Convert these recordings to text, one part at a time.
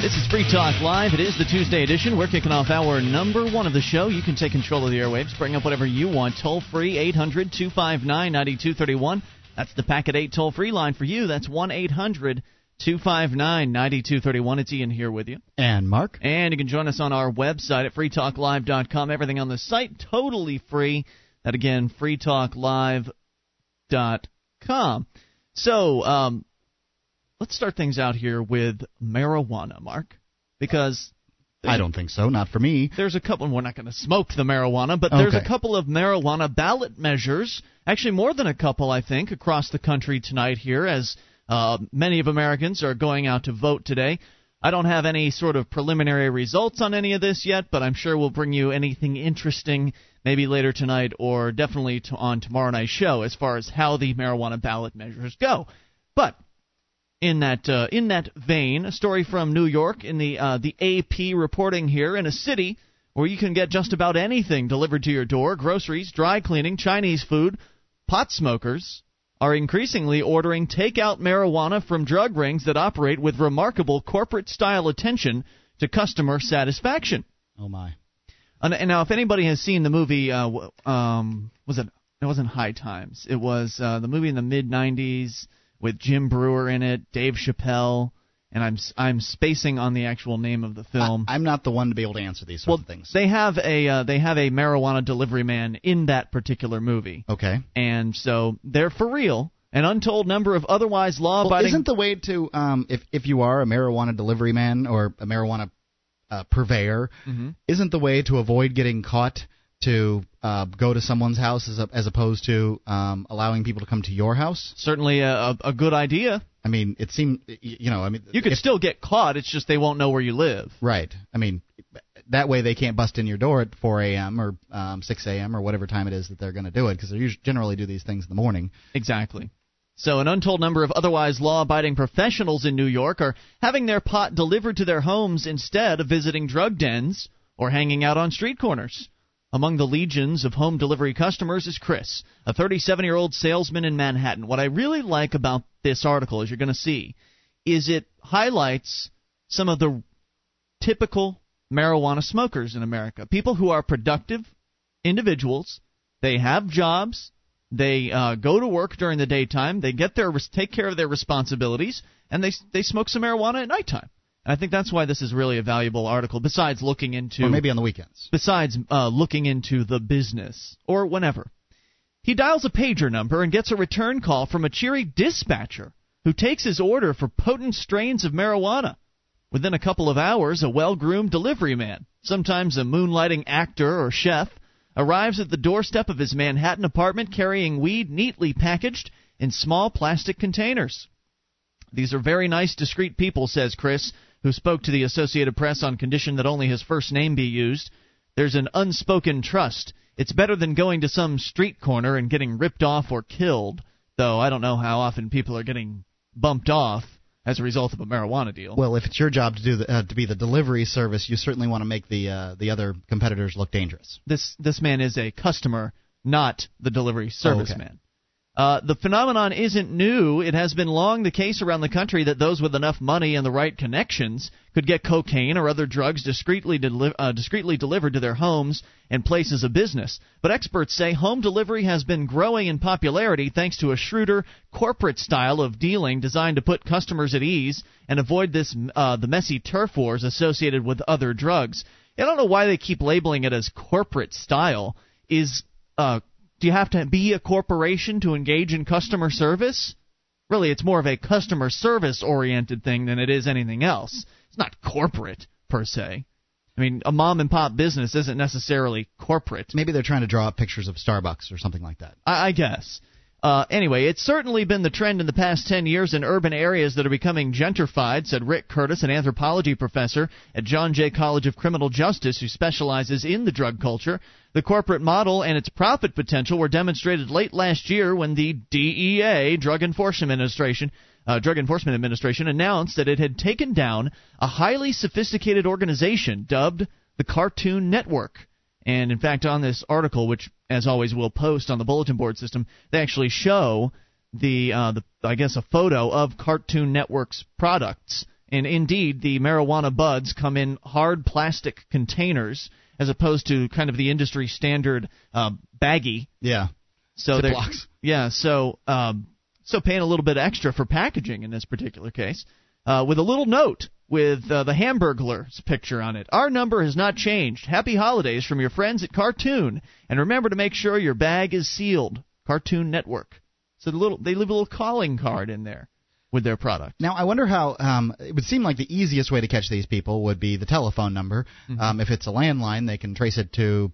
This is Free Talk Live. It is the Tuesday edition. We're kicking off hour number one of the show. You can take control of the airwaves, bring up whatever you want. Toll free, 800 259 9231. That's the Packet 8 toll free line for you. That's 1 800 259 9231. It's Ian here with you. And Mark. And you can join us on our website at freetalklive.com. Everything on the site totally free. That again, freetalklive.com. So, um, let's start things out here with marijuana, Mark, because I don't think so. Not for me. There's a couple. We're not going to smoke the marijuana, but there's Okay. a couple of marijuana ballot measures. Actually, more than a couple, I think, across the country tonight here, as uh, many of Americans are going out to vote today. I don't have any sort of preliminary results on any of this yet, but I'm sure we'll bring you anything interesting maybe later tonight or definitely to, on tomorrow night's show as far as how the marijuana ballot measures go. But in that uh, in that vein, a story from New York in the uh, the AP reporting here in a city where you can get just about anything delivered to your door: groceries, dry cleaning, Chinese food. Pot smokers are increasingly ordering takeout marijuana from drug rings that operate with remarkable corporate style attention to customer satisfaction. Oh my. And, and now, if anybody has seen the movie, uh, um, was it? It wasn't High Times. It was uh, the movie in the mid '90s with Jim Breuer in it, Dave Chappelle, and I'm I'm spacing on the actual name of the film. I, am not the one to be able to answer these sorts well, of things. they have a uh, they have a marijuana delivery man in that particular movie, okay. and so they're for real. An untold number of otherwise law-abiding isn't the way to um, if if you are a marijuana delivery man or a marijuana uh, purveyor, Mm-hmm. isn't the way to avoid getting caught to uh, go to someone's house as, a, as opposed to um, allowing people to come to your house? certainly a, a, good idea. I mean, it seemed you know, I mean, You could if- still get caught. It's just they won't know where you live. right. I mean, that way they can't bust in your door at 4 a.m. or um, 6 a.m. or whatever time it is that they're going to do it because they usually generally do these things in the morning. Exactly. So, an untold number of otherwise law abiding professionals in New York are having their pot delivered to their homes instead of visiting drug dens or hanging out on street corners. Among the legions of home delivery customers is Chris, a 37 year old salesman in Manhattan. What I really like about this article, as you're going to see, is it highlights some of the typical marijuana smokers in America. People who are productive individuals, they have jobs, they uh, go to work during the daytime. They get their take care of their responsibilities, and they they smoke some marijuana at nighttime. I think that's why this is really a valuable article. Besides looking into Or maybe on the weekends. besides uh, looking into the business or whenever. He dials a pager number and gets a return call from a cheery dispatcher who takes his order for potent strains of marijuana. Within a couple of hours, a well groomed delivery man, sometimes a moonlighting actor or chef, arrives at the doorstep of his Manhattan apartment carrying weed neatly packaged in small plastic containers. These are very nice, discreet people, says Chris, who spoke to the Associated Press on condition that only his first name be used. There's an unspoken trust. It's better than going to some street corner and getting ripped off or killed, though I don't know how often people are getting bumped off as a result of a marijuana deal. Well, if it's your job to do the, uh, to be the delivery service, you certainly want to make the uh, the other competitors look dangerous. this this man is a customer, not the delivery service okay. Uh, the phenomenon isn't new. It has been long the case around the country that those with enough money and the right connections could get cocaine or other drugs discreetly, deli- uh, discreetly delivered to their homes and places of business. But experts say home delivery has been growing in popularity thanks to a shrewder corporate style of dealing designed to put customers at ease and avoid this uh, the messy turf wars associated with other drugs. I don't know why they keep labeling it as corporate style. Is uh, do you have to be a corporation to engage in customer service? Really, it's more of a customer service oriented thing than it is anything else. It's not corporate per se. I mean, a mom and pop business isn't necessarily corporate. Maybe they're trying to draw up pictures of Starbucks or something like that. I, I guess. Uh, anyway, it's certainly been the trend in the past 10 years in urban areas that are becoming gentrified, said Rick Curtis, an anthropology professor at John Jay College of Criminal Justice who specializes in the drug culture. The corporate model and its profit potential were demonstrated late last year when the DEA, Drug Enforcement Administration, uh, Drug Enforcement Administration announced that it had taken down a highly sophisticated organization dubbed the Cartoon Network. And in fact, on this article, which as always we'll post on the bulletin board system, they actually show the, uh, the I guess a photo of Cartoon Network's products And indeed, the marijuana buds come in hard plastic containers as opposed to kind of the industry standard uh, baggy. Yeah. So they're yeah. So um, so paying a little bit extra for packaging in this particular case, uh, with a little note with uh, the Hamburglar's picture on it. Our number has not changed. Happy holidays from your friends at Cartoon, and remember to make sure your bag is sealed. Cartoon Network. So the little they leave a little calling card in there with their product. Now I wonder how um, it would seem like the easiest way to catch these people would be the telephone number. Mm-hmm. Um, if it's a landline, they can trace it to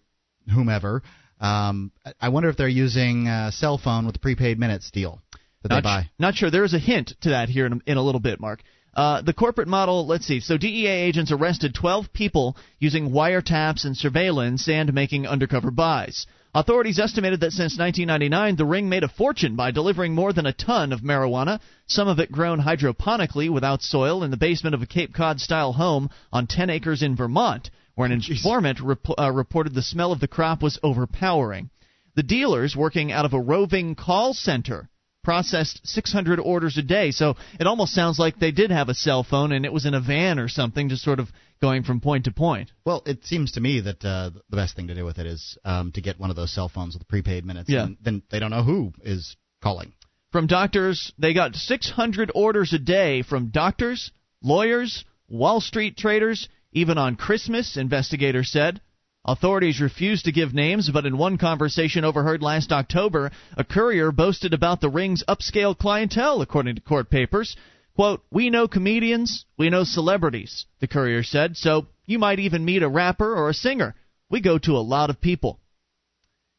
whomever. Um, I- wonder if they're using a cell phone with the prepaid minutes deal that they Not, buy. sh- not sure. There is a hint to that here in a, in a little bit, Mark. Uh, the corporate model, let's see. So DEA agents arrested 12 people using wiretaps and surveillance and making undercover buys. Authorities estimated that since 1999, the ring made a fortune by delivering more than a ton of marijuana, some of it grown hydroponically without soil in the basement of a Cape Cod style home on 10 acres in Vermont, where an informant rep- uh, reported the smell of the crop was overpowering. The dealers, working out of a roving call center, processed 600 orders a day. So it almost sounds like they did have a cell phone and it was in a van or something, just sort of going from point to point. Well, it seems to me that uh, the best thing to do with it is um, to get one of those cell phones with prepaid minutes. Yeah. And then they don't know who is calling. From doctors, they got 600 orders a day from doctors, lawyers, Wall Street traders, even on Christmas, investigators said. Authorities refused to give names, but in one conversation overheard last October, a courier boasted about the ring's upscale clientele, according to court papers. Quote, We know comedians, we know celebrities, the courier said, so you might even meet a rapper or a singer. We go to a lot of people.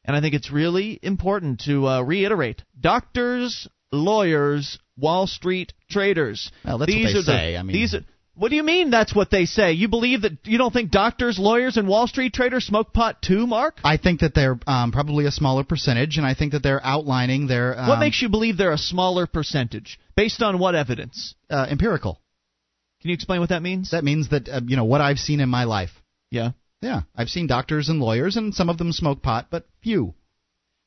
And I think it's really important to uh, reiterate doctors, lawyers, Wall Street traders. Well, that's what they are the, say. I mean- these are, what do you mean that's what they say? You believe that you don't think doctors, lawyers, and Wall Street traders smoke pot too, Mark? I think that they're um, probably a smaller percentage, and I think that they're outlining their um, what makes you believe they're a smaller percentage? Based on what evidence? uh, empirical. Can you explain what that means? That means that uh, you know what I've seen in my life. yeah. Yeah, I've seen doctors and lawyers, and some of them smoke pot, but few.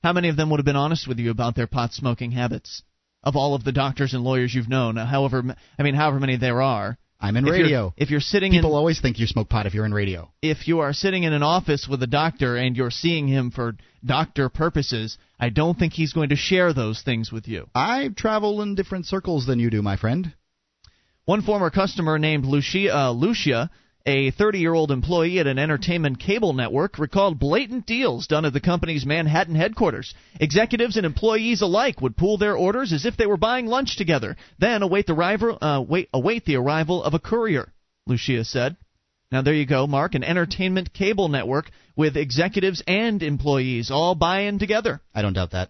How many of them would have been honest with you about their pot smoking habits? Of all of the doctors and lawyers you've known, however, I mean, however many there are. I'm in if you're- radio. if you're sitting People in, always think you smoke pot if you're in radio. if you are sitting in an office with a doctor and you're seeing him for doctor purposes, I don't think he's going to share those things with you. I travel in different circles than you do, my friend. One former customer named Lucia, uh, Lucia a 30 year old employee at an entertainment cable network, recalled blatant deals done at the company's Manhattan headquarters. Executives and employees alike would pool their orders as if they were buying lunch together, then await the, rival, uh, wait, await the arrival of a courier, Lucia said. Now, there you go, Mark, an entertainment cable network with executives and employees all buying together. I don't doubt that.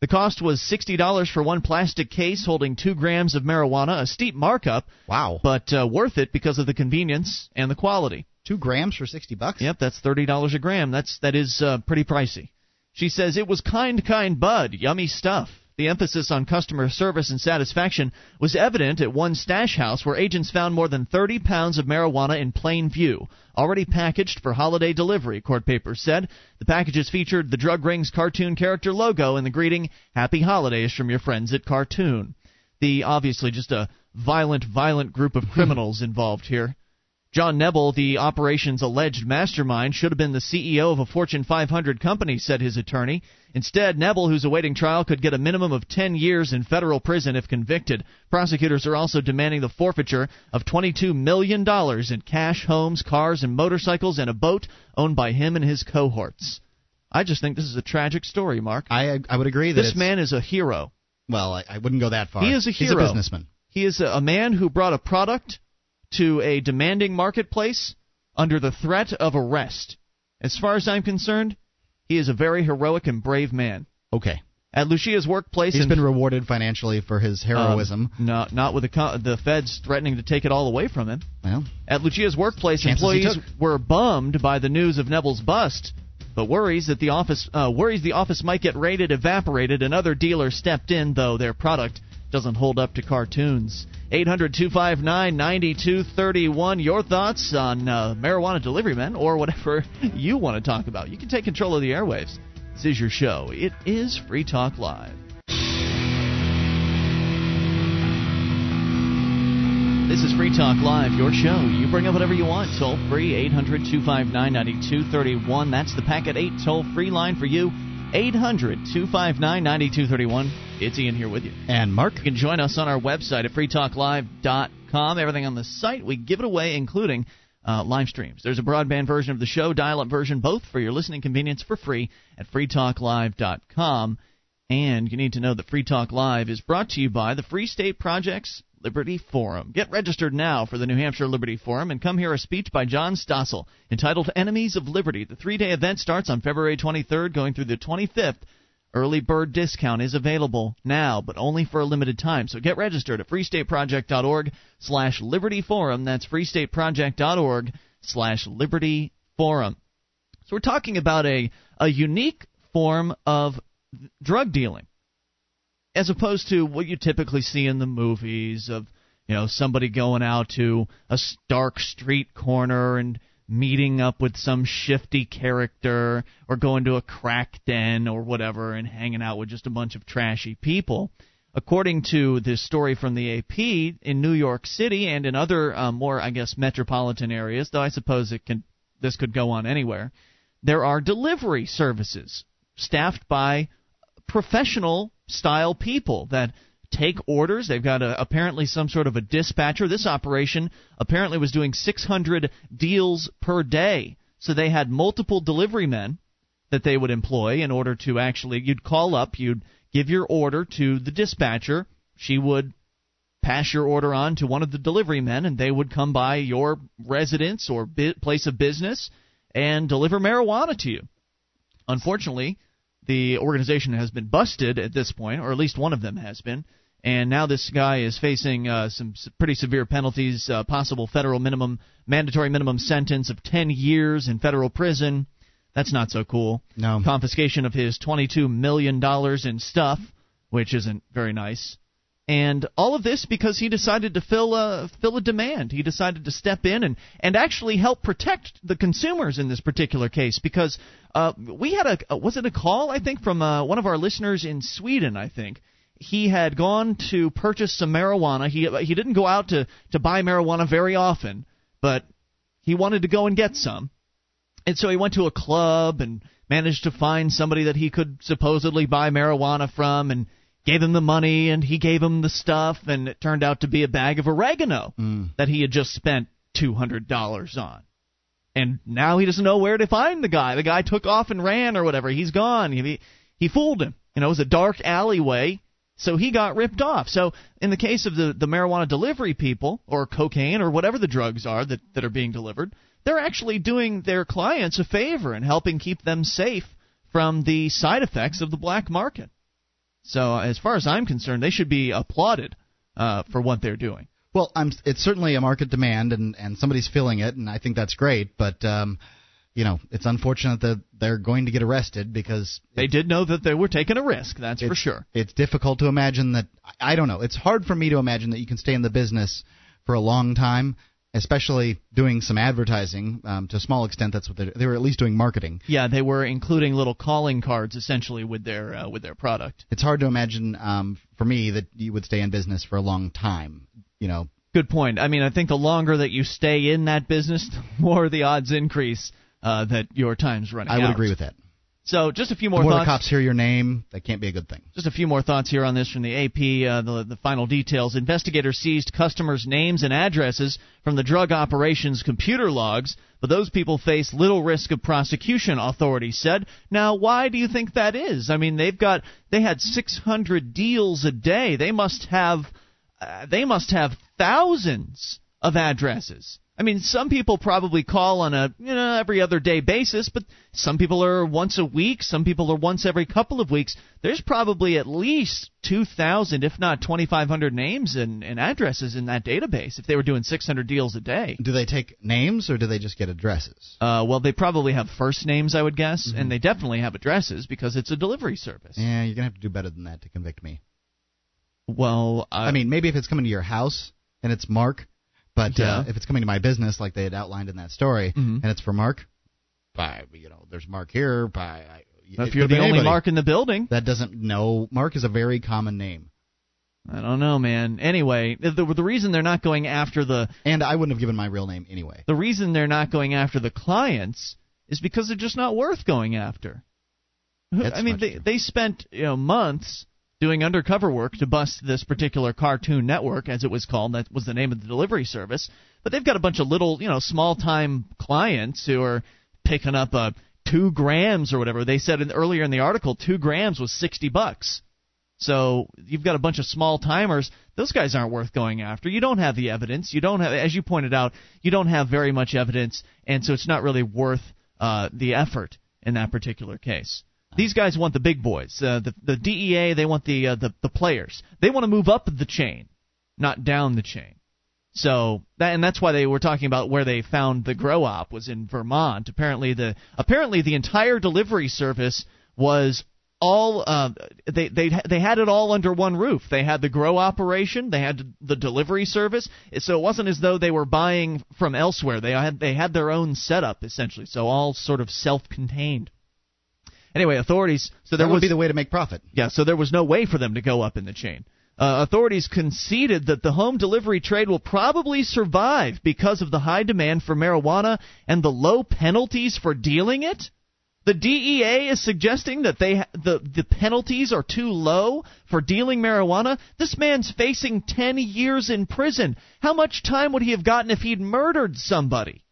The cost was $60 for one plastic case holding two grams of marijuana, a steep markup, Wow. but uh, worth it because of the convenience and the quality. Two grams for sixty bucks. Yep, that's thirty dollars a gram. That's that is uh, pretty pricey. She says it was kind, kind bud, yummy stuff. The emphasis on customer service and satisfaction was evident at one stash house where agents found more than 30 pounds of marijuana in plain view, already packaged for holiday delivery, court papers said. The packages featured the drug ring's cartoon character logo and the greeting, Happy Holidays from your friends at Cartoon. The obviously just a violent, violent group of criminals involved here. John Nebel, the operation's alleged mastermind, should have been the CEO of a Fortune 500 company, said his attorney. Instead, Nebel, who's awaiting trial, could get a minimum of 10 years in federal prison if convicted. Prosecutors are also demanding the forfeiture of $22 million in cash, homes, cars, and motorcycles, and a boat owned by him and his cohorts. I just think this is a tragic story, Mark. I I would agree that This man is a hero. Well, I, I wouldn't go that far. He is a hero. He's a businessman. He is a, a man who brought a product to a demanding marketplace under the threat of arrest. As far as I'm concerned, he is a very heroic and brave man. Okay. At Lucia's workplace, He's in, been rewarded financially for his heroism. um, no, not with the the feds threatening to take it all away from him. well, At Lucia's workplace, employees were bummed by the news of Nebel's bust, but worries that the office uh, worries the office might get raided, evaporated, Another dealer stepped in, though their product doesn't hold up to cartoons. 800-259-9231. Your thoughts on uh, marijuana delivery men or whatever you want to talk about. You can take control of the airwaves. This is your show. It is Free Talk Live. This is Free Talk Live, your show. You bring up whatever you want. Toll free, 800 259 9231. That's the Packet 8 toll free line for you. 800 259 9231. It's Ian here with you. And Mark. You can join us on our website at freetalklive.com. Everything on the site, we give it away, including uh, live streams. There's a broadband version of the show, dial up version, both for your listening convenience for free at freetalklive.com. And you need to know that Free Talk Live is brought to you by the Free State Project's Liberty Forum. Get registered now for the New Hampshire Liberty Forum and come hear a speech by John Stossel entitled Enemies of Liberty. The three day event starts on February 23rd, going through the 25th. Early bird discount is available now, but only for a limited time. So get registered at freestateproject.org slash Liberty Forum. That's freestateproject.org slash Liberty Forum. So we're talking about a, a unique form of drug dealing as opposed to what you typically see in the movies of you know somebody going out to a dark street corner and meeting up with some shifty character or going to a crack den or whatever and hanging out with just a bunch of trashy people. According to this story from the AP in New York City and in other uh, more I guess metropolitan areas though I suppose it can this could go on anywhere there are delivery services staffed by professional style people that take orders. They've got a, apparently some sort of a dispatcher. This operation apparently was doing 600 deals per day. So they had multiple delivery men that they would employ in order to actually you'd call up, you'd give your order to the dispatcher. She would pass your order on to one of the delivery men and they would come by your residence or bi- place of business and deliver marijuana to you. Unfortunately, the organization has been busted at this point, or at least one of them has been. And now this guy is facing uh, some pretty severe penalties, uh, possible federal minimum, mandatory minimum sentence of 10 years in federal prison. That's not so cool. No. Confiscation of his $22 million in stuff, which isn't very nice. And all of this because he decided to fill a fill a demand. He decided to step in and and actually help protect the consumers in this particular case because uh, we had a was it a call I think from uh, one of our listeners in Sweden I think he had gone to purchase some marijuana. He he didn't go out to to buy marijuana very often, but he wanted to go and get some. And so he went to a club and managed to find somebody that he could supposedly buy marijuana from and gave him the money and he gave him the stuff and it turned out to be a bag of oregano mm. that he had just spent $200 on. And now he doesn't know where to find the guy. The guy took off and ran or whatever. He's gone. He he fooled him. You know, it was a dark alleyway, so he got ripped off. So in the case of the the marijuana delivery people or cocaine or whatever the drugs are that that are being delivered, they're actually doing their clients a favor and helping keep them safe from the side effects of the black market. So, as far as I'm concerned, they should be applauded uh, for what they're doing. Well, I'm, it's certainly a market demand, and, and somebody's filling it, and I think that's great. But um, you know, it's unfortunate that they're going to get arrested because they did know that they were taking a risk. That's for sure. It's difficult to imagine that. I don't know. It's hard for me to imagine that you can stay in the business for a long time especially doing some advertising um, to a small extent. That's what they they were at least doing marketing. Yeah, they were including little calling cards essentially with their uh, with their product. It's hard to imagine um, for me that you would stay in business for a long time. You know. Good point. I mean, I think the longer that you stay in that business, the more the odds increase uh, that your time's running I would out. agree with that. So just a few more the more thoughts. the cops hear your name, that can't be a good thing. Just a few more thoughts here on this from the AP. Uh, the, the final details. Investigators seized customers' names and addresses from the drug operations computer logs, but those people face little risk of prosecution. Authorities said. Now, why do you think that is? I mean, they've got they had 600 deals a day. They must have uh, they must have thousands of addresses. I mean, some people probably call on a you know every other day basis, but some people are once a week, some people are once every couple of weeks. There's probably at least 2,000, if not 2,500 names and, and addresses in that database if they were doing 600 deals a day. Do they take names or do they just get addresses? Uh, well, they probably have first names, I would guess, mm-hmm. and they definitely have addresses because it's a delivery service. Yeah, you're gonna have to do better than that to convict me. Well, uh, I mean, maybe if it's coming to your house and it's Mark but yeah. uh, if it's coming to my business, like they had outlined in that story, mm-hmm. and it's for Mark, by you know, there's Mark here. By if you're the only anybody. Mark in the building, that doesn't know Mark is a very common name. I don't know, man. Anyway, the, the reason they're not going after the And I wouldn't have given my real name anyway. the reason they're not going after the clients is because they're just not worth going after. That's I mean, they true. they spent you know months doing undercover work to bust this particular Cartoon Network, as it was called. That was the name of the delivery service. But they've got a bunch of little, you know, small time clients who are picking up uh, two grams or whatever. They said in, earlier in the article, two grams was sixty bucks. So you've got a bunch of small timers. Those guys aren't worth going after. You don't have the evidence. You don't have, as you pointed out, you don't have very much evidence, and so it's not really worth uh, the effort in that particular case. These guys want the big boys. Uh, the the DEA they want the uh, the the players. They want to move up the chain, not down the chain. So that and that's why they were talking about where they found the grow op was in Vermont. Apparently the apparently the entire delivery service was all uh, they they they had it all under one roof. They had the grow operation, they had the delivery service. So it wasn't as though they were buying from elsewhere. They had they had their own setup essentially. So all sort of self-contained. Anyway, authorities. So there that would was be the way to make profit. yeah, so there was no way for them to go up in the chain. Uh, authorities conceded that the home delivery trade will probably survive because of the high demand for marijuana and the low penalties for dealing it. The DEA is suggesting that they the the penalties are too low for dealing marijuana. This man's facing 10 years in prison. How much time would he have gotten if he'd murdered somebody?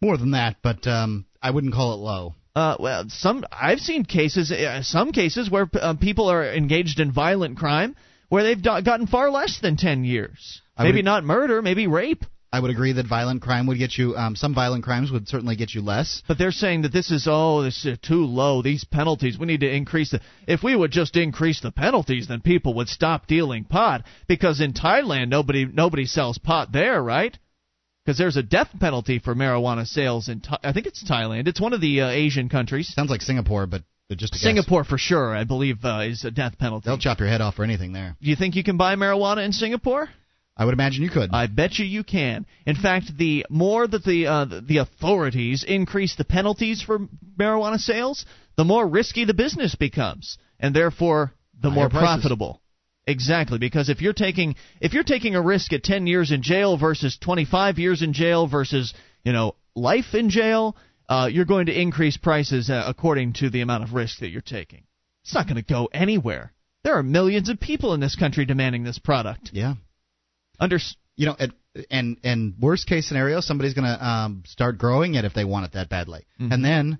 More than that, but um, I wouldn't call it low. Uh, well, some I've seen cases, uh, some cases where uh, people are engaged in violent crime where they've do- gotten far less than ten years. I Maybe would- not murder, maybe rape. I would agree that violent crime would get you. Um, some violent crimes would certainly get you less. But they're saying that this is oh, this is too low. These penalties, we need to increase the. If we would just increase the penalties, then people would stop dealing pot. Because in Thailand, nobody nobody sells pot there, right? Because there's a death penalty for marijuana sales in. Tha- I think it's Thailand. It's one of the uh, Asian countries. Sounds like Singapore, but just guess. Singapore for sure, I believe, uh, is a death penalty. They'll chop your head off for anything there. Do you think you can buy marijuana in Singapore? I would imagine you could. I bet you you can. In fact, the more that the uh, the authorities increase the penalties for marijuana sales, the more risky the business becomes, and therefore the Higher more prices. profitable. Exactly, because if you're taking if you're taking a risk at 10 years in jail versus 25 years in jail versus you know life in jail, uh, you're going to increase prices uh, according to the amount of risk that you're taking. It's not going to go anywhere. There are millions of people in this country demanding this product. yeah. Under You know, and and, and worst case scenario, somebody's going to um, start growing it if they want it that badly, Mhm. and then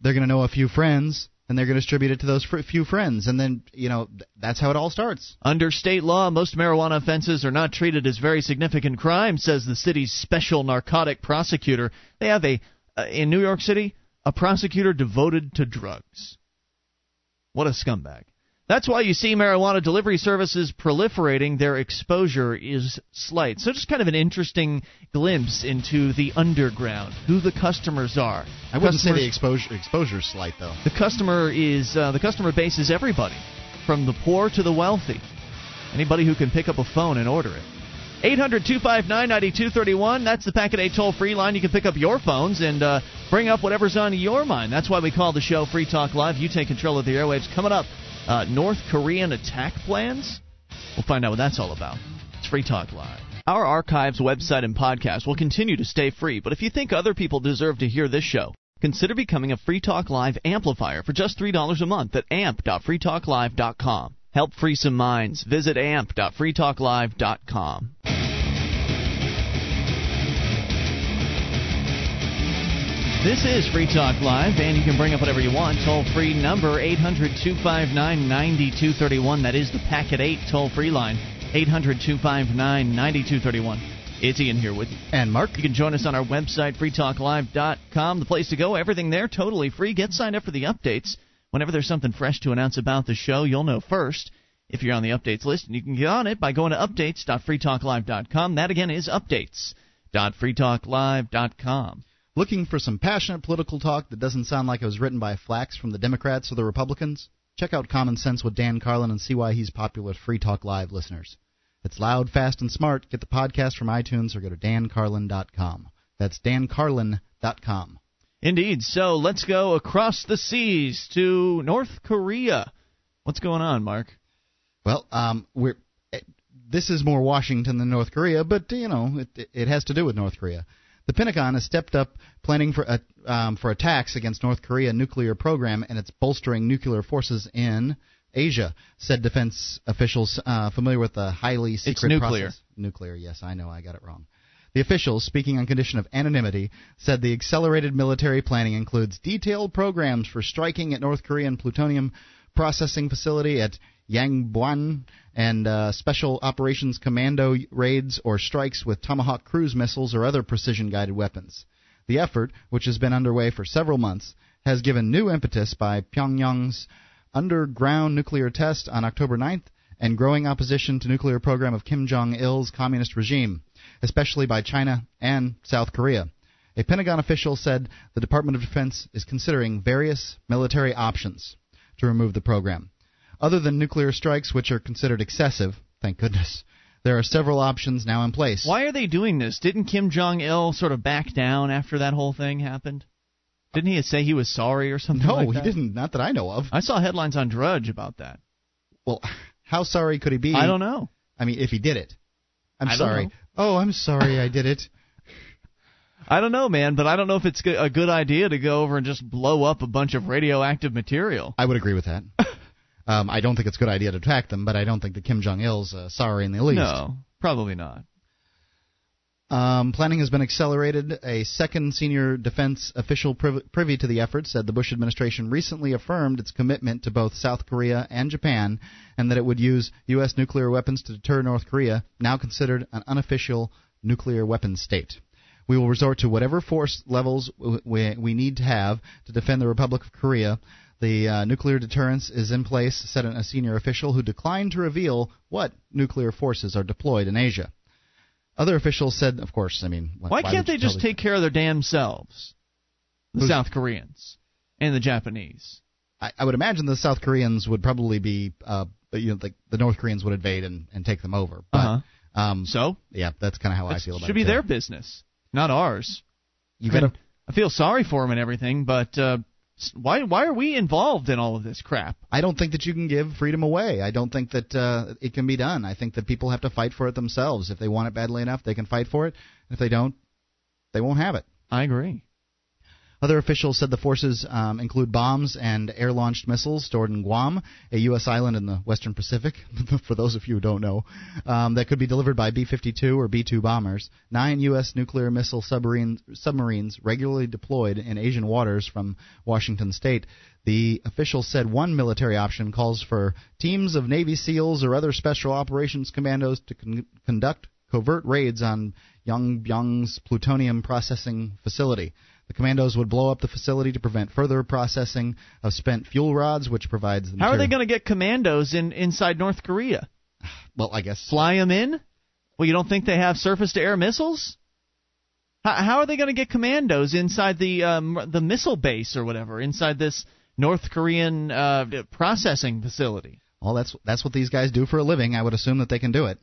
they're going to know a few friends, and they're going to distribute it to those few friends, and then you know that's how it all starts. Under state law, most marijuana offenses are not treated as very significant crimes, says the city's special narcotic prosecutor. They have a uh, in New York City a prosecutor devoted to drugs. What a scumbag. That's why you see marijuana delivery services proliferating. Their exposure is slight. So, just kind of an interesting glimpse into the underground, who the customers are. I wouldn't say the exposure exposure is slight though. the customer is uh, the customer base is everybody, from the poor to the wealthy. Anybody who can pick up a phone and order it. 800 259 9231. That's the Packet 8 toll free line. You can pick up your phones and uh, bring up whatever's on your mind. That's why we call the show Free Talk Live. You take control of the airwaves. Coming up, uh, North Korean attack plans? We'll find out what that's all about. It's Free Talk Live. Our archives, website, and podcast will continue to stay free, but if you think other people deserve to hear this show, consider becoming a Free Talk Live amplifier for just $3 a month at amp.freetalklive.com. Help free some minds. Visit amp.freetalklive.com. This is Free Talk Live, and you can bring up whatever you want. Toll free number 800 259 9231. That is the Packet 8 toll free line. 800 259 9231. It's Ian here with you. And Mark, You can join us on our website, freetalklive.com. The place to go, everything there, totally free. Get signed up for the updates. Whenever there's something fresh to announce about the show, you'll know first if you're on the updates list. And you can get on it by going to updates.freetalklive.com. That again is updates.freetalklive.com. looking for some passionate political talk that doesn't sound like it was written by flacks from the Democrats or the Republicans? Check out Common Sense with Dan Carlin and see why he's popular with Free Talk Live listeners. It's loud, fast, and smart. Get the podcast from iTunes or go to dancarlin.com. That's dancarlin.com. Indeed. So let's go across the seas to North Korea. What's going on, Mark? Well, um, we're this is more Washington than North Korea, but you know it, it has to do with North Korea. The Pentagon has stepped up planning for uh, um, for attacks against North Korea nuclear program, and it's bolstering nuclear forces in Asia, said defense officials uh, familiar with the highly secret it's nuclear. process. Nuclear, yes, I know, I got it wrong. The officials, speaking on condition of anonymity, said the accelerated military planning includes detailed programs for striking at North Korean plutonium processing facility at Yongbyon and uh, special operations commando raids or strikes with Tomahawk cruise missiles or other precision guided weapons. The effort, which has been underway for several months, has given new impetus by Pyongyang's underground nuclear test on October 9th and growing opposition to nuclear program of Kim Jong Il's communist regime, especially by China and South Korea. A Pentagon official said the Department of Defense is considering various military options to remove the program. Other than nuclear strikes, which are considered excessive, thank goodness, there are several options now in place. Why are they doing this? Didn't Kim Jong Il sort of back down after that whole thing happened? Didn't he say he was sorry or something? No, like he didn't. Not that I know of. I saw headlines on Drudge about that. Well, how sorry could he be? I don't know. I mean, if he did it. I'm I sorry. Oh, I'm sorry I did it. I don't know, man, but I don't know if it's a good idea to go over and just blow up a bunch of radioactive material. I would agree with that. um, I don't think it's a good idea to attack them, but I don't think that Kim Jong Il's uh, sorry in the least. No, probably not. Um, planning has been accelerated. A second senior defense official priv- privy to the effort said the Bush administration recently affirmed its commitment to both South Korea and Japan, and that it would use U.S. nuclear weapons to deter North Korea, now considered an unofficial nuclear weapons state. We will resort to whatever force levels we, we need to have to defend the Republic of Korea. The uh, nuclear deterrence is in place, said a senior official who declined to reveal what nuclear forces are deployed in Asia. Other officials said, of course, I mean, Why, can't they just take care of their damn selves? The Who's- South Koreans and the Japanese. I, I would imagine the South Koreans would probably be, uh, you know, like the North Koreans would invade and, and take them over. But, Uh-huh. um, So yeah, that's kind of how I feel about should it. Should be too. their business, not ours. You I, mean, gotta, I feel sorry for them and everything, but uh, why why are we involved in all of this crap? I don't think that you can give freedom away. I don't think that uh, it can be done. I think that people have to fight for it themselves. If they want it badly enough, they can fight for it. If they don't, they won't have it. I agree. Other officials said the forces um, include bombs and air launched missiles stored in Guam, a U.S. island in the western Pacific, for those of you who don't know, um, that could be delivered by B 52 or B 2 bombers. Nine U.S. nuclear missile submarines, submarines regularly deployed in Asian waters from Washington state. The official said one military option calls for teams of Navy SEALs or other special operations commandos to con- conduct covert raids on Yongbyon's plutonium processing facility. The commandos would blow up the facility to prevent further processing of spent fuel rods, which provides the How are they going to get commandos in inside North Korea? Well, I guess Fly them in? Well, you don't think they have surface-to-air missiles? How, how are they going to get commandos inside the um, the missile base or whatever inside this North Korean uh, processing facility? well, that's that's what these guys do for a living. I would assume that they can do it.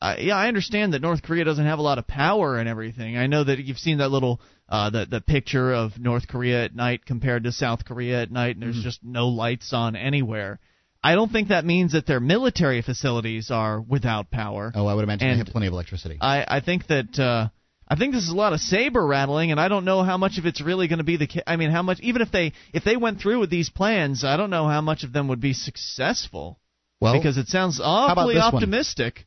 Uh, yeah, I understand that North Korea doesn't have a lot of power and everything. I know that you've seen that little uh, the the picture of North Korea at night compared to South Korea at night, and there's just no lights on anywhere. I don't think that means that their military facilities are without power. Oh, I would imagine And- they have plenty of electricity. I I think that uh, I think this is a lot of saber rattling, and I don't know how much of it's really going to be the. ca- I mean, how much even if they if they went through with these plans, I don't know how much of them would be successful well, because it sounds awfully optimistic. one?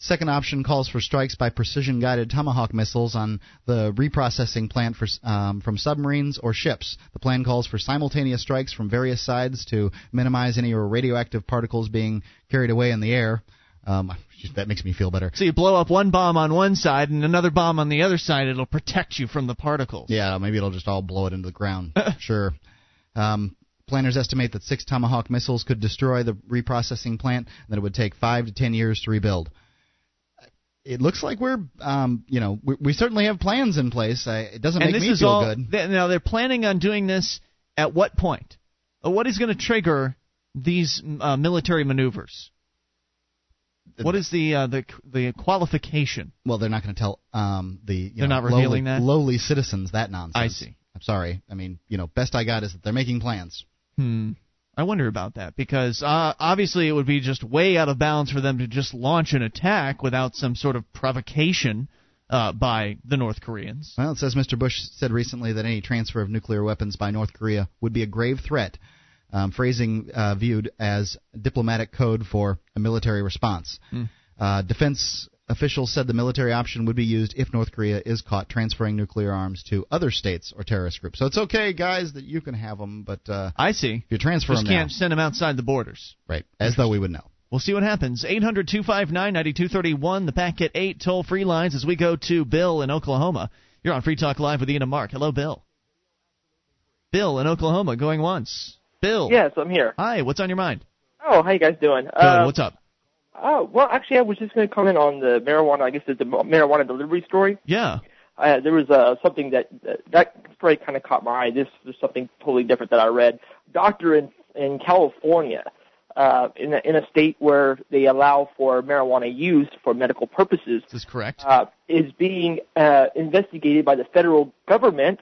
Second option calls for strikes by precision guided Tomahawk missiles on the reprocessing plant for, um, from submarines or ships. The plan calls for simultaneous strikes from various sides to minimize any radioactive particles being carried away in the air. Um, that makes me feel better. So you blow up one bomb on one side and another bomb on the other side. It'll protect you from the particles. Yeah, maybe it'll just all blow it into the ground. sure. Um, planners estimate that six Tomahawk missiles could destroy the reprocessing plant, and that it would take five to ten years to rebuild. It looks like we're, um, you know, we, we certainly have plans in place. I, it doesn't and make this me is feel all. good. th- now they're planning on doing this at what point? Uh, What is going to trigger these uh, military maneuvers? What is the uh, the the qualification? Well, they're not going to tell um, the you They're know, not revealing lowly, that? lowly citizens that nonsense. I see. I'm sorry. I mean, you know, best I got is that they're making plans. Hmm. I wonder about that because uh, obviously it would be just way out of bounds for them to just launch an attack without some sort of provocation uh, by the North Koreans. Well, it says Mr. Bush said recently that any transfer of nuclear weapons by North Korea would be a grave threat, um, phrasing uh, viewed as diplomatic code for a military response. Mm. Uh, defense officials said the military option would be used if North Korea is caught transferring nuclear arms to other states or terrorist groups. So it's okay, guys, that you can have them, but uh, I see. If you transfer Just them, can't now, send them outside the borders. Right, as though we would know. We'll see what happens. 800 259 9231, the Packet 8 toll free lines as we go to Bill in Oklahoma. You're on Free Talk Live with Ian and Mark. Hello, Bill. Bill in Oklahoma, going once. Bill. Yes, I'm here. Hi, what's on your mind? Oh, how you guys doing? Good, uh, what's up? Oh, well, actually, I was just going to comment on the marijuana. I guess the, the marijuana delivery story. Yeah. Uh, there was uh, something that that story kind of caught my eye. This was something totally different that I read. Doctor in in California, uh, in a, in a state where they allow for marijuana use for medical purposes. This is correct. Uh, is being uh, investigated by the federal government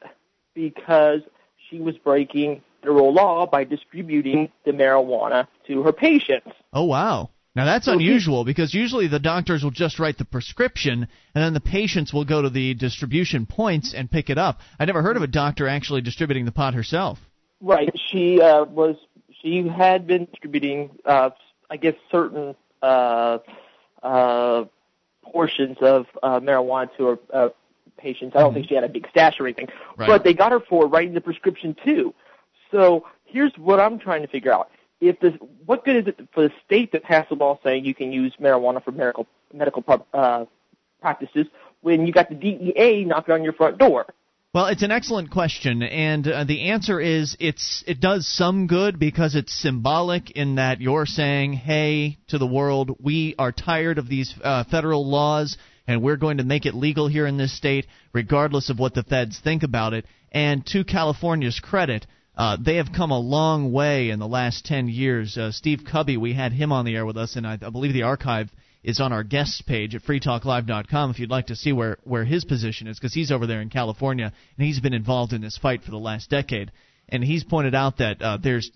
because she was breaking federal law by distributing the marijuana to her patients. Oh wow. Now that's unusual because usually the doctors will just write the prescription and then the patients will go to the distribution points and pick it up. I never heard of a doctor actually distributing the pot herself. Right. She uh, was. She had been distributing, uh, I guess, certain uh, uh, portions of uh, marijuana to her uh, patients. I don't mm-hmm. think she had a big stash or anything, right. but they got her for writing the prescription too. So here's what I'm trying to figure out: if what good is it for the state to pass a law saying you can use marijuana for medical medical uh, practices when you got the DEA knocking on your front door? Well, it's an excellent question, and uh, the answer is it's it does some good because it's symbolic in that you're saying, "Hey, to the world, we are tired of these uh, federal laws, and we're going to make it legal here in this state, regardless of what the feds think about it." And to California's credit, uh, they have come a long way in the last 10 years. Uh, Steve Kubby, we had him on the air with us, and I, I believe the archive is on our guests page at freetalklive.com if you'd like to see where, where his position is, because he's over there in California, and he's been involved in this fight for the last decade. And he's pointed out that uh, there's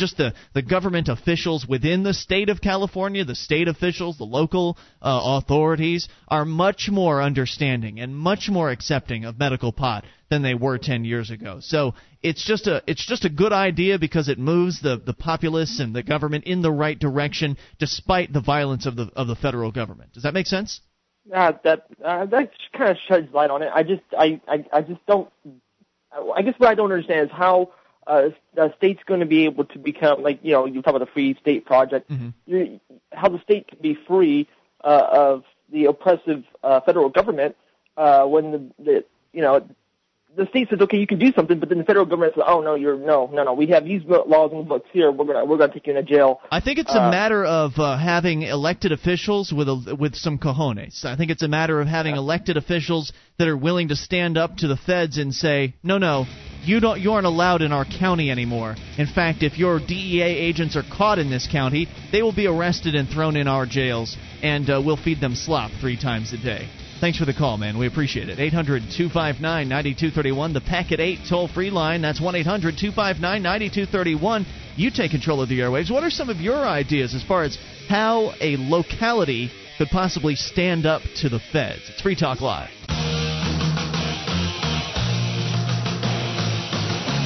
just the, the government officials within the state of California, the state officials, the local uh, authorities, are much more understanding and much more accepting of medical pot than they were 10 years ago. So it's just a it's just a good idea because it moves the, the populace and the government in the right direction despite the violence of the of the federal government. Does that make sense? Uh, that uh, that kind of sheds light on it. I just I, I I just don't. I guess what I don't understand is how uh, a state's going to be able to become like you know you talk about the free state project. Mm-hmm. how the state can be free uh, of the oppressive uh, federal government uh, when the, the you know the state says, okay, you can do something, but then the federal government says, oh no, you're no, no, no. We have these laws the books here. We're gonna we're gonna take you into jail. I think it's a uh, matter of uh, having elected officials with a, with some cojones. I think it's a matter of having yeah. elected officials that are willing to stand up to the feds and say, no, no, you don't you aren't allowed in our county anymore. In fact, if your DEA agents are caught in this county, they will be arrested and thrown in our jails, and uh, we'll feed them slop three times a day. Thanks for the call, man. We appreciate it. 800 259 9231, the Packet 8 toll free line. That's 1 800 259 9231. You take control of the airwaves. What are some of your ideas as far as how a locality could possibly stand up to the feds? It's Free Talk Live.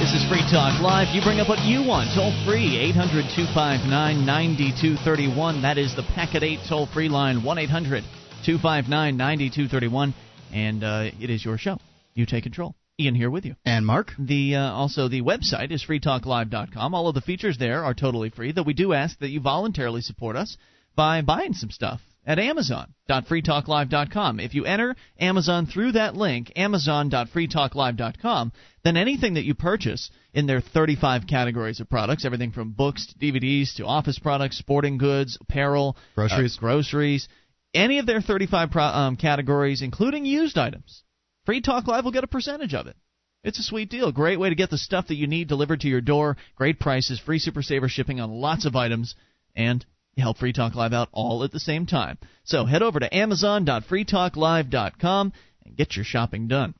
This is Free Talk Live. You bring up what you want. Toll free, 800 259 9231. That is the Packet 8 toll free line, 1 800 259 9231. And uh, it is your show. You take control. Ian here with you. And Mark. The uh, also the website is freetalklive.com. All of the features there are totally free. Though we do ask that you voluntarily support us by buying some stuff at amazon.freetalklive.com. If you enter Amazon through that link, amazon.freetalklive.com, then anything that you purchase in their 35 categories of products, everything from books to DVDs to office products, sporting goods, apparel, groceries, uh, groceries, any of their 35 pro- um, categories, including used items, Free Talk Live will get a percentage of it. It's a sweet deal. Great way to get the stuff that you need delivered to your door. Great prices, free Super Saver shipping on lots of items, and help Free Talk Live out all at the same time. So head over to Amazon.freetalklive.com and get your shopping done.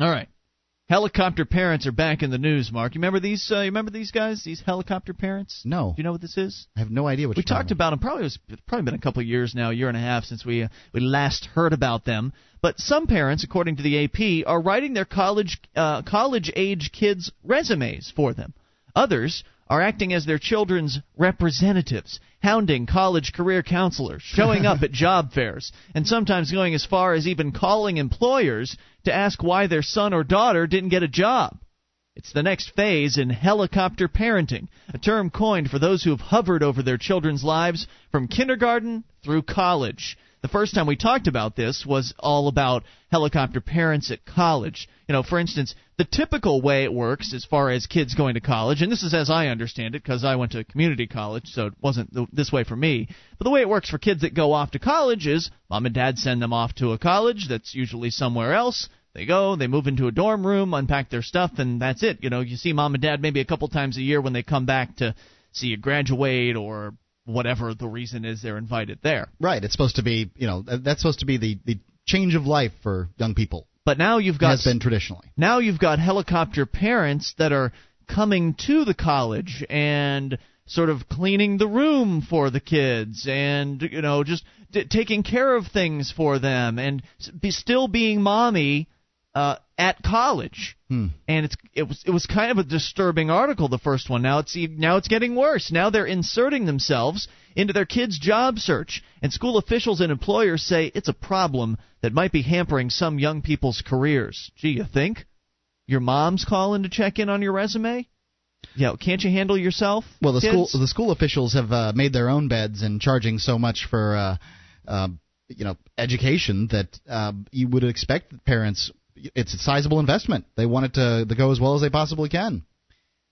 All right. Helicopter parents are back in the news, Mark. You remember these? Uh, you remember these guys? These helicopter parents? No. Do you know what this is? I have no idea what we talked about them. Probably was it's probably been a couple of years now, a year and a half since we uh, we last heard about them. But some parents, according to the AP, are writing their college uh, college age kids resumes for them. Others are acting as their children's representatives, hounding college career counselors, showing up at job fairs, and sometimes going as far as even calling employers to ask why their son or daughter didn't get a job. It's the next phase in helicopter parenting, a term coined for those who have hovered over their children's lives from kindergarten through college. The first time we talked about this was all about helicopter parents at college. You know, for instance, the typical way it works as far as kids going to college, and this is as I understand it because I went to community college, so it wasn't this way for me. But the way it works for kids that go off to college is mom and dad send them off to a college that's usually somewhere else. They go, they move into a dorm room, unpack their stuff, and that's it. You know, you see mom and dad maybe a couple times a year when they come back to see you graduate or whatever the reason is they're invited there. Right. It's supposed to be, you know, that's supposed to be the, the change of life for young people. But now you've got has been traditionally. Now you've got helicopter parents that are coming to the college and sort of cleaning the room for the kids and you know just d- taking care of things for them and be still being mommy uh, at college. Hmm. And it's it was it was kind of a disturbing article the first one. Now it's now it's getting worse. Now they're inserting themselves into their kids' job search, and school officials and employers say it's a problem that might be hampering some young people's careers. Gee, you think? Your mom's calling to check in on your resume? Yeah, can't you handle yourself? Well, the kids? school the school officials have uh, made their own beds and charging so much for uh, uh, you know education that uh, you would expect parents it's a sizable investment. They want it to, to go as well as they possibly can.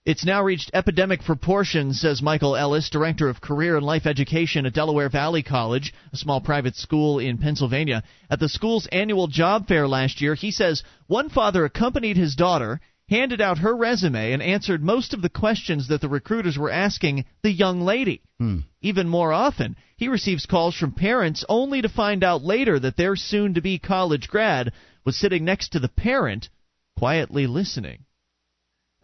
It's now reached epidemic proportions, says Michael Ellis, director of career and life education at Delaware Valley College, a small private school in Pennsylvania. At the school's annual job fair last year, he says one father accompanied his daughter, handed out her resume, and answered most of the questions that the recruiters were asking the young lady. Hmm. Even more often, he receives calls from parents only to find out later that their soon to be college grad was sitting next to the parent, quietly listening.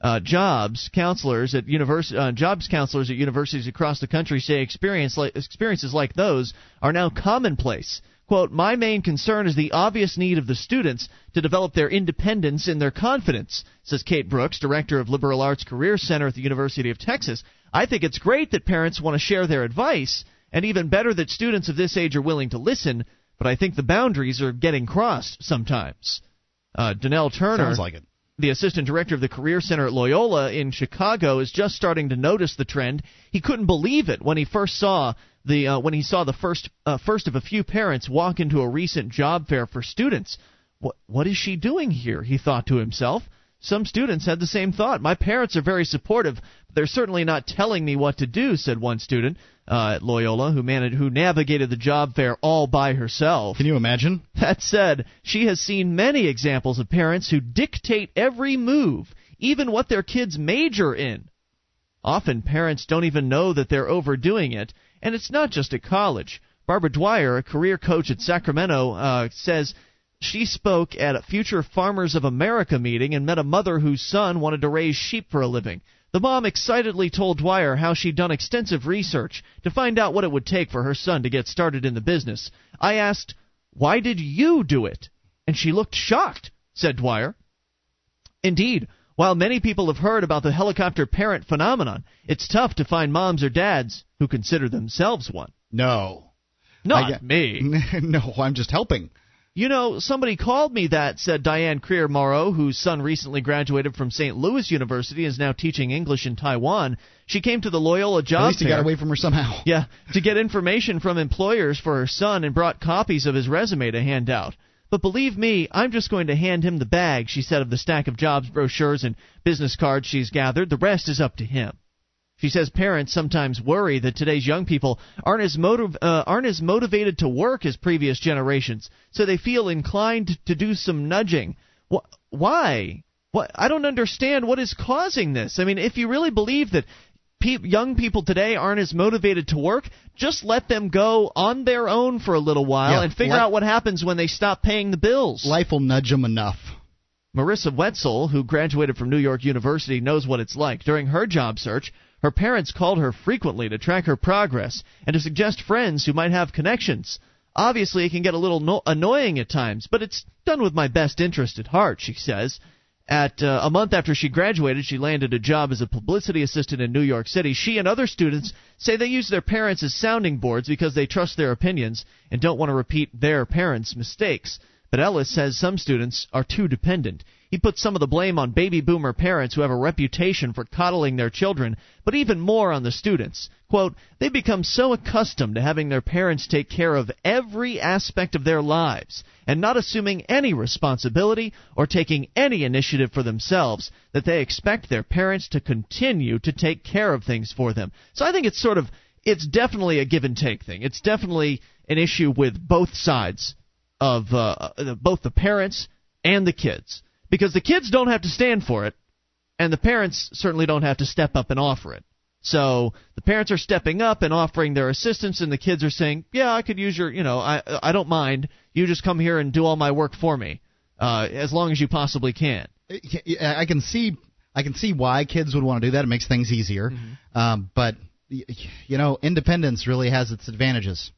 Uh, jobs counselors at univers- uh, jobs counselors at universities across the country say experience experiences like those are now commonplace. Quote, my main concern is the obvious need of the students to develop their independence and their confidence, says Kate Brooks, director of Liberal Arts Career Center at the University of Texas. I think it's great that parents want to share their advice, and even better that students of this age are willing to listen, but I think the boundaries are getting crossed sometimes. Uh, Danelle Turner, Sounds like it. the assistant director of the Career Center at Loyola in Chicago, is just starting to notice the trend. He couldn't believe it when he first saw the uh, when he saw the first uh, first of a few parents walk into a recent job fair for students. What what is she doing here? He thought to himself. Some students had the same thought. My parents are very supportive, they're certainly not telling me what to do," said one student uh, at Loyola who managed who navigated the job fair all by herself. Can you imagine? That said, she has seen many examples of parents who dictate every move, even what their kids major in. Often parents don't even know that they're overdoing it, and it's not just at college. Barbara Dwyer, a career coach at Sacramento, uh, says she spoke at a Future Farmers of America meeting and met a mother whose son wanted to raise sheep for a living. The mom excitedly told Dwyer how she'd done extensive research to find out what it would take for her son to get started in the business. I asked, Why did you do it? And she looked shocked, said Dwyer. Indeed, while many people have heard about the helicopter parent phenomenon, it's tough to find moms or dads who consider themselves one. No. Not I- me. no, I'm just helping. You know, somebody called me that, said Diane Creer Morrow, whose son recently graduated from St. Louis University and is now teaching English in Taiwan. She came to the Loyola At Job least he got away from her somehow. Yeah, to get information from employers for her son and brought copies of his resume to hand out. But believe me, I'm just going to hand him the bag, she said of the stack of jobs brochures and business cards she's gathered. The rest is up to him. She says parents sometimes worry that today's young people aren't as motiv- uh, aren't as motivated to work as previous generations, so they feel inclined to do some nudging. Wh- why? What? I don't understand what is causing this. I mean, if you really believe that pe- young people today aren't as motivated to work, just let them go on their own for a little while Yeah, and figure li- out what happens when they stop paying the bills. Life will nudge them enough. Marissa Wetzel, who graduated from New York University, knows what it's like. During her job search, her parents called her frequently to track her progress and to suggest friends who might have connections. Obviously, it can get a little no- annoying at times, but it's done with my best interest at heart, she says. At uh, a month after she graduated, she landed a job as a publicity assistant in New York City. She and other students say they use their parents as sounding boards because they trust their opinions and don't want to repeat their parents' mistakes. But Ellis says some students are too dependent. He puts some of the blame on baby boomer parents who have a reputation for coddling their children, but even more on the students. Quote, They've become so accustomed to having their parents take care of every aspect of their lives and not assuming any responsibility or taking any initiative for themselves that they expect their parents to continue to take care of things for them. So I think it's sort of it's definitely a give and take thing. It's definitely an issue with both sides of uh, both the parents and the kids because the kids don't have to stand for it, and the parents certainly don't have to step up and offer it. So the parents are stepping up and offering their assistance, and the kids are saying, "Yeah, I could use your, you know, I I don't mind. You just come here and do all my work for me, uh, as long as you possibly can." I can see I can see why kids would want to do that. It makes things easier, mm-hmm. um, but you know, independence really has its advantages.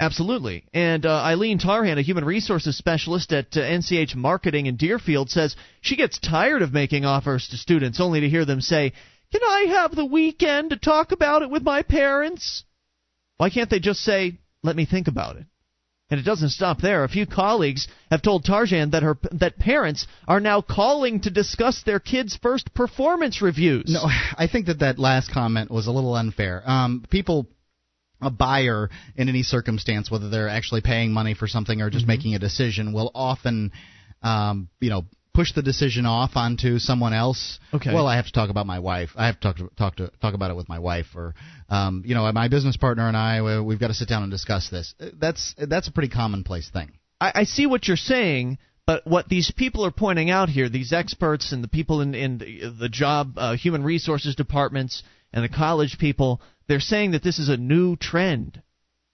Absolutely. And uh, Eileen Tarhan, a human resources specialist at uh, NCH Marketing in Deerfield, says she gets tired of making offers to students only to hear them say, Can I have the weekend to talk about it with my parents? Why can't they just say, Let me think about it? And it doesn't stop there. A few colleagues have told Tarjan that her that parents are now calling to discuss their kids' first performance reviews. No, I think that that last comment was a little unfair. Um, people a buyer in any circumstance, whether they're actually paying money for something or just mm-hmm. making a decision, will often, um, you know, push the decision off onto someone else. Okay. Well, I have to talk about my wife. I have to talk to talk to talk about it with my wife, or, um, you know, my business partner and I. We've got to sit down and discuss this. That's that's a pretty commonplace thing. I, I see what you're saying. But what these people are pointing out here, these experts and the people in, in the job, uh, human resources departments, and the college people, they're saying that this is a new trend.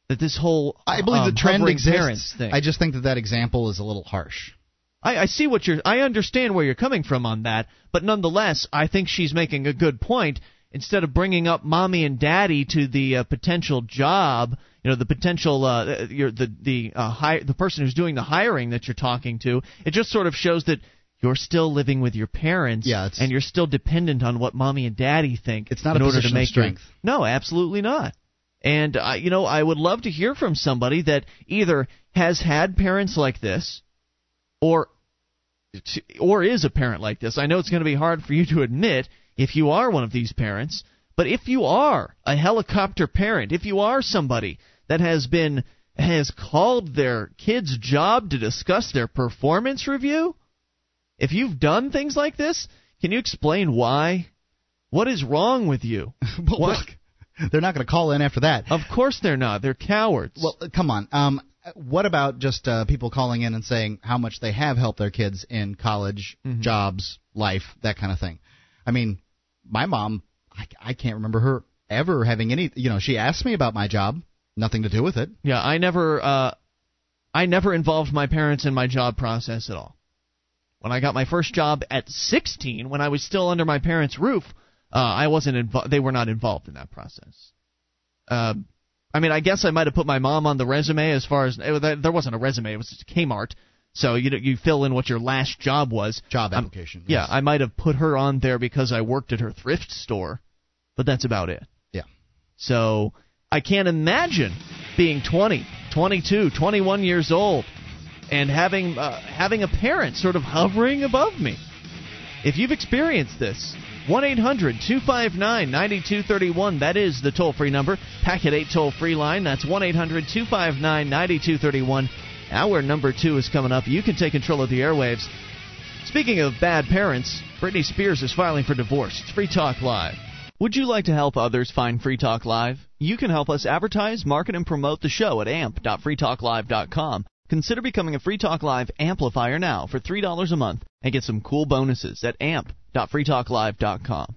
That this whole I believe um, the trend exists. I just think that that example is a little harsh. I, I see what you're. I understand where you're coming from on that, but nonetheless, I think she's making a good point. Instead of bringing up mommy and daddy to the uh, potential job, you know, the potential, uh, you're the the uh, hire, the person who's doing the hiring that you're talking to, it just sort of shows that you're still living with your parents yeah, and you're still dependent on what mommy and daddy think it's not in a order to make strength. Your, no, absolutely not. And uh, you know, I would love to hear from somebody that either has had parents like this or or is a parent like this. I know it's going to be hard for you to admit if you are one of these parents, but if you are a helicopter parent, if you are somebody that has been has called their kid's job to discuss their performance review, if you've done things like this, can you explain why? What is wrong with you? but what? Look, they're not going to call in after that. Of course they're not. They're cowards. Well, uh, come on. Um, what about just uh, people calling in and saying how much they have helped their kids in college, mm-hmm. jobs, life, that kind of thing? I mean, my mom, I, I can't remember her ever having any. You know, she asked me about my job, nothing to do with it. Yeah, I never, uh, I never involved my parents in my job process at all. When I got my first job at 16, when I was still under my parents' roof, uh, I wasn't involved. They were not involved in that process. Uh, I mean, I guess I might have put my mom on the resume as far as it, there wasn't a resume; it was just Kmart. So you you fill in what your last job was. Job application. Um, yes. Yeah, I might have put her on there because I worked at her thrift store, but that's about it. Yeah. So I can't imagine being 20, 22, 21 years old and having uh, having a parent sort of hovering above me. If you've experienced this, 1 800 259 9231. That is the toll free number. Packet 8 toll free line. That's 1 800 259 9231. Hour number two is coming up. You can take control of the airwaves. Speaking of bad parents, Britney Spears is filing for divorce. It's Free Talk Live. Would you like to help others find Free Talk Live? You can help us advertise, market, and promote the show at amp.freetalklive.com. Consider becoming a Free Talk Live amplifier now for $3 a month and get some cool bonuses at amp.freetalklive.com.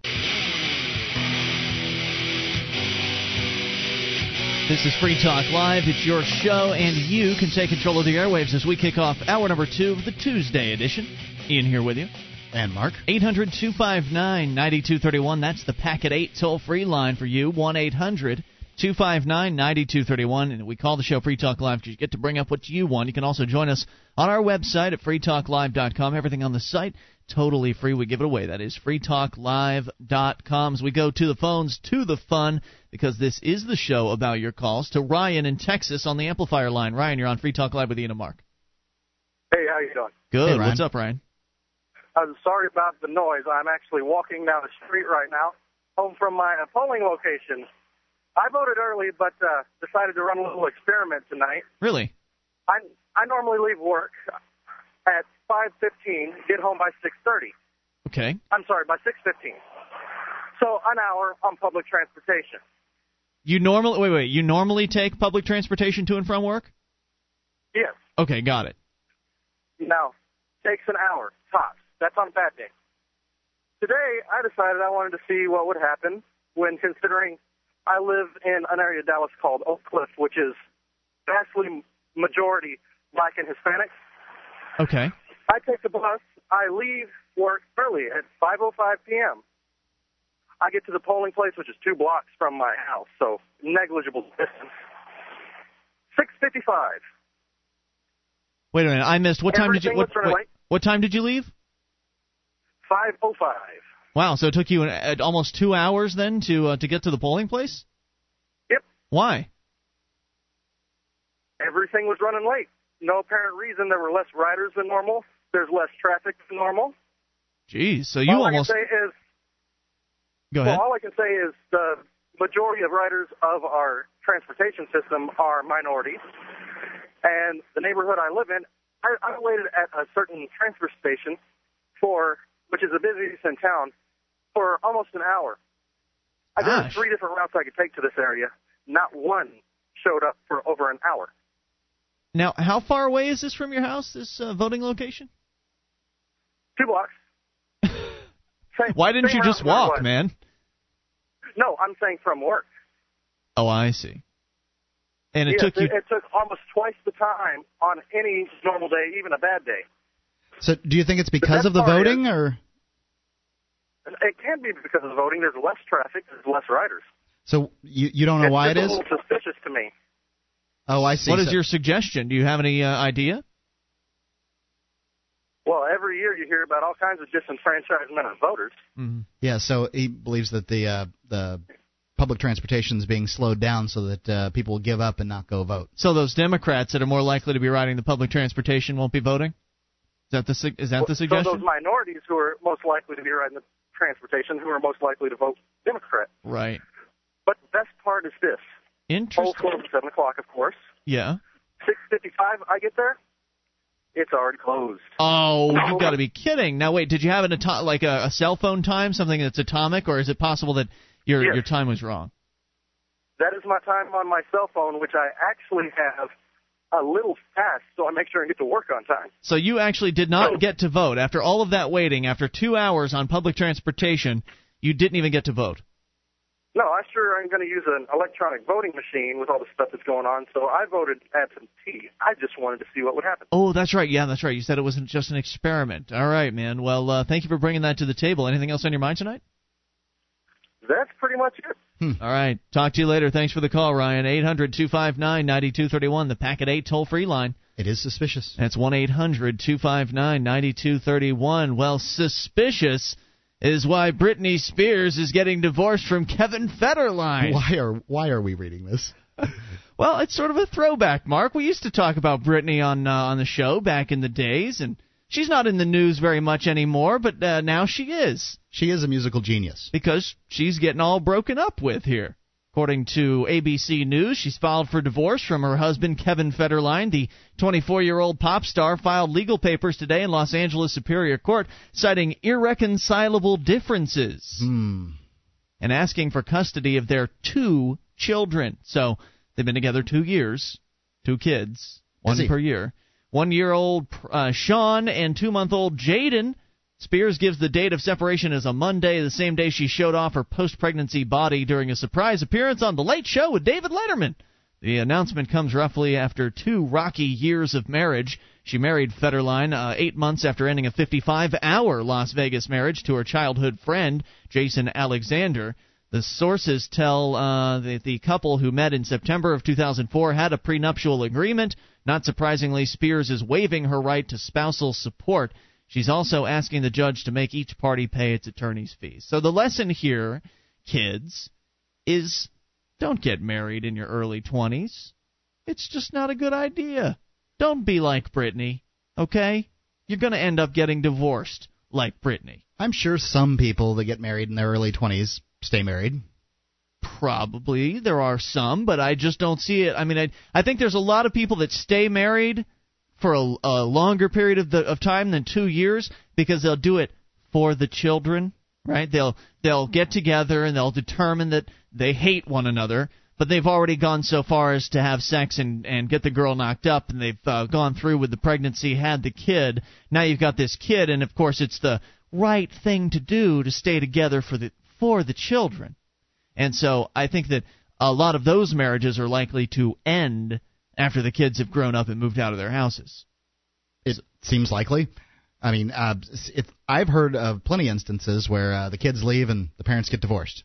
This is Free Talk Live. It's your show, and you can take control of the airwaves as we kick off hour number two of the Tuesday edition. Ian here with you. And Mark? 800 259 9231. That's the Packet 8 toll free line for you. 1 800 259 9231. And we call the show Free Talk Live because you get to bring up what you want. You can also join us on our website at freetalklive.com. Everything on the site totally free. We give it away. That is freetalklive.com. As we go to the phones, to the fun, because this is the show about your calls. To Ryan in Texas on the amplifier line. Ryan, you're on Free Talk Live with Ian and Mark. Hey, how you doing? Good. Hey, What's up, Ryan? I'm sorry about the noise. I'm actually walking down the street right now, home from my uh, polling location. I voted early, but uh, decided to run a little experiment tonight. Really? I I normally leave work at 5:15, get home by 6:30. Okay. I'm sorry, by 6:15. So an hour on public transportation. You normally wait, wait. You normally take public transportation to and from work? Yes. Okay, got it. Now, takes an hour tops. That's on a bad day. Today, I decided I wanted to see what would happen when considering I live in an area of Dallas called Oak Cliff, which is vastly majority black and Hispanic. Okay. I take the bus. I leave work early at 5:05 p.m. I get to the polling place, which is two blocks from my house, so negligible distance. 6:55. Wait a minute. I missed. What time did you? What, wait, what time did you leave? 5:05. Wow. So it took you an, uh, almost two hours then to uh, to get to the polling place. Yep. Why? Everything was running late. No apparent reason. There were less riders than normal. There's less traffic than normal. Geez, So you all almost I can say is, go ahead. well, all I can say is the majority of riders of our transportation system are minorities, and the neighborhood I live in, I, I waited at a certain transfer station for, which is the busiest in town, for almost an hour. I there were three different routes I could take to this area. Not one showed up for over an hour. Now, how far away is this from your house? This uh, voting location? Two blocks. Same- Why didn't you just walk, man? No, I'm saying from work. Oh, I see. And it yes, took you. it, took almost twice the time on any normal day, even a bad day. So, do you think it's because of the voting, or And It can be because of voting. There's less traffic. There's less riders. so you you don't know it's why it is? just is? a little suspicious to me. Oh, I see. What is So- your suggestion? Do you have any uh, idea? Well, every year you hear about all kinds of disenfranchisement of voters. Mhm. Yeah, so he believes that the uh, the public transportation is being slowed down so that uh, people will give up and not go vote. So those Democrats that are more likely to be riding the public transportation won't be voting. Is that the is that the suggestion? So suggestion? those minorities who are most likely to be riding the transportation, who are most likely to vote Democrat. right. But the best part is this: polls Interesting. close at seven o'clock, of course. Yeah. Six fifty-five, I get there. It's already closed. Oh, you've got to be kidding! Now wait, did you have an ato- like a, a cell phone time, something that's atomic, or is it possible that your Yes. your time was wrong? That is my time on my cell phone, which I actually have a little fast, so I make sure I get to work on time. So you actually did not get to vote after all of that waiting. After two hours on public transportation, you didn't even get to vote. No, I sure am going to use an electronic voting machine with all the stuff that's going on, so I voted absentee. I just wanted to see what would happen. Oh, that's right. Yeah, that's right. You said it wasn't just an experiment. All right, man. Well, uh, thank you for bringing that to the table. Anything else on your mind tonight? That's pretty much it. All right. Talk to you later. Thanks for the call, Ryan. 800 259 9231, the Packet 8 toll free line. It is suspicious. That's 1 800 259 9231. Well, suspicious is why Britney Spears is getting divorced from Kevin Federline. Why are why are we reading this? Well, it's sort of a throwback, Mark. We used to talk about Britney on uh, on the show back in the days, and she's not in the news very much anymore, but uh, now she is She is a musical genius. because she's getting all broken up with here. According to ABC News, she's filed for divorce from her husband Kevin Federline. The 24-year-old pop star filed legal papers today in Los Angeles Superior Court, citing irreconcilable differences Hmm. and asking for custody of their two children. So they've been together two years, two kids, one per year. One year old uh, Sean and two month old Jaden. Spears gives the date of separation as a Monday, the same day she showed off her post pregnancy body during a surprise appearance on The Late Show with David Letterman. The announcement comes roughly after two rocky years of marriage. She married Federline uh, eight months after ending a 55 hour Las Vegas marriage to her childhood friend, Jason Alexander. The sources tell uh, that the couple who met in September of 2004 had a prenuptial agreement. Not surprisingly, Spears is waiving her right to spousal support. She's also asking the judge to make each party pay its attorney's fees. So the lesson here, kids, is don't get married in your early 20s. It's just not a good idea. Don't be like Britney, okay? You're going to end up getting divorced like Britney. I'm sure some people that get married in their early 20s stay married. Probably there are some, but I just don't see it. I mean, I I think there's a lot of people that stay married for a, a longer period of the of time than 2 years because they'll do it for the children, right? They'll they'll get together and they'll determine that they hate one another, but they've already gone so far as to have sex and and get the girl knocked up and they've uh, gone through with the pregnancy, had the kid. Now you've got this kid and of course it's the right thing to do to stay together for the for the children. And so I think that a lot of those marriages are likely to end after the kids have grown up and moved out of their houses. It seems likely. I mean, uh, if, I've heard of plenty of instances where uh, the kids leave and the parents get divorced.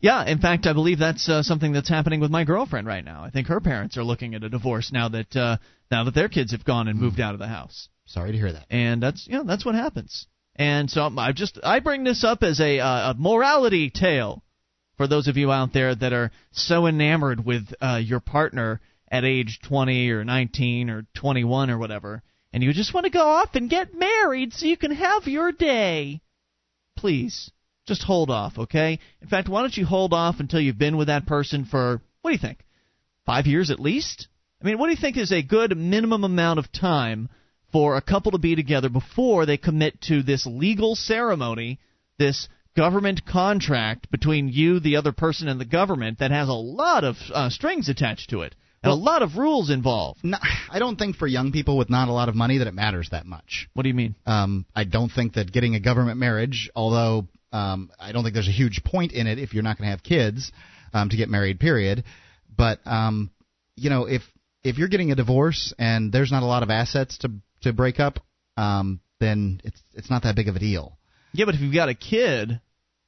Yeah, in fact, I believe that's uh, something that's happening with my girlfriend right now. I think her parents are looking at a divorce now that uh, now that their kids have gone and moved out of the house. Sorry to hear that. And that's you know that's what happens. And so I just I bring this up as a, uh, a morality tale for those of you out there that are so enamored with uh, your partner at age 20 or 19 or 21 or whatever, and you just want to go off and get married so you can have your day. Please, just hold off, okay? In fact, why don't you hold off until you've been with that person for what do you think? Five years at least? I mean, what do you think is a good minimum amount of time for a couple to be together before they commit to this legal ceremony, this government contract between you, the other person, and the government that has a lot of uh, strings attached to it and well, a lot of rules involved. No, I don't think for young people with not a lot of money that it matters that much. What do you mean? Um, I don't think that getting a government marriage, although um, I don't think there's a huge point in it if you're not going to have kids um, to get married. Period. But um, you know, if if you're getting a divorce and there's not a lot of assets to to break up, um, then it's it's not that big of a deal. Yeah, but if you've got a kid,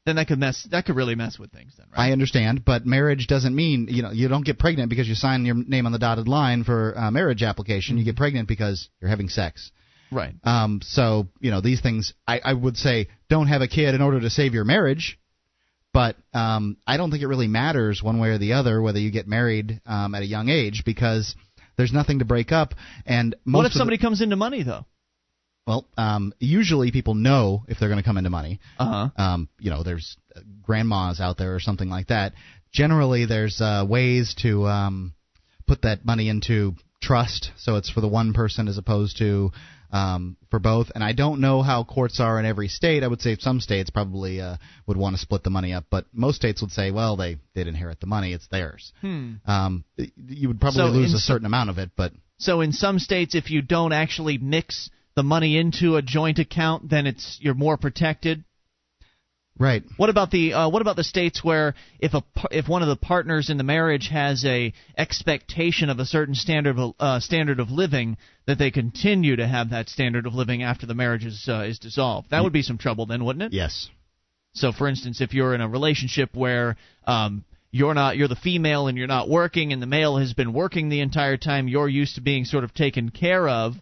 then that could mess that could really mess with things then, right? I understand, but marriage doesn't mean you know you don't get pregnant because you sign your name on the dotted line for a marriage application. You get pregnant because you're having sex. Right. Um, so you know these things. I, I would say don't have a kid in order to save your marriage, but um, I don't think it really matters one way or the other whether you get married um, at a young age because there's nothing to break up. And what if somebody the, comes into money though? Well, um, usually people know if they're going to come into money. Uh huh. Um, you know, there's grandmas out there or something like that. Generally, there's uh, ways to um, put that money into trust, so it's for the one person as opposed to um, for both. And I don't know how courts are in every state. I would say some states probably uh, would want to split the money up, but most states would say, well, they did inherit the money; it's theirs. Hmm. Um, you would probably so lose a certain amount of it, but so in some states, if you don't actually mix the money into a joint account, then it's you're more protected. Right. What about the uh, what about the states where if a if one of the partners in the marriage has a expectation of a certain standard of uh, standard of living that they continue to have that standard of living after the marriage is uh, is dissolved? That would be some trouble then, wouldn't it? Yes. So, for instance, if you're in a relationship where um, you're not you're the female and you're not working, and the male has been working the entire time, you're used to being sort of taken care of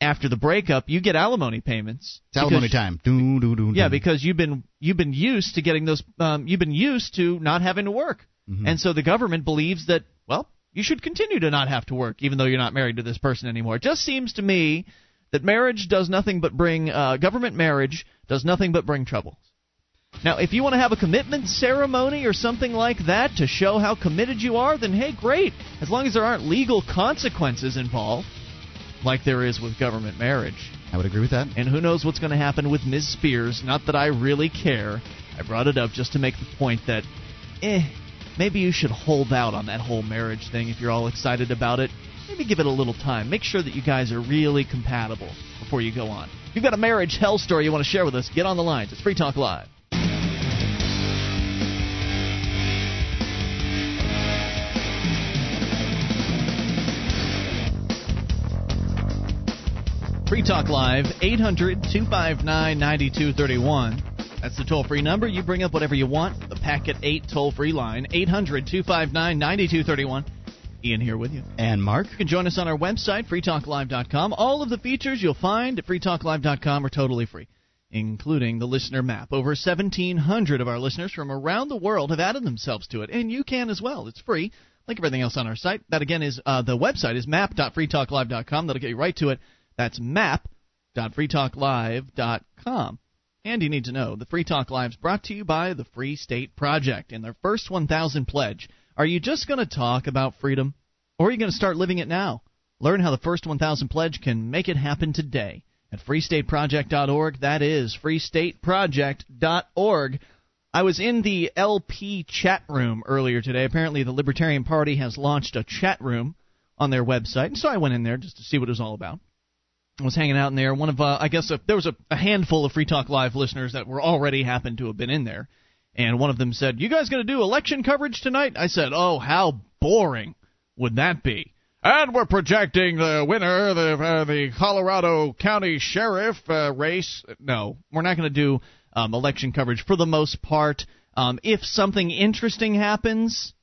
after the breakup, you get alimony payments. It's alimony time. Do, do, do, yeah, because you've been you've been used to getting those. Um, you've been used to not having to work, mm-hmm. and so the government believes that well, you should continue to not have to work, even though you're not married to this person anymore. It just seems to me that marriage does nothing but bring uh, government marriage does nothing but bring trouble. Now, if you want to have a commitment ceremony or something like that to show how committed you are, then hey, great. As long as there aren't legal consequences involved like there is with government marriage. I would agree with that. And who knows what's going to happen with Ms. Spears? Not that I really care. I brought it up just to make the point that, eh, maybe you should hold out on that whole marriage thing if you're all excited about it. Maybe give it a little time. Make sure that you guys are really compatible before you go on. If you've got a marriage hell story you want to share with us, get on the lines. It's Free Talk Live. Free Talk Live, 800 259 9231. That's the toll free number. You bring up whatever you want. The Packet 8 toll free line, 800 259 9231. Ian here with you. And Mark? You can join us on our website, freetalklive.com. All of the features you'll find at freetalklive.com are totally free, including the listener map. Over 1,700 of our listeners from around the world have added themselves to it, and you can as well. It's free, like everything else on our site. That, again, is uh, the website is map.freetalklive.com. That'll get you right to it. That's map.freetalklive.com. And you need to know the Free Talk Live is brought to you by the Free State Project. In their first 1,000 pledge, are you just going to talk about freedom, or are you going to start living it now? Learn how the first 1,000 pledge can make it happen today at freestateproject.org. That is freestateproject.org. I was in the LP chat room earlier today. Apparently, the Libertarian Party has launched a chat room on their website, and so I went in there just to see what it was all about. Was hanging out in there. One of, uh, I guess, a, there was a, a handful of Free Talk Live listeners that were already happened to have been in there, and one of them said, "You guys going to do election coverage tonight?" I said, "Oh, how boring would that be?" And we're projecting the winner, the uh, the Colorado County Sheriff uh, race. No, we're not going to do um, election coverage for the most part. Um, if something interesting happens,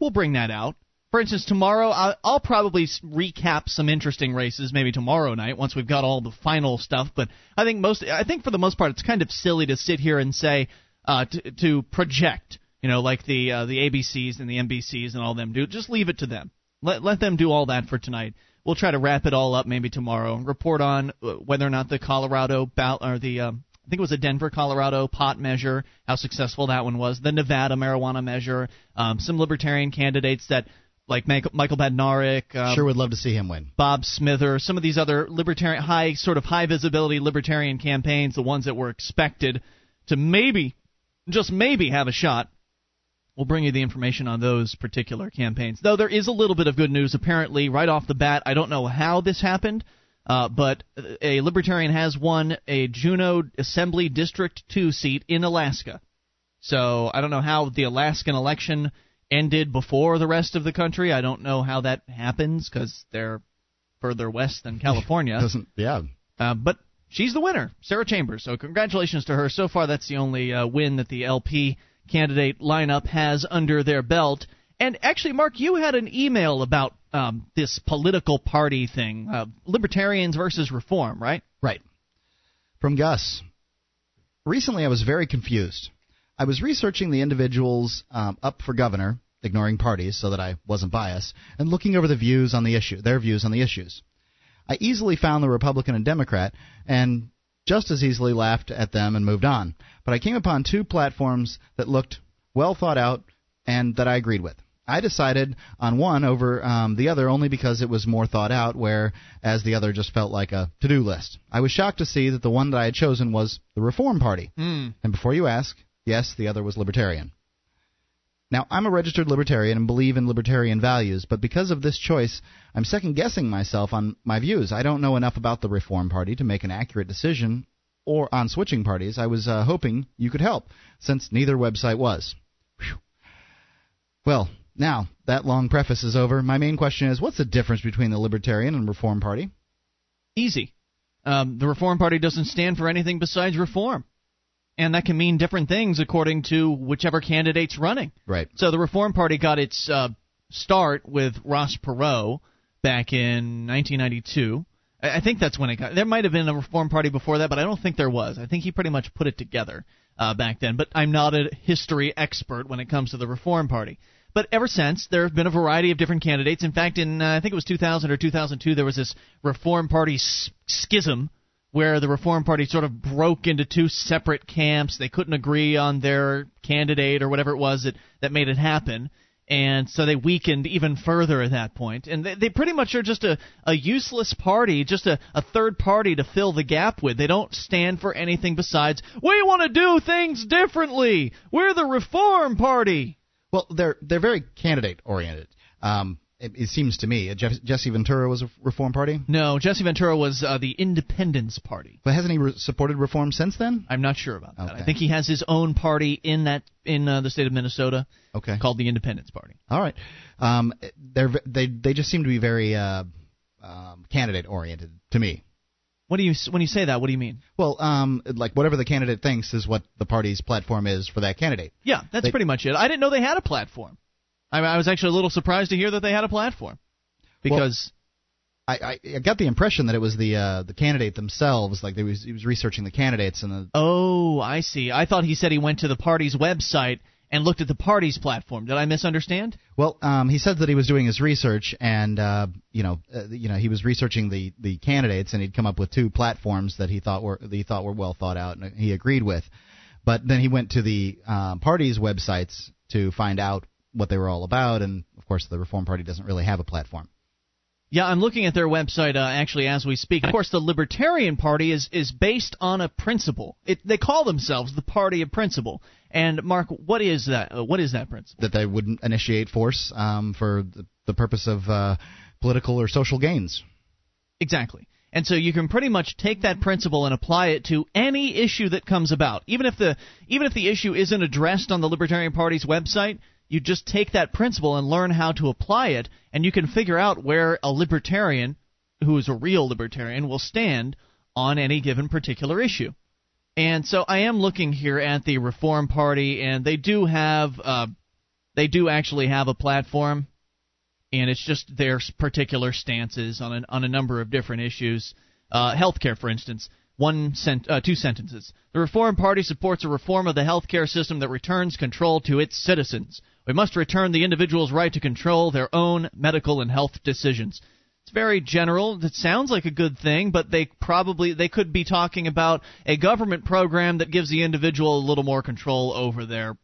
we'll bring that out. For instance, tomorrow I'll, I'll probably recap some interesting races maybe tomorrow night once we've got all the final stuff. But I think most, I think for the most part, it's kind of silly to sit here and say uh, to, to project, you know, like the uh, the ABCs and the NBCs and all them do. Just leave it to them. Let let them do all that for tonight. We'll try to wrap it all up maybe tomorrow and report on uh, whether or not the Colorado ballot or the um, I think it was a Denver, Colorado pot measure, how successful that one was. The Nevada marijuana measure, um, some libertarian candidates that like Michael Badnarik. Um, sure would love to see him win. Bob Smither, some of these other libertarian, high sort of high visibility libertarian campaigns, the ones that were expected to maybe, just maybe, have a shot. We'll bring you the information on those particular campaigns. Though there is a little bit of good news, apparently, right off the bat. I don't know how this happened, uh, but a libertarian has won a Juneau Assembly District 2 seat in Alaska. So I don't know how the Alaskan election ended before the rest of the country. I don't know how that happens because they're further west than California. Doesn't yeah. Uh, but she's the winner, Sarah Chambers. So congratulations to her. So far, that's the only uh, win that the LP candidate lineup has under their belt. And actually, Mark, you had an email about um, this political party thing, uh, libertarians versus reform, right? Right. From Gus. Recently, I was very confused. I was researching the individuals um, up for governor, ignoring parties so that I wasn't biased, and looking over the views on the issue, their views on the issues. I easily found the Republican and Democrat, and just as easily laughed at them and moved on. But I came upon two platforms that looked well thought out and that I agreed with. I decided on one over um, the other only because it was more thought out, whereas the other just felt like a to do list. I was shocked to see that the one that I had chosen was the Reform Party. Mm. And before you ask, Yes, the other was libertarian. Now, I'm a registered libertarian and believe in libertarian values, but because of this choice, I'm second guessing myself on my views. I don't know enough about the Reform Party to make an accurate decision or on switching parties. I was uh, hoping you could help, since neither website was. Whew. Well, now, that long preface is over. My main question is what's the difference between the Libertarian and Reform Party? Easy. Um, the Reform Party doesn't stand for anything besides reform and that can mean different things according to whichever candidate's running. Right. So the Reform Party got its uh, start with Ross Perot back in 1992. I think that's when it got. There might have been a Reform Party before that, but I don't think there was. I think he pretty much put it together uh, back then. But I'm not a history expert when it comes to the Reform Party. But ever since, there have been a variety of different candidates. In fact, in uh, I think it was 2000 or 2002, there was this Reform Party schism where the Reform Party sort of broke into two separate camps. They couldn't agree on their candidate or whatever it was that, that made it happen. And so they weakened even further at that point. And they, they pretty much are just a, a useless party, just a, a third party to fill the gap with. They don't stand for anything besides, we want to do things differently. We're the Reform Party. Well, they're they're very candidate oriented. Um, it, it seems to me. Jeff, Jesse Ventura was a Reform Party. No, Jesse Ventura was uh, the Independence Party. But hasn't he re- supported reform since then? I'm not sure about that. Okay. I think he has his own party in that in uh, the state of Minnesota. Okay. Called the Independence Party. All right. Um, they're they they just seem to be very uh, um, candidate oriented to me. What do you when you say that? What do you mean? Well, um, like whatever the candidate thinks is what the party's platform is for that candidate. Yeah, that's They- pretty much it. I didn't know they had a platform. I, I was actually a little surprised to hear that they had a platform because I, I, I got the impression that it was the uh, the candidate themselves, like they was he was researching the candidates and the oh, I see. I thought he said he went to the party's website and looked at the party's platform. Did I misunderstand? Well, um, he said that he was doing his research, and uh, you know, uh, you know, he was researching the, the candidates, and he'd come up with two platforms that he thought were that he thought were well thought out, and he agreed with. But then he went to the uh, party's websites to find out what they were all about, and of course, the Reform Party doesn't really have a platform. Yeah, I'm looking at their website uh, actually as we speak. Of course, the Libertarian Party is is based on a principle. It, they call themselves the Party of Principle. And Mark, what is that? Uh, what is that principle? That they wouldn't initiate force um, for the, the purpose of uh, political or social gains. Exactly. And so you can pretty much take that principle and apply it to any issue that comes about. Even if the even if the issue isn't addressed on the Libertarian Party's website, you just take that principle and learn how to apply it and you can figure out where a libertarian who is a real libertarian will stand on any given particular issue. And so I am looking here at the Reform Party and they do have uh, they do actually have a platform and it's just their particular stances on, an, on a number of different issues. Uh, healthcare, for instance, one sent, uh, two sentences. The Reform Party supports a reform of the healthcare system that returns control to its citizens. We must return the individual's right to control their own medical and health decisions. It's very general. It sounds like a good thing, but they probably they could be talking about a government program that gives the individual a little more control over their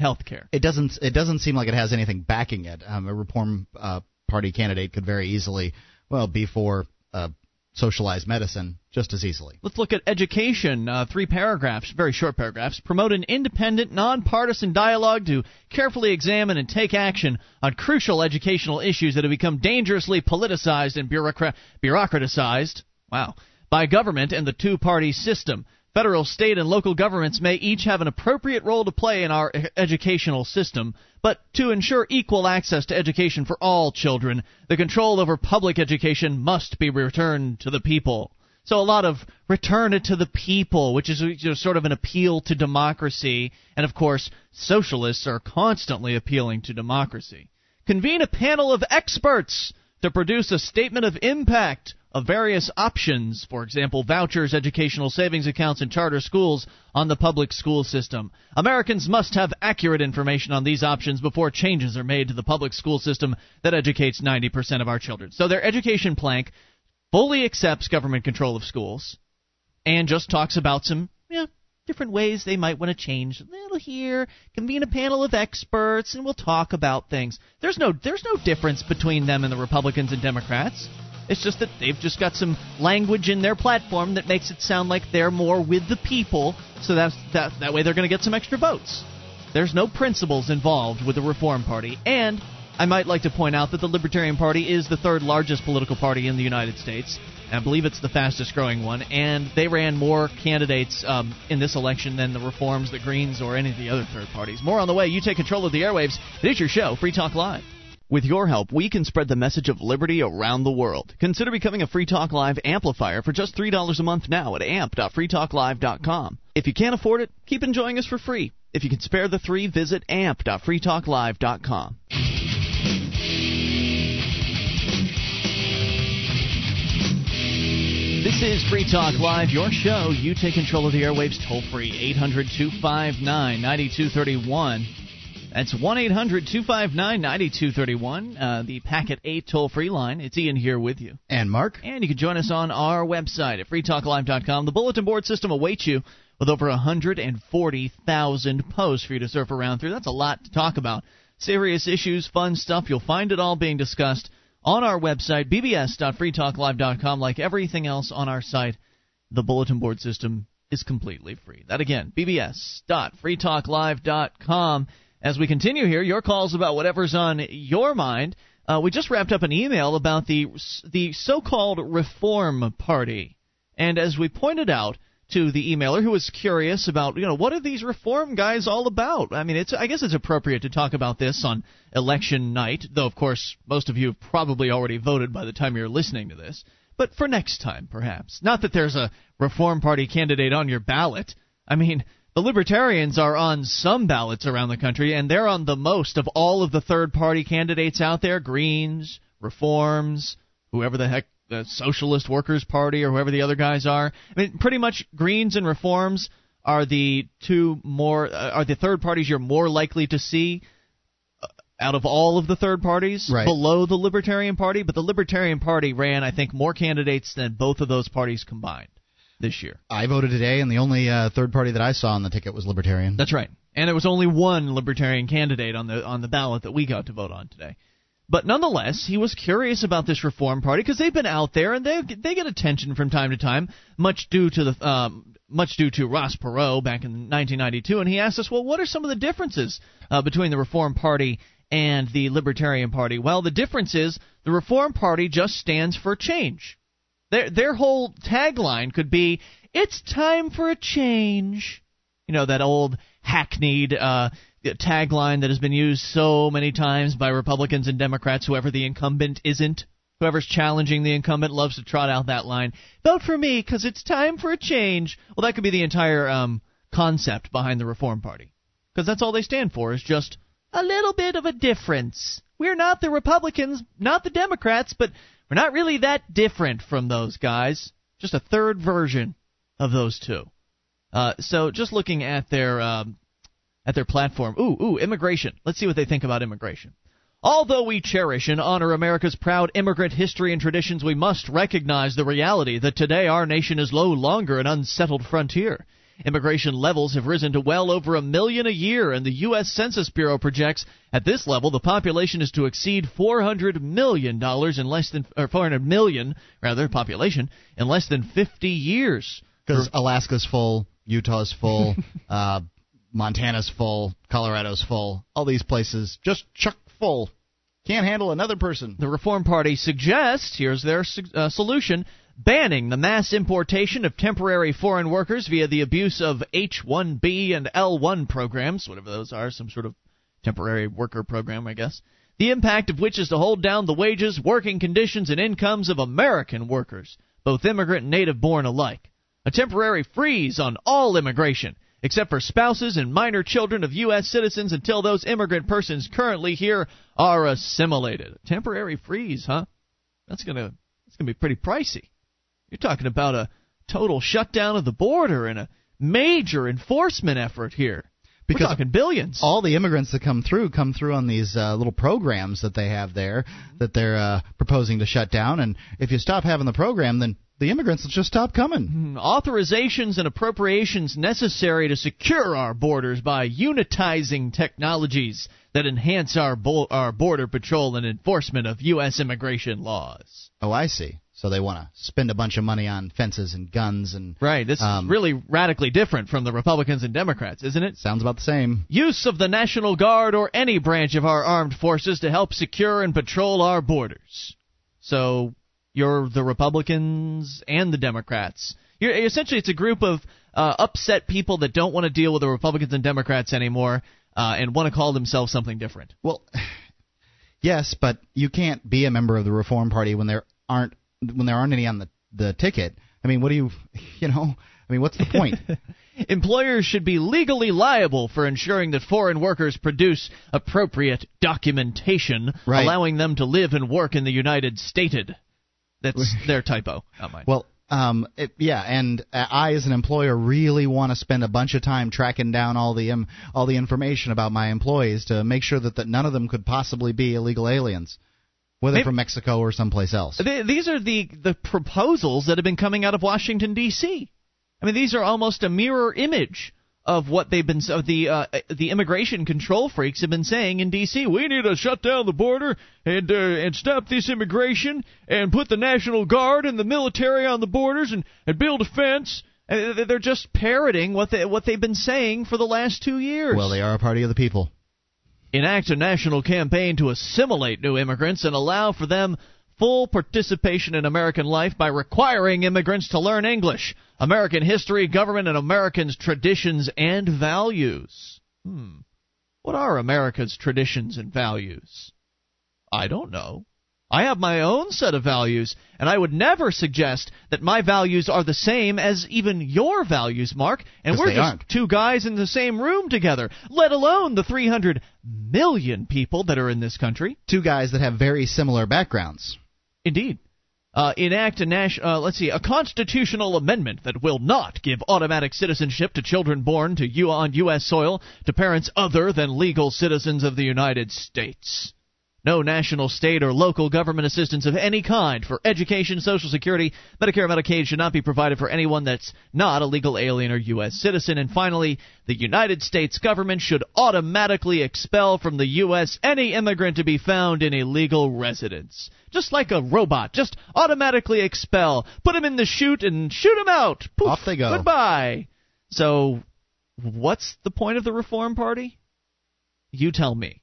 health care. It doesn't it doesn't seem like it has anything backing it. Um, a Reform uh, Party candidate could very easily, well, be for uh, socialized medicine just as easily. Let's look at education. Uh, three paragraphs, very short paragraphs. Promote an independent, nonpartisan dialogue to carefully examine and take action on crucial educational issues that have become dangerously politicized and bureaucra- bureaucratized. Wow. By government and the two party system. Federal, state, and local governments may each have an appropriate role to play in our educational system, but to ensure equal access to education for all children, the control over public education must be returned to the people. So a lot of return it to the people, which is you know, sort of an appeal to democracy, and of course, socialists are constantly appealing to democracy. Convene a panel of experts to produce a statement of impact of various options, for example, vouchers, educational savings accounts, and charter schools on the public school system. Americans must have accurate information on these options before changes are made to the public school system that educates 90% of our children. So their education plank fully accepts government control of schools and just talks about some yeah, different ways they might want to change a little here, convene a panel of experts, and we'll talk about things. There's no there's no difference between them and the Republicans and Democrats. It's just that they've just got some language in their platform that makes it sound like they're more with the people, so that's that that way they're going to get some extra votes. There's no principles involved with the Reform Party, and I might like to point out that the Libertarian Party is the third largest political party in the United States. I believe it's the fastest growing one, and they ran more candidates um, in this election than the Reforms, the Greens, or any of the other third parties. More on the way. You take control of the airwaves. It is your show, Free Talk Live. With your help, we can spread the message of liberty around the world. Consider becoming a Free Talk Live amplifier for just $3 a month now at amp.freetalklive.com. If you can't afford it, keep enjoying us for free. If you can spare the three, visit amp.freetalklive.com. This is Free Talk Live, your show. You take control of the airwaves toll free, 800 259 9231. That's 1 800 259 9231, uh, the Packet 8 toll free line. It's Ian here with you. And Mark, And you can join us on our website at freetalklive.com. The bulletin board system awaits you with over 140,000 posts for you to surf around through. That's a lot to talk about. Serious issues, fun stuff. You'll find it all being discussed on our website, bbs.freetalklive.com. Like everything else on our site, the bulletin board system is completely free. That again, bbs.freetalklive.com. As we continue here, your calls about whatever's on your mind. Uh, we just wrapped up an email about the the so-called Reform Party, and as we pointed out to the emailer who was curious about, you know, what are these reform guys all about? I mean, it's I guess it's appropriate to talk about this on election night, though of course most of you have probably already voted by the time you're listening to this. but for next time, perhaps. Not that there's a Reform Party candidate on your ballot. I mean, the Libertarians are on some ballots around the country, and they're on the most of all of the third party candidates out there Greens, Reforms, whoever the heck, the Socialist Workers' Party, or whoever the other guys are. I mean, pretty much Greens and Reforms are the two more, uh, are the third parties you're more likely to see uh, out of all of the third parties Right. below the Libertarian Party, but the Libertarian Party ran, I think, more candidates than both of those parties combined this year. I voted today, and the only uh, third party that I saw on the ticket was Libertarian. That's right. And there was only one libertarian candidate on the on the ballot that we got to vote on today. But nonetheless, he was curious about this reform party because they've been out there and they they get attention from time to time, much due to the um, much due to Ross Perot back in 1992. And he asked us, well, what are some of the differences uh, between the Reform Party and the Libertarian Party? Well, the difference is the Reform Party just stands for change. Their their whole tagline could be "It's time for a change." You know that old hackneyed uh, tagline that has been used so many times by Republicans and Democrats. Whoever the incumbent isn't, whoever's challenging the incumbent loves to trot out that line. Vote for me because it's time for a change. Well, that could be the entire um, concept behind the Reform Party, because that's all they stand for is just a little bit of a difference. We're not the Republicans, not the Democrats, but we're not really that different from those guys. Just a third version of those two. Uh, so just looking at their um, at their platform, ooh, ooh, immigration. Let's see what they think about immigration. Although we cherish and honor America's proud immigrant history and traditions, we must recognize the reality that today our nation is no longer an unsettled frontier. Immigration levels have risen to well over a million a year, and the U.S. Census Bureau projects at this level the population is to exceed 400 million dollars in less than or 400 million rather population in less than 50 years. Because Alaska's full, Utah's full, uh, Montana's full, Colorado's full. All these places just chuck full. Can't handle another person. The Reform Party suggests here's their uh, solution banning the mass importation of temporary foreign workers via the abuse of H-1B and L-1 programs, whatever those are, some sort of temporary worker program, I guess. The impact of which is to hold down the wages, working conditions, and incomes of American workers, both immigrant and native born alike. A temporary freeze on all immigration, except for spouses and minor children of U.S. citizens until those immigrant persons currently here are assimilated. A temporary freeze, huh? That's gonna that's gonna be pretty pricey. You're talking about a total shutdown of the border and a major enforcement effort here. Because We're talking billions. All the immigrants that come through come through on these uh, little programs that they have there that they're uh, proposing to shut down. And if you stop having the program, then the immigrants will just stop coming. Hmm, authorizations and appropriations necessary to secure our borders by unitizing technologies that enhance our bo- our border patrol and enforcement of U.S. immigration laws. Oh, I see. So they want to spend a bunch of money on fences and guns and Right. This Um, is really radically different from the Republicans and Democrats, isn't it? sounds about the same. Use of the National Guard or any branch of our armed forces to help secure and patrol our borders. So you're the Republicans and the Democrats. You're, essentially, it's a group of uh, upset people that don't want to deal with the Republicans and Democrats anymore uh, and want to call themselves something different. Well, yes, but you can't be a member of the Reform Party when there aren't when there aren't any on the the ticket. I mean, what do you, you know? I mean, what's the point? Employers should be legally liable for ensuring that foreign workers produce appropriate documentation, Right. allowing them to live and work in the United Stated. That's their typo, not mine. Well, um, it, yeah, and uh, I, as an employer, really want to spend a bunch of time tracking down all the um, all the information about my employees to make sure that, that none of them could possibly be illegal aliens, whether Maybe- from Mexico or someplace else. Th- These are the the proposals that have been coming out of Washington D.C. I mean, these are almost a mirror image of what they've been of the uh, the immigration control freaks have been saying in D.C. We need to shut down the border and uh, and stop this immigration and put the National Guard and the military on the borders and, and build a fence. And they're just parroting what they what they've been saying for the last two years. Well, they are a party of the people. Enact a national campaign to assimilate new immigrants and allow for them full participation in American life by requiring immigrants to learn English, American history, government, and Americans' traditions and values. Hmm. What are America's traditions and values? I don't know. I have my own set of values, and I would never suggest that my values are the same as even your values, Mark. And we're just aren't. two guys in the same room together, let alone the 300 million people that are in this country. Two guys that have very similar backgrounds. Indeed. Uh, enact a nas- uh, let's see, a constitutional amendment that will not give automatic citizenship to children born to you on U.S. soil to parents other than legal citizens of the United States. No national, state, or local government assistance of any kind for education, Social Security, Medicare, Medicaid should not be provided for anyone that's not a legal alien or U.S. citizen. And finally, the United States government should automatically expel from the U.S. any immigrant to be found in illegal residence. Just like a robot, just automatically expel. Put him in the chute and shoot him out. Poof, Off they go. Goodbye. So, what's the point of the Reform Party? You tell me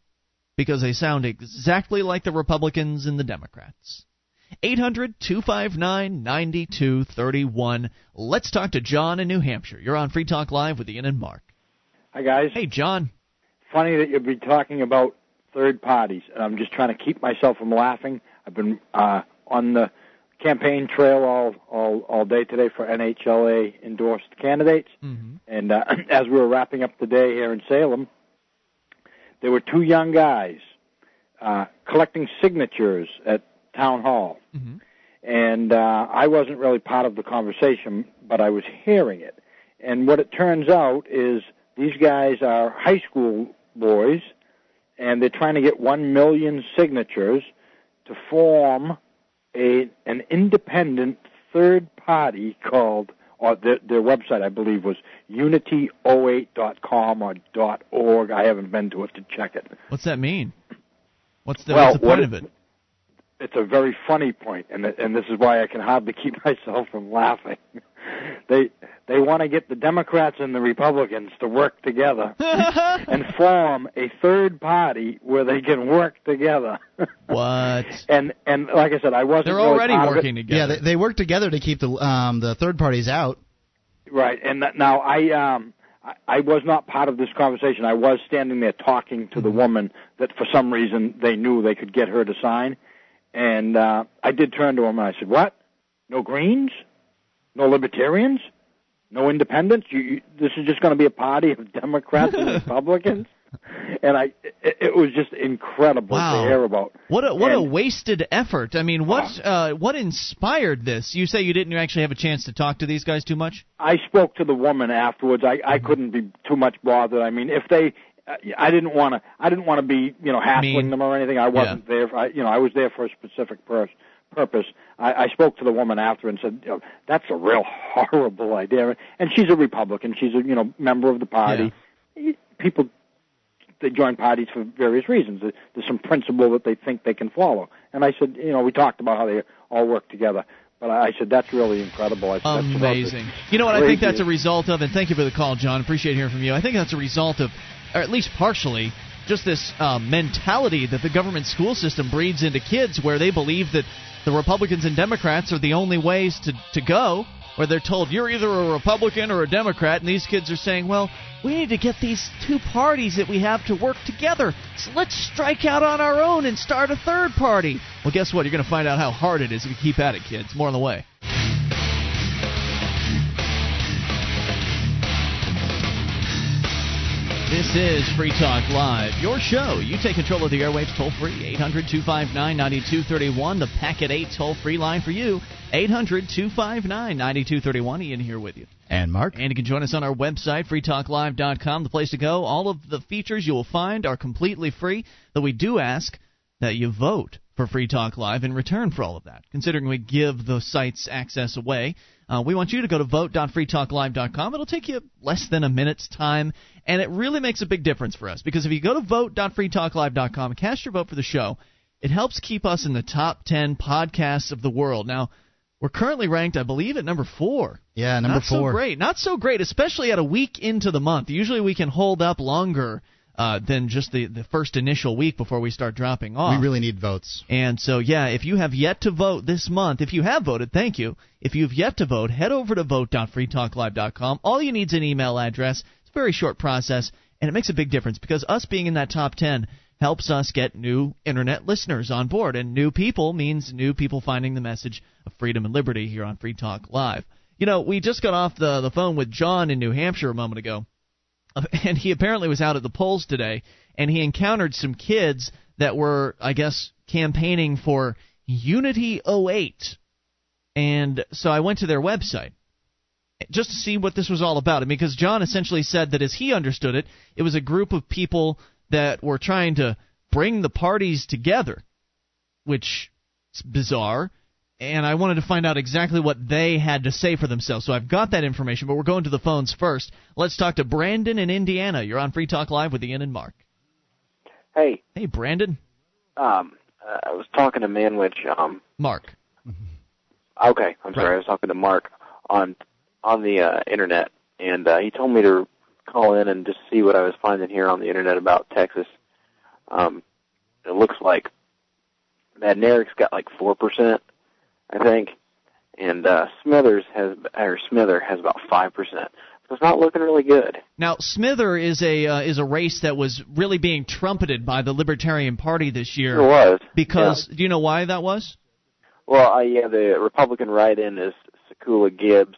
because they sound exactly like the Republicans and the Democrats. 800 259 9231. Let's talk to John in New Hampshire. You're on Free Talk Live with Ian and Mark. Hi guys. Hey, John. Funny that you'll be talking about third parties, and I'm just trying to keep myself from laughing. I've been uh, on the campaign trail all all all day today for NHLA endorsed candidates, Mm-hmm. and uh, as we were wrapping up the day here in Salem, there were two young guys uh, collecting signatures at town hall, Mm-hmm. and uh, I wasn't really part of the conversation, but I was hearing it. And what it turns out is these guys are high school boys, and they're trying to get one million signatures to form a an independent third party called, or their, their website I believe was unity08.com or .org. I haven't been to it to check it. What's that mean? What's the, Well, what's the what point it- of it? It's a very funny point, and and this is why I can hardly keep myself from laughing. they they want to get the Democrats and the Republicans to work together and form a third party where they can work together. what? and and like I said, I wasn't. They're really already part of it. working Yeah, together. they, they work together to keep the um, the third parties out. Right, and that, now I um I, I was not part of this conversation. I was standing there talking to the woman that for some reason they knew they could get her to sign, and uh, I did turn to him and I said, "What? No Greens? No Libertarians? No Independents? You, you, this is just going to be a party of Democrats and Republicans?" And I, it, it was just incredible Wow. to hear about. What a what a wasted effort. I mean, what uh, what inspired this? You say you didn't actually have a chance to talk to these guys too much. I spoke to the woman afterwards. I Mm-hmm. I couldn't be too much bothered. I mean, if they, Uh, I didn't want to. I didn't want to be you know hassling Mean. them or anything. I wasn't there. For, I, you know, I was there for a specific pur- purpose. I, I spoke to the woman after and said, you know, "That's a real horrible idea." And she's a Republican. She's a you know member of the party. People they join parties for various reasons. There's some principle that they think they can follow. And I said, you know, we talked about how they all work together. But I said that's really incredible. I said, that's Amazing. You know what I think that's a result of, and thank you for the call, John. Appreciate hearing from you. I think that's a result of, or at least partially, just this uh, mentality that the government school system breeds into kids, where they believe that the Republicans and Democrats are the only ways to to go. Where they're told you're either a Republican or a Democrat, and these kids are saying, "Well, we need to get these two parties that we have to work together. So let's strike out on our own and start a third party." Well, guess what? You're going to find out how hard it is if you keep at it, kids. More on the way. This is Free Talk Live, your show. You take control of the airwaves toll free, 800 259 9231, the Packet 8 toll free line for you, 800 259 9231. Ian here with you. And Mark, And you can join us on our website, freetalklive.com, the place to go. All of the features you will find are completely free, though we do ask that you vote for Free Talk Live in return for all of that. Considering we give the site's access away, uh, we want you to go to vote.freetalklive.com. It'll take you less than a minute's time, and it really makes a big difference for us because if you go to vote.freetalklive.com and cast your vote for the show, it helps keep us in the top 10 podcasts of the world. Now, we're currently ranked, I believe, at number four. yeah, number Not four. so great. Not so great, especially at a week into the month. Usually we can hold up longer uh, than just the, the first initial week before we start dropping off. We really need votes. And so, yeah, if you have yet to vote this month, if you have voted, thank you. If you've yet to vote, head over to vote.freetalklive.com. All you need is an email address. It's a very short process, and it makes a big difference because us being in that top 10 helps us get new internet listeners on board. And new people means new people finding the message of freedom and liberty here on Free Talk Live. You know, we just got off the, the phone with John in New Hampshire a moment ago, and he apparently was out at the polls today, and he encountered some kids that were, I guess, campaigning for Unity 08. And so I went to their website just to see what this was all about. And because John essentially said that as he understood it, it was a group of people that were trying to bring the parties together, which is bizarre. And I wanted to find out exactly what they had to say for themselves. So I've got that information, but we're going to the phones first. Let's talk to Brandon in Indiana. You're on Free Talk Live with Ian and Mark. Hey. Hey, Brandon. Um, uh, I was talking to Manwich. Um, Mark. Okay, I'm sorry. I was talking to Mark on on the uh, internet, and uh, he told me to call in and just see what I was finding here on the internet about Texas. Um, it looks like Madneric's got like four percent, I think, and uh, Smithers has or Smither has about five percent. So it's not looking really good. Now, Smither is a uh, is a race that was really being trumpeted by the Libertarian Party this year. It was because yeah. do you know why that was? Well, uh, yeah, the Republican write-in is Sekula Gibbs,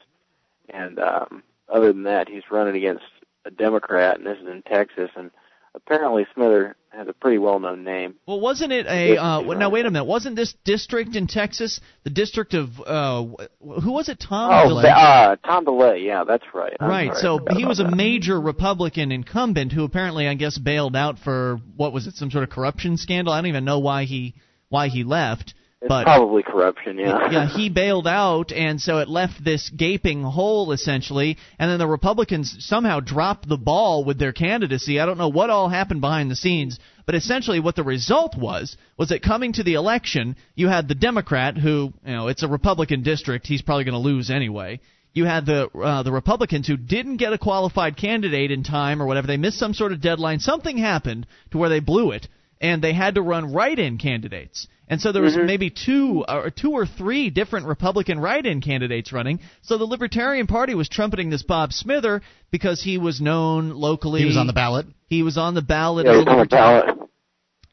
and um, other than that, he's running against a Democrat, and this is in Texas, and apparently Smither has a pretty well-known name. Well, wasn't it a? Uh, now wait a minute. Wasn't this district in Texas the district of uh, who was it? Tom. Oh, DeLay? Uh, Tom DeLay. Yeah, that's right. I'm right. Sorry, so he was a that. major Republican incumbent who apparently, I guess, bailed out for what was it? Some sort of corruption scandal. I don't even know why he why he left. It's but probably corruption, yeah. yeah, he bailed out, and so it left this gaping hole essentially. And then the Republicans somehow dropped the ball with their candidacy. I don't know what all happened behind the scenes, but essentially what the result was was that coming to the election, you had the Democrat who, you know, it's a Republican district. He's probably going to lose anyway. You had the uh, the Republicans who didn't get a qualified candidate in time or whatever. They missed some sort of deadline. Something happened to where they blew it and they had to run write-in candidates. And so there was mm-hmm. maybe two or two or three different Republican write-in candidates running. So the Libertarian Party was trumpeting this Bob Smither because he was known locally. He was on the ballot. He was on the ballot. Yeah, he was on the ballot.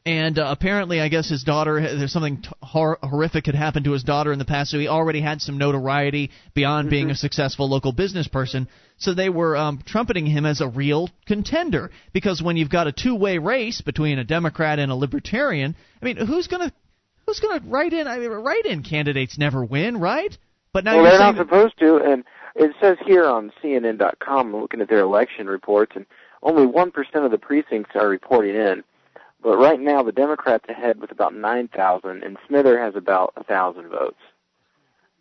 And uh, apparently, I guess his daughter, there's something t- hor- horrific had happened to his daughter in the past, so he already had some notoriety beyond mm-hmm. being a successful local business person. So they were um, trumpeting him as a real contender. Because when you've got a two way race between a Democrat and a Libertarian, I mean, who's going to. Who's going to write in? I mean, write-in candidates never win, right? But now well, you're they're not supposed to, and it says here on CNN.com, looking at their election reports, and only one percent of the precincts are reporting in. But right now, the Democrats ahead with about 9,000, and Smither has about a 1,000 votes.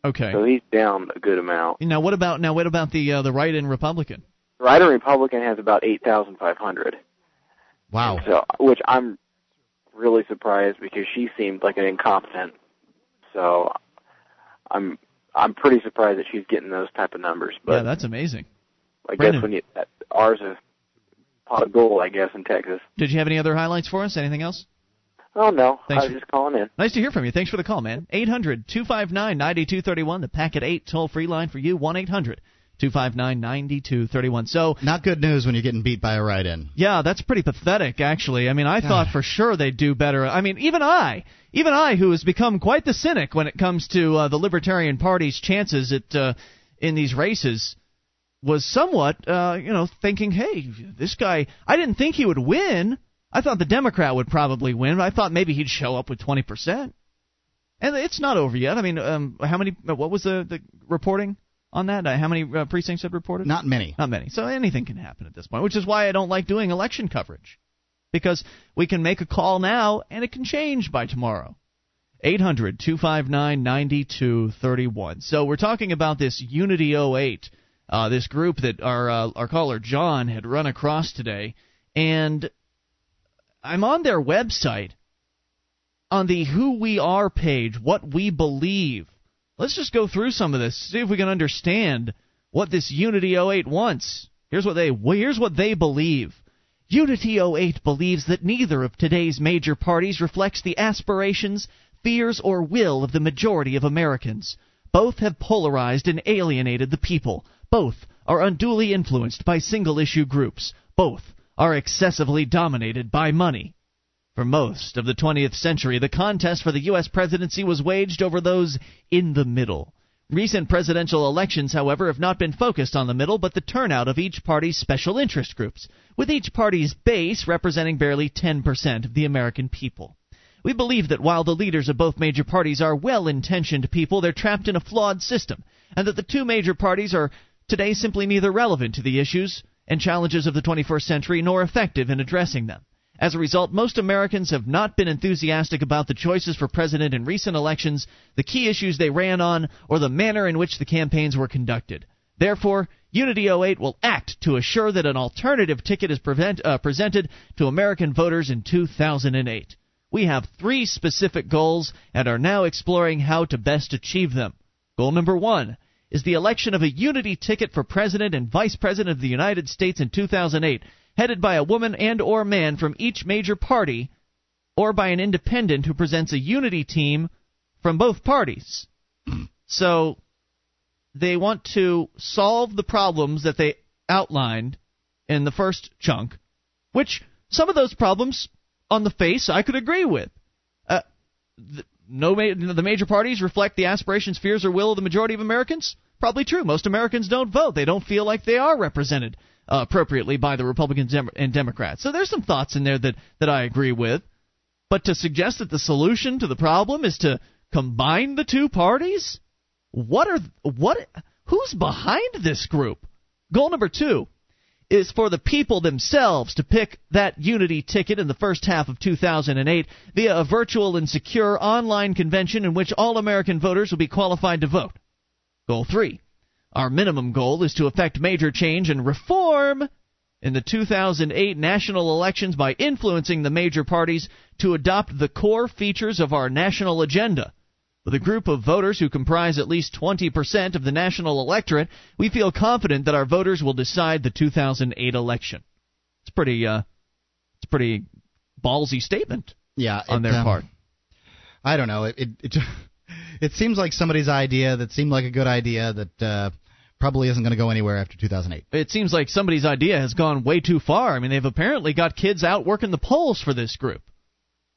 Okay. So he's down a good amount. Now, what about now? What about the uh, the write-in Republican? Write-in Republican has about 8,500. Wow. So, which I'm really surprised because she seemed like an incompetent. So, I'm I'm pretty surprised that she's getting those type of numbers. But yeah, that's amazing. I Brandon. guess when you ours is pot of gold, I guess, in Texas. Did you have any other highlights for us? Anything else? Oh no, Thanks I was for- just calling in. Nice to hear from you. Thanks for the call, man. 800 259 9231, the Packet 8 toll free line for you, 1 800 259 9231. So, Not good news when you're getting beat by a write-in. yeah, that's pretty pathetic, actually. I mean, I thought for sure they'd do better. I mean, even I, even I, who has become quite the cynic when it comes to uh, the Libertarian Party's chances at uh, in these races, was somewhat, uh, you know, thinking, hey, this guy, I didn't think he would win. I thought the Democrat would probably win, but I thought maybe he'd show up with 20%. And it's not over yet. I mean, um, how many, what was the, the reporting on that? Uh, how many uh, precincts had reported? Not many. Not many. So anything can happen at this point, which is why I don't like doing election coverage. Because we can make a call now and it can change by tomorrow. 800 259 9231. So we're talking about this Unity 08, uh, this group that our, uh, our caller John had run across today. And I'm on their website, on the Who We Are page, what we believe. Let's just go through some of this, see if we can understand what this Unity 08 wants. Here's what they well, here's what they believe. Unity 08 believes that neither of today's major parties reflects the aspirations, fears, or will of the majority of Americans. Both have polarized and alienated the people. Both are unduly influenced by single issue groups. Both are excessively dominated by money. For most of the 20th century, the contest for the U.S. presidency was waged over those in the middle. Recent presidential elections, however, have not been focused on the middle, but the turnout of each party's special interest groups, with each party's base representing barely 10% of the American people. We believe that while the leaders of both major parties are well intentioned people, they're trapped in a flawed system, and that the two major parties are today simply neither relevant to the issues and challenges of the 21st century nor effective in addressing them. As a result, most Americans have not been enthusiastic about the choices for president in recent elections, the key issues they ran on, or the manner in which the campaigns were conducted. Therefore, Unity 08 will act to assure that an alternative ticket is prevent, uh, presented to American voters in 2008. We have three specific goals and are now exploring how to best achieve them. Goal number one is the election of a unity ticket for president and vice president of the United States in 2008 headed by a woman and or man from each major party or by an independent who presents a unity team from both parties. so they want to solve the problems that they outlined in the first chunk, which some of those problems on the face I could agree with. Uh, the, no, the major parties reflect the aspirations, fears, or will of the majority of Americans. Probably true. Most Americans don't vote. They don't feel like they are represented uh, appropriately by the Republicans and Democrats. So there's some thoughts in there that, that I agree with. But to suggest that the solution to the problem is to combine the two parties? What are what who's behind this group? Goal number 2 is for the people themselves to pick that unity ticket in the first half of 2008 via a virtual and secure online convention in which all American voters will be qualified to vote. Goal 3 our minimum goal is to effect major change and reform in the 2008 national elections by influencing the major parties to adopt the core features of our national agenda. With a group of voters who comprise at least 20% of the national electorate, we feel confident that our voters will decide the 2008 election. It's pretty uh it's a pretty ballsy statement. Yeah, on it, their um, part. I don't know. It, it it it seems like somebody's idea that seemed like a good idea that uh, probably isn't going to go anywhere after 2008. It seems like somebody's idea has gone way too far. I mean, they've apparently got kids out working the polls for this group,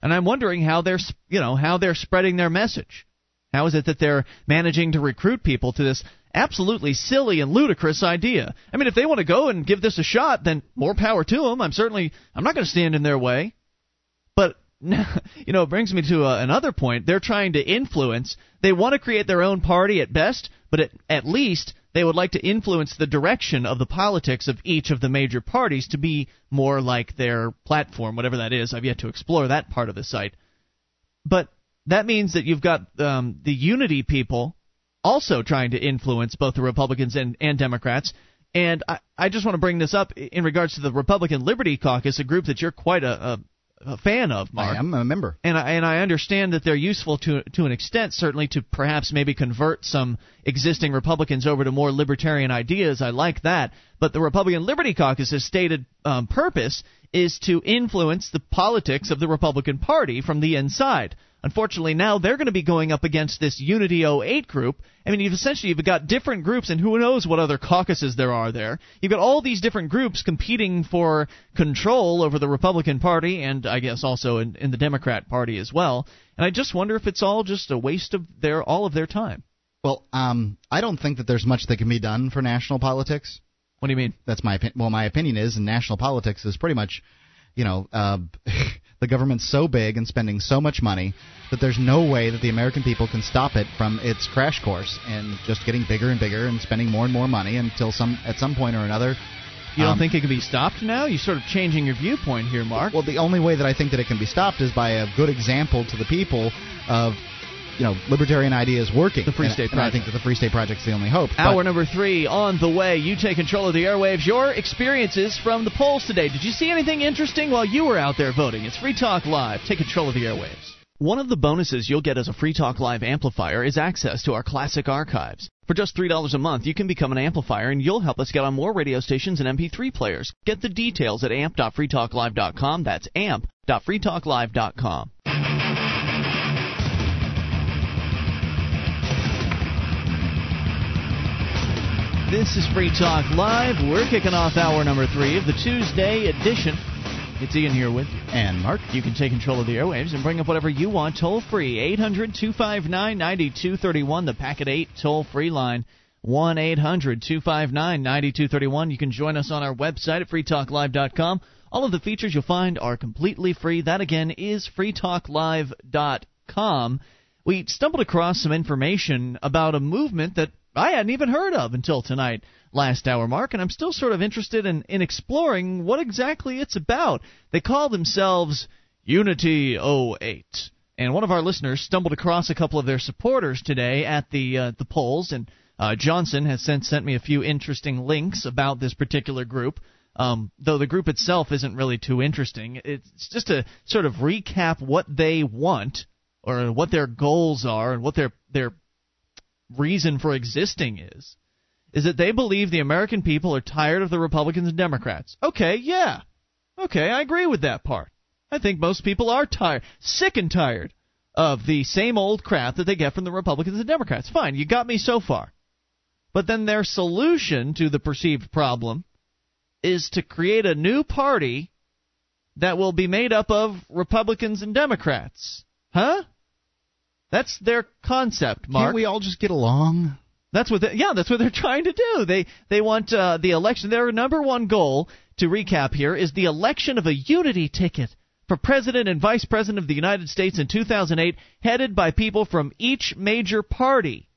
and I'm wondering how they're you know how they're spreading their message. How is it that they're managing to recruit people to this absolutely silly and ludicrous idea? I mean, if they want to go and give this a shot, then more power to them. I'm certainly I'm not going to stand in their way. But you know, it brings me to uh, another point. They're trying to influence. They want to create their own party at best, but at, at least they would like to influence the direction of the politics of each of the major parties to be more like their platform, whatever that is. I've yet to explore that part of the site. But that means that you've got um, the unity people also trying to influence both the Republicans and, and Democrats. And I, I just want to bring this up in regards to the Republican Liberty Caucus, a group that you're quite a, a a fan of, Mark. I am a member, and I, and I understand that they're useful to to an extent, certainly to perhaps maybe convert some existing Republicans over to more libertarian ideas. I like that, but the Republican Liberty Caucus's stated um, purpose is to influence the politics of the Republican Party from the inside. Unfortunately, now they're going to be going up against this Unity 08 group. I mean, you've essentially you've got different groups, and who knows what other caucuses there are there. You've got all these different groups competing for control over the Republican Party, and I guess also in, in the Democrat Party as well. And I just wonder if it's all just a waste of their all of their time. Well, um, I don't think that there's much that can be done for national politics. What do you mean? That's my opinion. Well, my opinion is, in national politics is pretty much, you know, uh, the government's so big and spending so much money that there's no way that the American people can stop it from its crash course and just getting bigger and bigger and spending more and more money until some at some point or another. You don't um, think it can be stopped now? You're sort of changing your viewpoint here, Mark. Well, the only way that I think that it can be stopped is by a good example to the people of you know libertarian ideas working. The Free and, State and Project. I think that the Free State Project's the only hope. Hour But- number three on the way. You take control of the airwaves. Your experiences from the polls today. Did you see anything interesting while you were out there voting? It's Free Talk Live. Take control of the airwaves. One of the bonuses you'll get as a Free Talk Live amplifier is access to our classic archives. For just $3 a month, you can become an amplifier and you'll help us get on more radio stations and MP3 players. Get the details at amp.freetalklive.com. That's amp.freetalklive.com. This is Free Talk Live. We're kicking off hour number three of the Tuesday edition It's Ian here with you. And Mark. You can take control of the airwaves and bring up whatever you want toll free. 800 259 9231, the Packet 8 toll free line. 1 800 259 9231. You can join us on our website at freetalklive.com. All of the features you'll find are completely free. That again is freetalklive.com. We stumbled across some information about a movement that I hadn't even heard of until tonight, last hour mark, and I'm still sort of interested in, in exploring what exactly it's about. They call themselves Unity 08. And one of our listeners stumbled across a couple of their supporters today at the uh, the polls, and uh, Johnson has sent sent me a few interesting links about this particular group. Um, though the group itself isn't really too interesting, it's just to sort of recap what they want or what their goals are and what their their reason for existing is is that they believe the American people are tired of the Republicans and Democrats. Okay, yeah. Okay, I agree with that part. I think most people are tired, sick and tired of the same old crap that they get from the Republicans and Democrats. Fine, you got me so far. But then their solution to the perceived problem is to create a new party that will be made up of Republicans and Democrats. Huh? That's their concept, Mark. Can't we all just get along? That's what they, yeah, that's what they're trying to do. They they want uh, the election. Their number one goal, to recap here, is the election of a unity ticket for president and vice president of the United States in 2008, headed by people from each major party,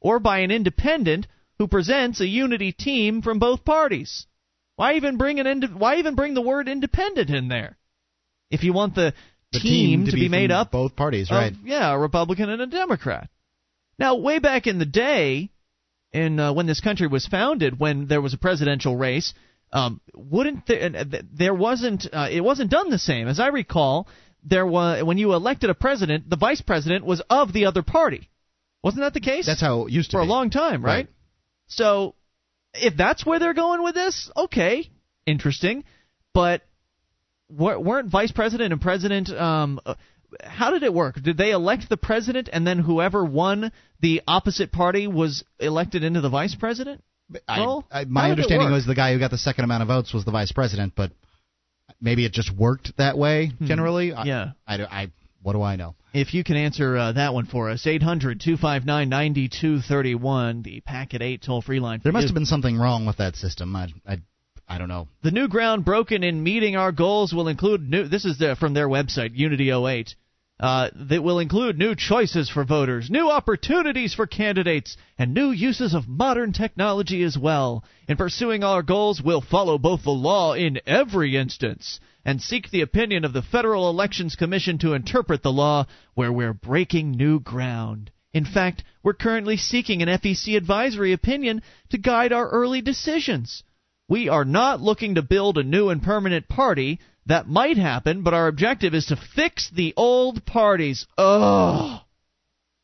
or by an independent who presents a unity team from both parties. Why even bring an ind- Why even bring the word independent in there? If you want the, The team, to, be, be, made up both parties, of, right? yeah, a Republican and a Democrat. Now, way back in the day, in uh, when this country was founded, when there was a presidential race, um, wouldn't there, there wasn't uh, it wasn't done the same as I recall. There was when you elected a president, the vice president was of the other party. Wasn't that the case? That's how it used to be. for be. a long time, right? Right. So, if that's where they're going with this, okay, interesting. But weren't vice president and president? Um, uh, how did it work? Did they elect the president, and then whoever won the opposite party was elected into the vice president? I, Well, I, my understanding was the guy who got the second amount of votes was the vice president, but maybe it just worked that way generally. Hmm. Yeah. I, I, what do I know? If you can answer uh, that one for us, 800 259 9231, the Packet 8 toll free line. There must you. have been something wrong with that system. I, I, I don't know. The new ground broken in meeting our goals will include new. This is the, from their website, Unity 08. Uh, that will include new choices for voters, new opportunities for candidates, and new uses of modern technology as well. In pursuing our goals, we'll follow both the law in every instance and seek the opinion of the Federal Elections Commission to interpret the law where we're breaking new ground. In fact, we're currently seeking an FEC advisory opinion to guide our early decisions. We are not looking to build a new and permanent party. That might happen, but our objective is to fix the old parties. Ugh.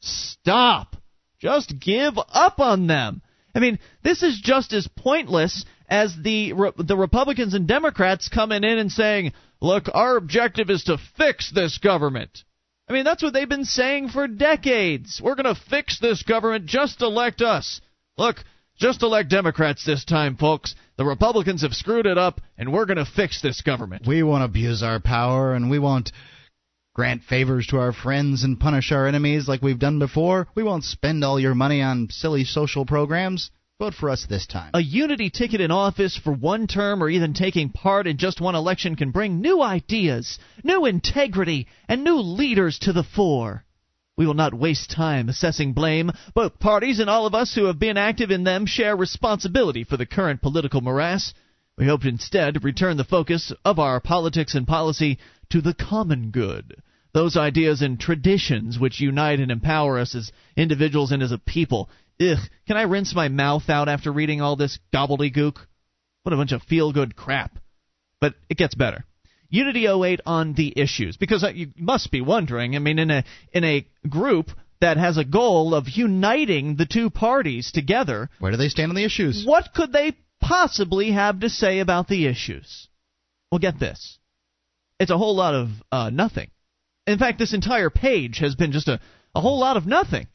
Stop. Just give up on them. I mean, this is just as pointless as the the Republicans and Democrats coming in and saying, "Look, our objective is to fix this government." I mean, that's what they've been saying for decades. We're going to fix this government. Just elect us. Look, just elect Democrats this time, folks. The Republicans have screwed it up, and we're going to fix this government. We won't abuse our power, and we won't grant favors to our friends and punish our enemies like we've done before. We won't spend all your money on silly social programs. Vote for us this time. A unity ticket in office for one term or even taking part in just one election can bring new ideas, new integrity, and new leaders to the fore. We will not waste time assessing blame. Both parties and all of us who have been active in them share responsibility for the current political morass. We hope instead to return the focus of our politics and policy to the common good. Those ideas and traditions which unite and empower us as individuals and as a people. Ugh, can I rinse my mouth out after reading all this gobbledygook? What a bunch of feel good crap. But it gets better. Unity 08 on the issues because you must be wondering. I mean, in a in a group that has a goal of uniting the two parties together, Where do they stand on the issues? what could they possibly have to say about the issues? Well, get this. It's a whole lot of uh, nothing. In fact, this entire page has been just a, a whole lot of nothing.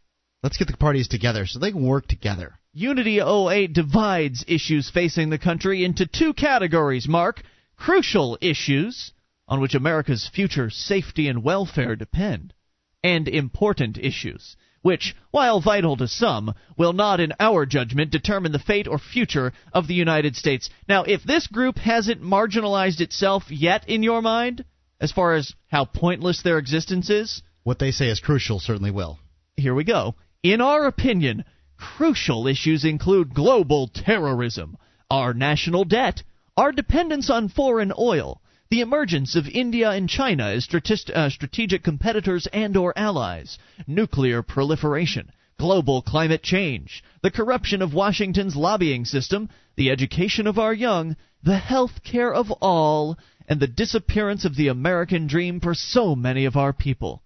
Let's get the parties together so they can work together. Unity 08 divides issues facing the country into two categories, Mark. Crucial issues, on which America's future safety and welfare depend, and important issues, which, while vital to some, will not, in our judgment, determine the fate or future of the United States. Now, if this group hasn't marginalized itself yet in your mind, as far as how pointless their existence is, What they say is crucial certainly will. here we go. In our opinion, crucial issues include global terrorism, our national debt, our dependence on foreign oil, the emergence of India and China as stratist- uh, strategic competitors and or allies, nuclear proliferation, global climate change, the corruption of Washington's lobbying system, the education of our young, the health care of all, and the disappearance of the American dream for so many of our people.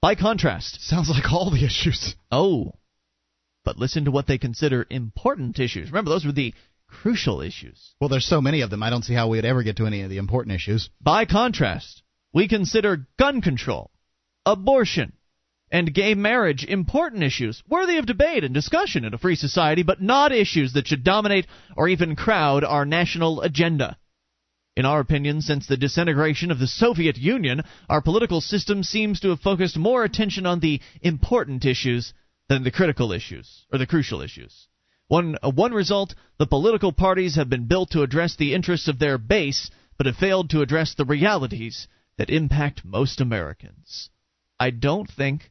By contrast, Sounds like all the issues. Oh. But listen to what they consider important issues. Remember, those were the crucial issues. Well, there's so many of them. I don't see how we would ever get to any of the important issues. By contrast, we consider gun control, abortion, and gay marriage important issues worthy of debate and discussion in a free society, but not issues that should dominate or even crowd our national agenda. In our opinion, since the disintegration of the Soviet Union, our political system seems to have focused more attention on the important issues than the critical issues, or the crucial issues. One, uh, one result the political parties have been built to address the interests of their base, but have failed to address the realities that impact most Americans. I don't think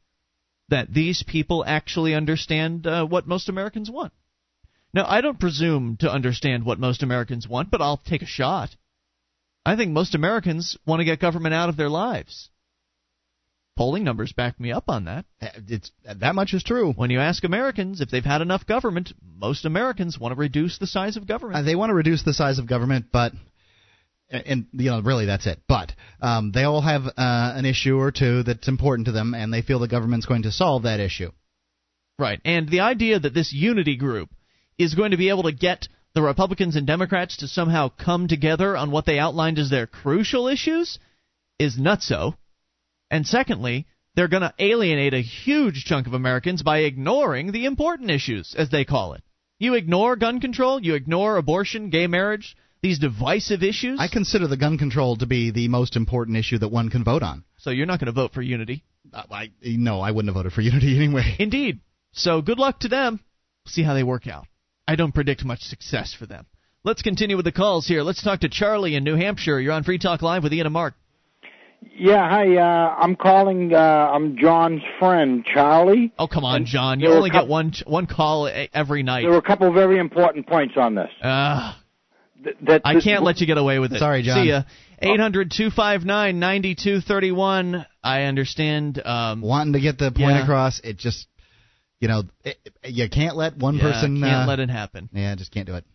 that these people actually understand uh, what most Americans want. Now, I don't presume to understand what most Americans want, but I'll take a shot. I think most Americans want to get government out of their lives. Polling numbers back me up on that. Uh, It's that much is true. When you ask Americans if they've had enough government, most Americans want to reduce the size of Uh, government. they want to reduce the size of government, but and you know really that's it. But um, they all have uh, an issue or two that's important to them, and they feel the government's going to solve that issue. Right. And the idea that this unity group is going to be able to get the Republicans and Democrats to somehow come together on what they outlined as their crucial issues is nutso. And secondly, they're going to alienate a huge chunk of Americans by ignoring the important issues, as they call it. You ignore gun control, you ignore abortion, gay marriage, these divisive issues. I consider the gun control to be the most important issue that one can vote on. so you're not going to vote for unity. Uh, I no, I wouldn't have voted for unity anyway. Indeed. So good luck to them. See how they work out. I don't predict much success for them. Let's continue with the calls here. Let's talk to Charlie in New Hampshire. You're on Free Talk Live with Ian and Mark. Yeah, hi. Uh, I'm calling. Uh, I'm John's friend, Charlie. Oh, come on, And John. You only a get one one call a- every night. There were a couple of very important points on this. Uh, Th- that I can't let you get away with it. Sorry, John. See ya. 800-259-9231. I understand. Um, Wanting to get the point Yeah. across, it just you know it, you can't let one yeah, person. can't uh, let it happen. Yeah, just can't do it.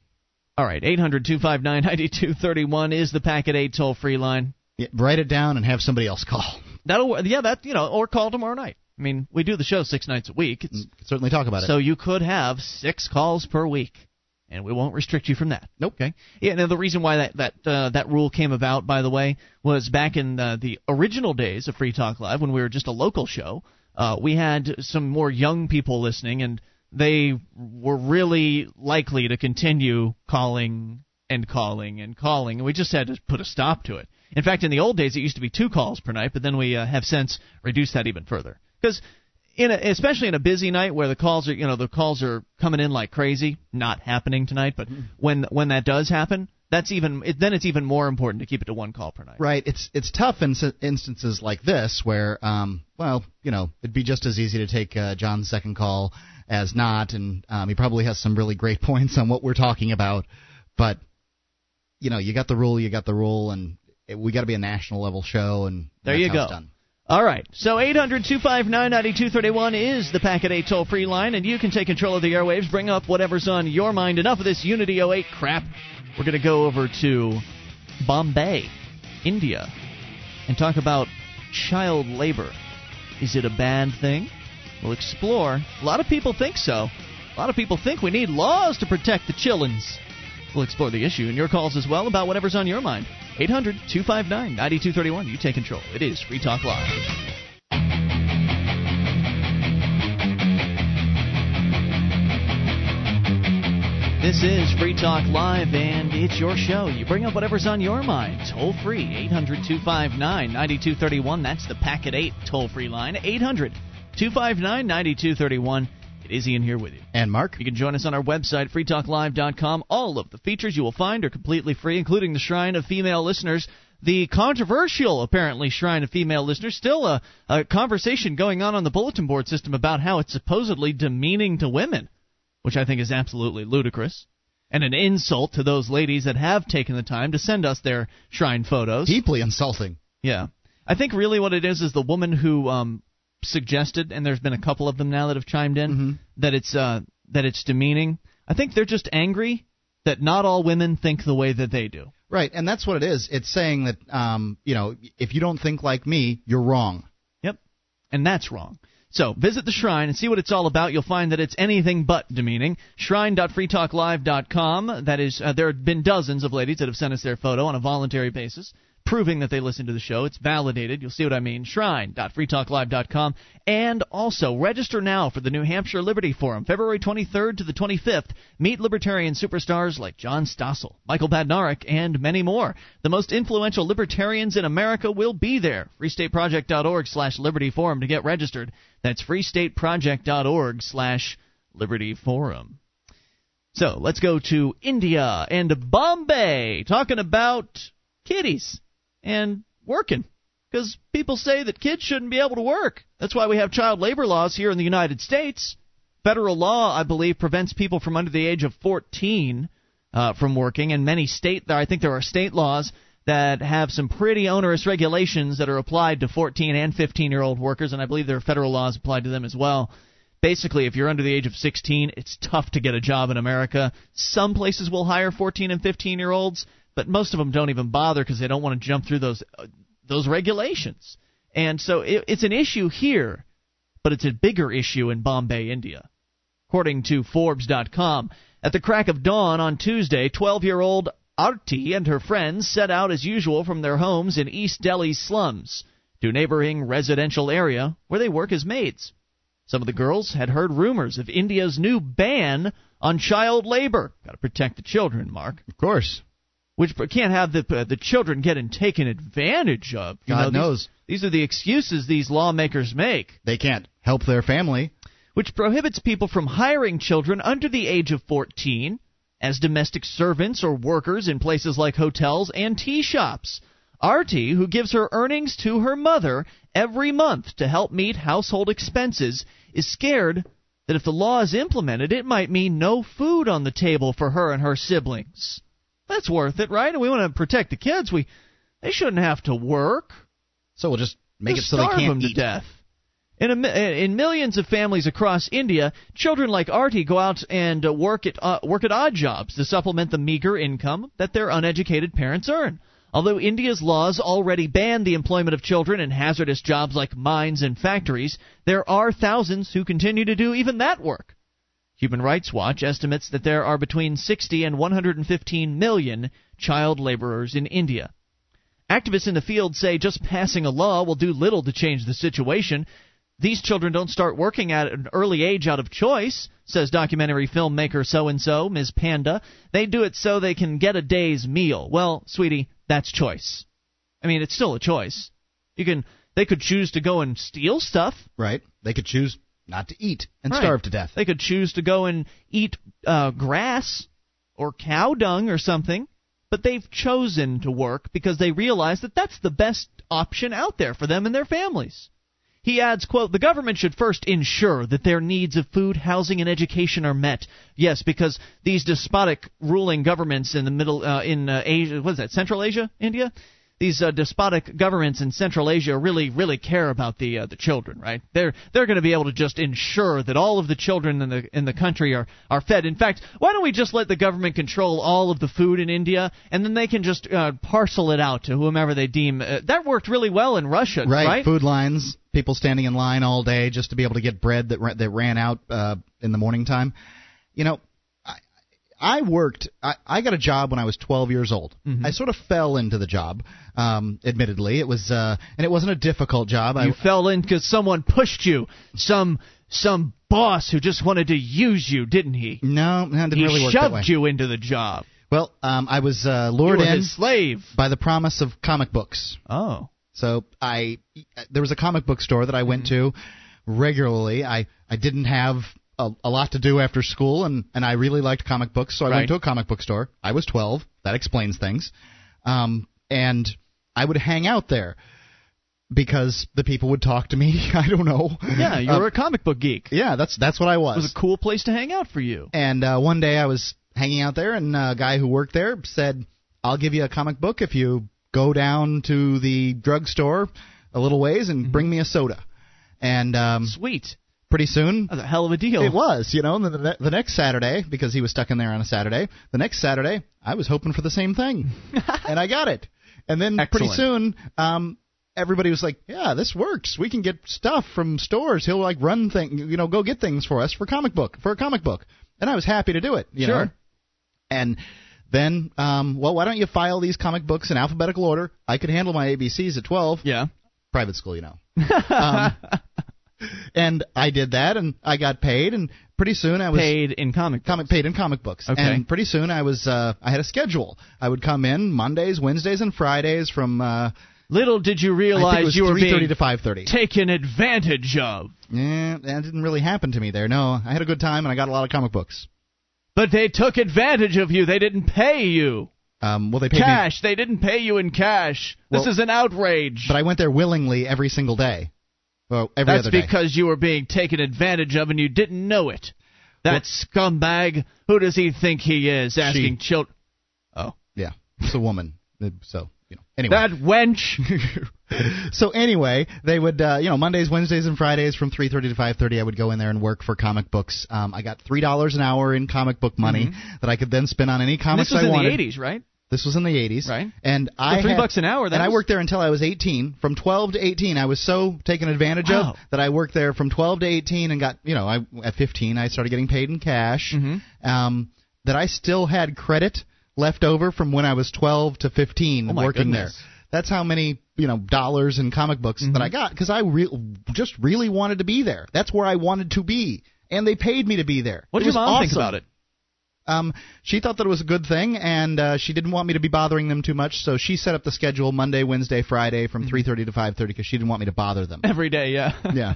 All right, 800-259-9231 is the Packet 8 toll-free line. Yeah, write it down and have somebody else call. That'll yeah, that you know, or call tomorrow night. I mean, we do the show 6 nights a week. It's Certainly talk about it. So you could have six calls per week, and we won't restrict you from that. Nope. Okay. Yeah. Now the reason why that that uh, that rule came about, by the way, was back in uh, the original days of Free Talk Live when we were just a local show. Uh, we had some more young people listening, and they were really likely to continue calling and calling and calling, and we just had to put a stop to it. In fact, in the old days, it used to be two calls per night, but then we uh, have since reduced that even further. Because in a, especially in a busy night where the calls are you know the calls are coming in like crazy, not happening tonight, but when when that does happen, that's even it, then it's even more important to keep it to one call per night. Right. It's it's tough in instances like this where, um, well, you know, it'd be just as easy to take uh, John's second call as not, and um, he probably has some really great points on what we're talking about. But you know, you got the rule, you got the rule, and it, we got to be a national level show, and There you go. Done. All right. So 800-259-9231 is the Packet 8 toll-free line, and you can take control of the airwaves, bring up whatever's on your mind. Enough of this Unity 08 crap. We're going to go over to Bombay, India, and talk about child labor. Is it a bad thing? We'll explore. A lot of people think so. A lot of people think we need laws to protect the chillins. We'll explore the issue and your calls as well about whatever's on your mind. 800 259 9231. You take control. It is Free Talk Live. This is Free Talk Live, and it's your show. You bring up whatever's on your mind. Toll free, 800 259 9231. That's the Packet 8 toll free line. 800 259 9231. It is Ian here with you. And Mark. You can join us on our website, freetalklive.com. All of the features you will find are completely free, including the Shrine of Female Listeners. The controversial, apparently, Shrine of Female Listeners. Still a, a conversation going on on the bulletin board system about how it's supposedly demeaning to women, which I think is absolutely ludicrous. And an insult to those ladies that have taken the time to send us their shrine photos. Deeply insulting. Yeah. I think really what it is is the woman who um, suggested, and there's been a couple of them now that have chimed in, mm-hmm. that it's uh, that it's demeaning. I think they're just angry that not all women think the way that they do. Right, and that's what it is. It's saying that um, you know, if you don't think like me, you're wrong. Yep, and that's wrong. So visit the shrine and see what it's all about. You'll find that it's anything but demeaning. Shrine.freetalklive.com. That is, uh, there have been dozens of ladies that have sent us their photo on a voluntary basis proving that they listen to the show. It's validated. You'll see what I mean. Shrine.freetalklive.com. And also, register now for the New Hampshire Liberty Forum, February 23rd to the 25th. Meet libertarian superstars like John Stossel, Michael Badnarik, and many more. The most influential libertarians in America will be there. FreeStateProject.org slash Liberty Forum to get registered. That's FreeStateProject.org slash Liberty Forum. So let's go to India and Bombay, talking about kitties and working because people say that kids shouldn't be able to work. That's why we have child labor laws here in the United States. Federal law, I believe, prevents people from under the age of 14 uh, from working, and many state I think there are state laws that have some pretty onerous regulations that are applied to 14 and 15 year old workers, and I believe there are federal laws applied to them as well. Basically, if you're under the age of 16, it's tough to get a job in America. Some places will hire 14 and 15 year olds but most of them don't even bother because they don't want to jump through those uh, those regulations. And so it, it's an issue here, but it's a bigger issue in Bombay, India. According to Forbes.com, at the crack of dawn on Tuesday, 12-year-old Arti and her friends set out as usual from their homes in East Delhi's slums to neighboring residential area where they work as maids. Some of the girls had heard rumors of India's new ban on child labor. Got to protect the children, Mark. Of course which can't have the uh, the children getting taken advantage of. You God know, knows. These, these are the excuses these lawmakers make. They can't help their family. Which prohibits people from hiring children under the age of 14 as domestic servants or workers in places like hotels and tea shops. Artie, who gives her earnings to her mother every month to help meet household expenses, is scared that if the law is implemented, it might mean no food on the table for her and her siblings. That's worth it, right? And we want to protect the kids. We they shouldn't have to work. So we'll just make just it so they can't them eat. to death. In, a, in millions of families across India, children like Artie go out and uh, work at uh, work at odd jobs to supplement the meager income that their uneducated parents earn. Although India's laws already ban the employment of children in hazardous jobs like mines and factories, there are thousands who continue to do even that work. Human Rights Watch estimates that there are between 60 and 115 million child laborers in India. Activists in the field say just passing a law will do little to change the situation. These children don't start working at an early age out of choice, says documentary filmmaker so and so, Ms. Panda. They do it so they can get a day's meal. Well, sweetie, that's choice. I mean, it's still a choice. You can they could choose to go and steal stuff. Right. They could choose not to eat and right. starve to death. They could choose to go and eat uh, grass or cow dung or something, but they've chosen to work because they realize that that's the best option out there for them and their families. He adds, quote, the government should first ensure that their needs of food, housing, and education are met. Yes, because these despotic ruling governments in the middle, uh, in uh, Asia, what is that, Central Asia, India? These uh, despotic governments in Central Asia really really care about the uh, the children, right? They're they're going to be able to just ensure that all of the children in the in the country are are fed. In fact, why don't we just let the government control all of the food in India, and then they can just uh, parcel it out to whomever they deem. Uh, that worked really well in Russia, right? right? Food lines, people standing in line all day just to be able to get bread that that ran out uh, in the morning time. You know, I worked. I, I got a job when I was 12 years old. Mm-hmm. I sort of fell into the job. Um, admittedly, it was, uh, and it wasn't a difficult job. You I, fell in because someone pushed you. Some some boss who just wanted to use you, didn't he? No, that didn't he really work shoved that way. you into the job. Well, um, I was uh, lured in slave. by the promise of comic books. Oh. So I there was a comic book store that I went to regularly. I I didn't have a, a lot to do after school, and and I really liked comic books, so I Right. went to a comic book store. I was 12. That explains things. Um, and I would hang out there because the people would talk to me. I don't know. Yeah, you Uh, were a comic book geek. yeah, that's that's what I was. It was. was a cool place to hang out for you. And uh, one day I was hanging out there, and a guy who worked there said, "I'll give you a comic book if you go down to the drugstore a little ways and bring me a soda." And um, Sweet. pretty soon, That's a hell of a deal. it was, you know. And the, the, the next Saturday, because he was stuck in there on a Saturday, the next Saturday I was hoping for the same thing, and I got it. And then pretty soon, um, everybody was like, "Yeah, this works. We can get stuff from stores. He'll like run thing, you know, go get things for us for comic book for a comic book." And I was happy to do it. You Sure. Know? And then, um, well, why don't you file these comic books in alphabetical order? I could handle my ABCs at 12. Yeah. Private school, you know. um, and I did that, and I got paid, and pretty soon I was Paid in comic books. comic paid in comic books. Okay. And pretty soon I was uh, I had a schedule. I would come in Mondays, Wednesdays, and Fridays from uh, Little did you I think it realize you were 3:30 being to 5:30. taken advantage of. Yeah, that didn't really happen to me there. No, I had a good time and I got a lot of comic books. But they took advantage of you. They didn't pay you. Um, well, they paid me, Cash. They didn't pay you in cash. This is an outrage. but I went there willingly every single day. Well, every That's other day. because you were being taken advantage of and you didn't know it. That scumbag. Who does he think he is? Asking children. Oh. yeah, it's a woman. Uh, So you know. Anyway. That wench. so anyway, they would, uh, you know, Mondays, Wednesdays, and Fridays from 3:30 to 5:30, I would go in there and work for comic books. Um, I got three dollars an hour in comic book money that I could then spend on any comics Mm-hmm. this was I in wanted. the 80s, right? This was in the 80s, Right. And I three had- bucks an hour, and I worked there until I was 18. From 12 to 18, I was so taken advantage Wow. of that I worked there from 12 to 18 and got, you know, I at 15 I started getting paid in cash. Mm-hmm. Um, that I still had credit left over from when I was 12 to 15 Oh, working goodness. there. That's how many you know dollars in comic books Mm-hmm. that I got because I re- just really wanted to be there. That's where I wanted to be, and they paid me to be there. What It did your mom think about it? Um, she thought that it was a good thing, and uh, she didn't want me to be bothering them too much, so she set up the schedule Monday, Wednesday, Friday from 3:30 to 5:30 because she didn't want me to bother them. Every day, yeah. yeah,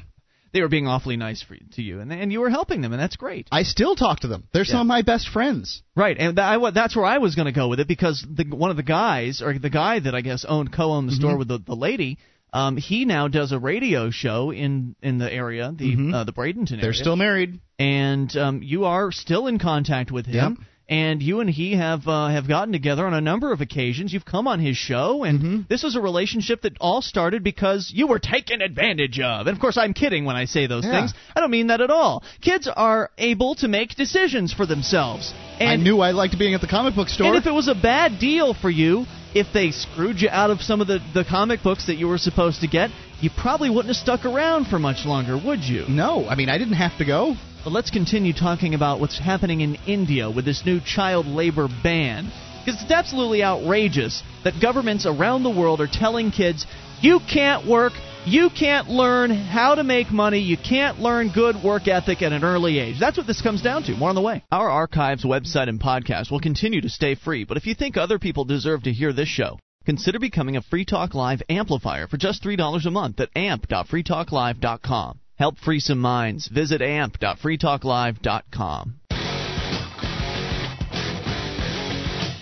they were being awfully nice for to you, and and you were helping them, and that's great. I still talk to them. They're some of my best friends. Right, and that, I, that's where I was going to go with it because the, one of the guys, or the guy that I guess owned co-owned the Mm-hmm. store with the, the lady, um, he now does a radio show in in the area, the uh, the Bradenton area. Mm-hmm. They're still married. and um, you are still in contact with him. Yep. And you and he have uh, have gotten together on a number of occasions. You've come on his show, and Mm-hmm. this is a relationship that all started because you were taken advantage of. And of course, I'm kidding when I say those Yeah. things. I don't mean that at all. Kids are able to make decisions for themselves. And I knew I liked being at the comic book store. and if it was a bad deal for you, if they screwed you out of some of the, the comic books that you were supposed to get, you probably wouldn't have stuck around for much longer, would you? no, I mean I didn't have to go. But let's continue talking about what's happening in India with this new child labor ban. Because it's absolutely outrageous that governments around the world are telling kids, you can't work, you can't learn how to make money, you can't learn good work ethic at an early age. That's what this comes down to. More on the way. Our archives, website, and podcast will continue to stay free, but if you think other people deserve to hear this show, consider becoming a Free Talk Live amplifier for just $3 a month at amp.freetalklive.com. Help free some minds. Visit amp.freetalklive.com.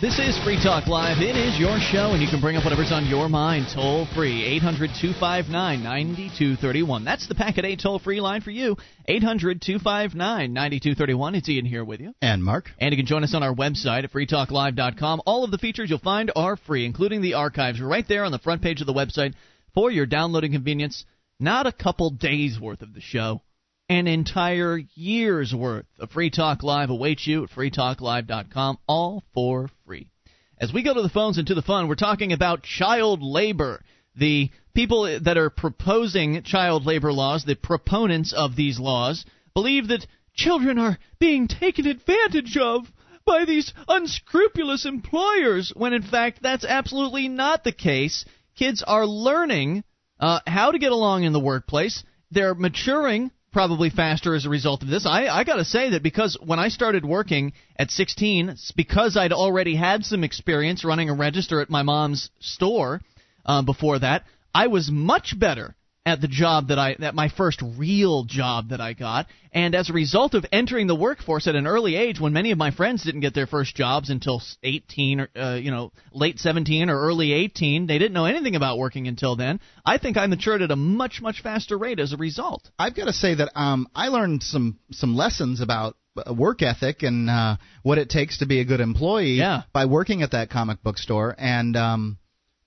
This is Free Talk Live. It is your show, and you can bring up whatever's on your mind toll free. 800 259 9231. That's the Packet 8 toll free line for you. 800 259 9231. It's Ian here with you. And Mark, And you can join us on our website at freetalklive.com. All of the features you'll find are free, including the archives right there on the front page of the website for your downloading convenience. Not a couple days worth of the show, an entire year's worth of Free Talk Live awaits you at freetalklive.com, all for free. As we go to the phones and to the fun, we're talking about child labor. The people that are proposing child labor laws, the proponents of these laws, believe that children are being taken advantage of by these unscrupulous employers, when in fact that's absolutely not the case. Kids are learning uh, how to get along in the workplace. They're maturing probably faster as a result of this. I, I got to say that because when I started working at 16, because I'd already had some experience running a register at my mom's store uh, before that, I was much better at the job that I that my first real job that I got. And as a result of entering the workforce at an early age when many of my friends didn't get their first jobs until 18 or uh, you know late 17 or early 18 they didn't know anything about working until then I think I matured at a much much faster rate as a result. I've got to say that um, I learned some some lessons about uh, work ethic and uh, what it takes to be a good employee yeah. by working at that comic book store. And um,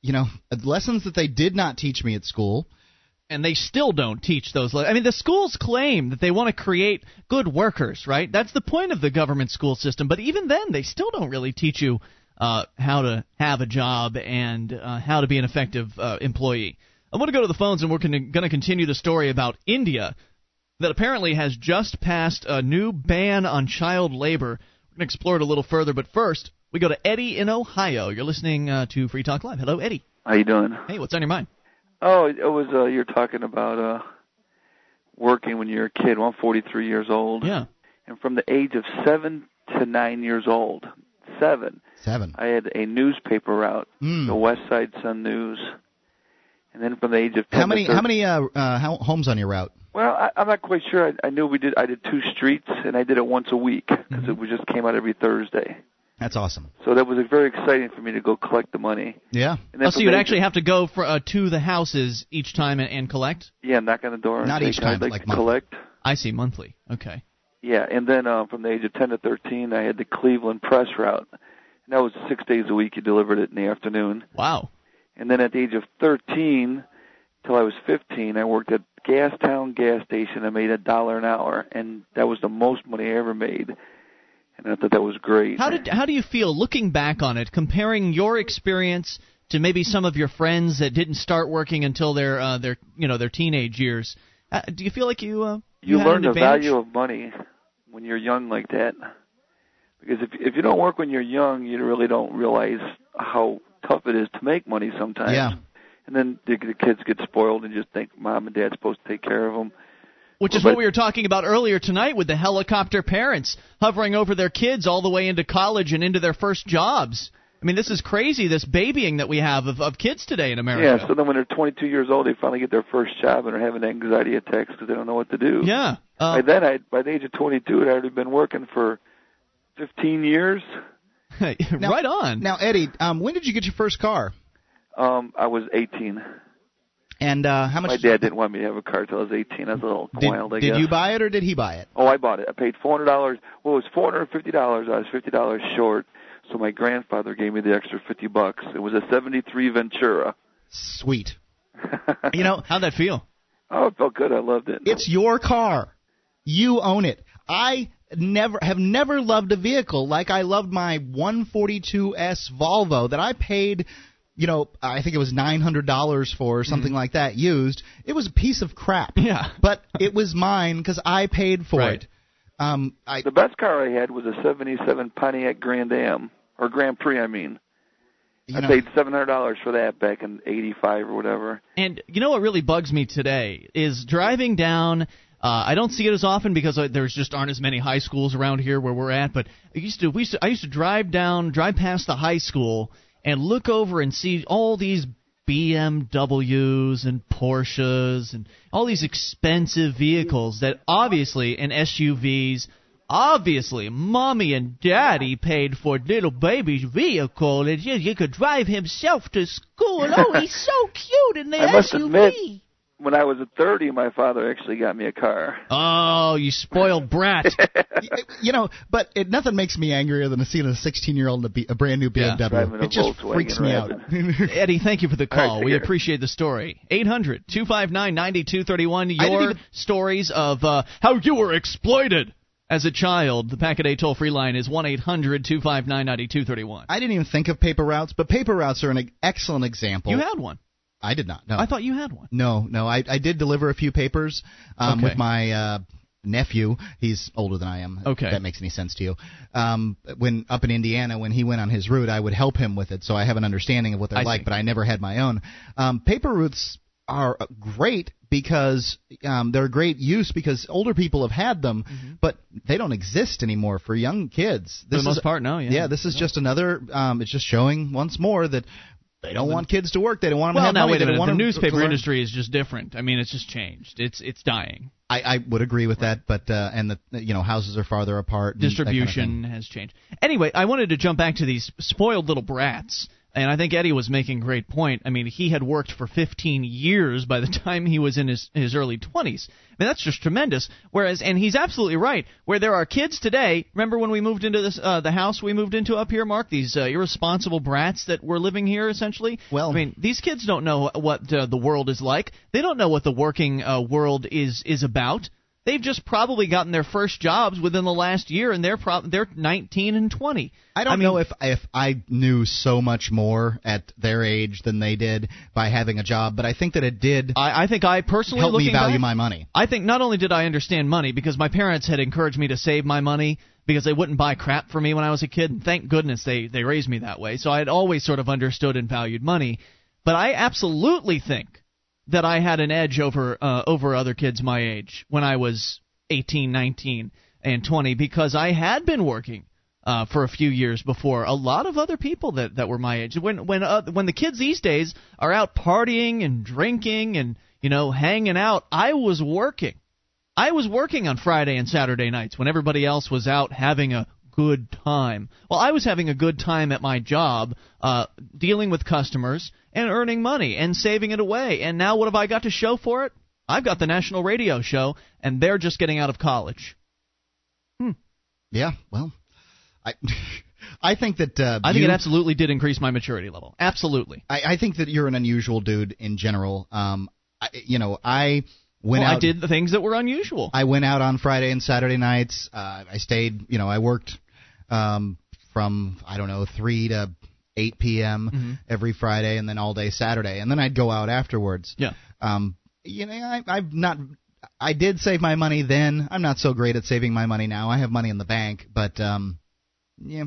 you know lessons that they did not teach me at school and they still don't teach those. I mean, the schools claim that they want to create good workers, right? That's the point of the government school system. But even then, they still don't really teach you uh, how to have a job and uh, how to be an effective uh, employee. I want to go to the phones, and we're going to continue the story about India that apparently has just passed a new ban on child labor. We're going to explore it a little further, but first, we go to Eddie in Ohio. You're listening uh, to Free Talk Live. Hello, Eddie. How you doing? Hey, what's on your mind? Oh, it was uh you're talking about uh working when you're a kid. Well, I'm 43 years old. Yeah. And from the age of 7 to 9 years old, 7, 7. I had a newspaper route, Mm. the West Side Sun News. And then from the age of 10 How many how many uh, uh, how, homes on your route? Well, I, I'm not quite sure. I, I knew we did. I did two streets, and I did it once a week because Mm-hmm. it was just came out every Thursday. That's awesome. So that was very exciting for me to go collect the money. Yeah. And Oh, so you'd actually have to go for, uh, to the houses each time and, and collect? yeah knock on the door. and Not say, each "Can I time, like, like to monthly. collect. I see, monthly. Okay. Yeah, and then uh, from the age of 10 to 13, I had the Cleveland press route. And that was six days a week. You delivered it in the afternoon. Wow. And then at the age of 13 till I was 15, I worked at Gastown gas station. I made a dollar an hour, and that was the most money I ever made. And I thought that was great. How did how do you feel looking back on it, comparing your experience to maybe some of your friends that didn't start working until their uh, their you know their teenage years? Uh, do you feel like you uh, you had learn the value of money when you're young like that. Because if if you don't work when you're young, you really don't realize how tough it is to make money sometimes. Yeah. And then the, the kids get spoiled and just think mom and dad's supposed to take care of them. Which is But- what we were talking about earlier tonight with the helicopter parents hovering over their kids all the way into college and into their first jobs. I mean, this is crazy. This babying that we have of, of kids today in America. Yeah. So then when they're 22 years old, they finally get their first job and are having anxiety attacks because they don't know what to do. yeah. Uh, By then, I by the age of 22, I'd already been working for 15 years. right on. Now, Eddie, um, when did you get your first car? Um, I was 18. And uh, how much? My dad didn't want me to have a car till I was 18. I was a little did, wild, I did guess. you buy it or did he buy it? Oh, I bought it. I paid four hundred dollars. Well, it was four hundred fifty dollars. I was fifty dollars short, so my grandfather gave me the extra fifty bucks. It was a '73 Ventura. Sweet. You know, How'd that feel? Oh, it felt good. I loved it. It's your car. You own it. I never have never loved a vehicle like I loved my 142S Volvo that I paid, you know, I think it was $900 for or something like that used. It was a piece of crap. Yeah. But it was mine because I paid for Right. it. Um, I the best car I had was a '77 Pontiac Grand Am or Grand Prix. I mean, you I know, paid seven hundred dollars for that back in '85 or whatever. And you know what really bugs me today is driving down. Uh, I don't see it as often because uh, there's just aren't as many high schools around here where we're at. But I used to, we used to, I used to drive down, drive past the high school and look over and see all these BMWs and Porsches and all these expensive vehicles that obviously and SUVs. Obviously, mommy and daddy paid for little baby's vehicle, and you, you could drive himself to school. Oh, he's so cute in the I SUV. admit, when I was at 30, my father actually got me a car. Oh, you spoiled brat. you know, but it, nothing makes me angrier than seeing a 16 year old in a, B, a brand new BMW. Driving a it just Volkswagen freaks me out. Eddie, thank you for the call. take we care. appreciate the story. 800 259 9231. Your even- stories of uh, how you were exploited as a child. The Packet 8 toll free line is 1 800 259 9231. I didn't even think of paper routes, but paper routes are an e- excellent example. You had one. I did not. No. I thought you had one. No, no. I I did deliver a few papers um, Okay. with my uh, nephew. He's older than I am. Okay. If that makes any sense to you. Um, when up in Indiana, when he went on his route, I would help him with it, so I have an understanding of what they're I like. see. But I never had my own. Um, paper routes are great because um, they're a great use because older people have had them, Mm-hmm. but they don't exist anymore for young kids. For the most is, part, no. Yeah. yeah, this is just another. Um, it's just showing once more that they don't want kids to work. They don't want them Well, to have now money. wait a minute. The newspaper industry is just different. I mean, it's just changed. It's it's dying. I, I would agree with that, but uh, and the you know houses are farther apart. that kind of. Distribution has changed. Anyway, I wanted to jump back to these spoiled little brats. And I think Eddie was making a great point. I mean, he had worked for 15 years by the time he was in his his early 20s. I mean, that's just tremendous. Whereas, and he's absolutely right. Where there are kids today. Remember when we moved into this uh, the house we moved into up here, Mark? These uh, irresponsible brats that were living here essentially. Well- I mean, these kids don't know what uh, the world is like. They don't know what the working uh, world is is about. They've just probably gotten their first jobs within the last year, and they're pro- they're 19 and 20. I don't mean, know if if I knew so much more at their age than they did by having a job, but I think that it did I, I think I personally help me value back, my money. I think not only did I understand money because my parents had encouraged me to save my money because they wouldn't buy crap for me when I was a kid, and thank goodness they they raised me that way. So I had always sort of understood and valued money, but I absolutely think that I had an edge over uh, over other kids my age when I was 18, 19, and 20 because I had been working uh, for a few years before a lot of other people that that were my age. When when uh, when the kids these days are out partying and drinking and you know hanging out, I was working. I was working on Friday and Saturday nights when everybody else was out having a good time. Well, I was having a good time at my job, uh, dealing with customers and earning money and saving it away. And now what have I got to show for it? I've got the national radio show, and they're just getting out of college. Hmm. Yeah, well, I I think that uh, I think you- it absolutely did increase my maturity level. Absolutely. I, I think that you're an unusual dude in general. Um, I, you know, I went well, out. I did the things that were unusual. I went out on Friday and Saturday nights. Uh, I stayed. You know, I worked um, from I don't know three to eight p.m. Mm-hmm. every Friday, and then all day Saturday, and then I'd go out afterwards. Yeah. Um, you know, I, I've not. I did save my money then. I'm not so great at saving my money now. I have money in the bank, but um, yeah,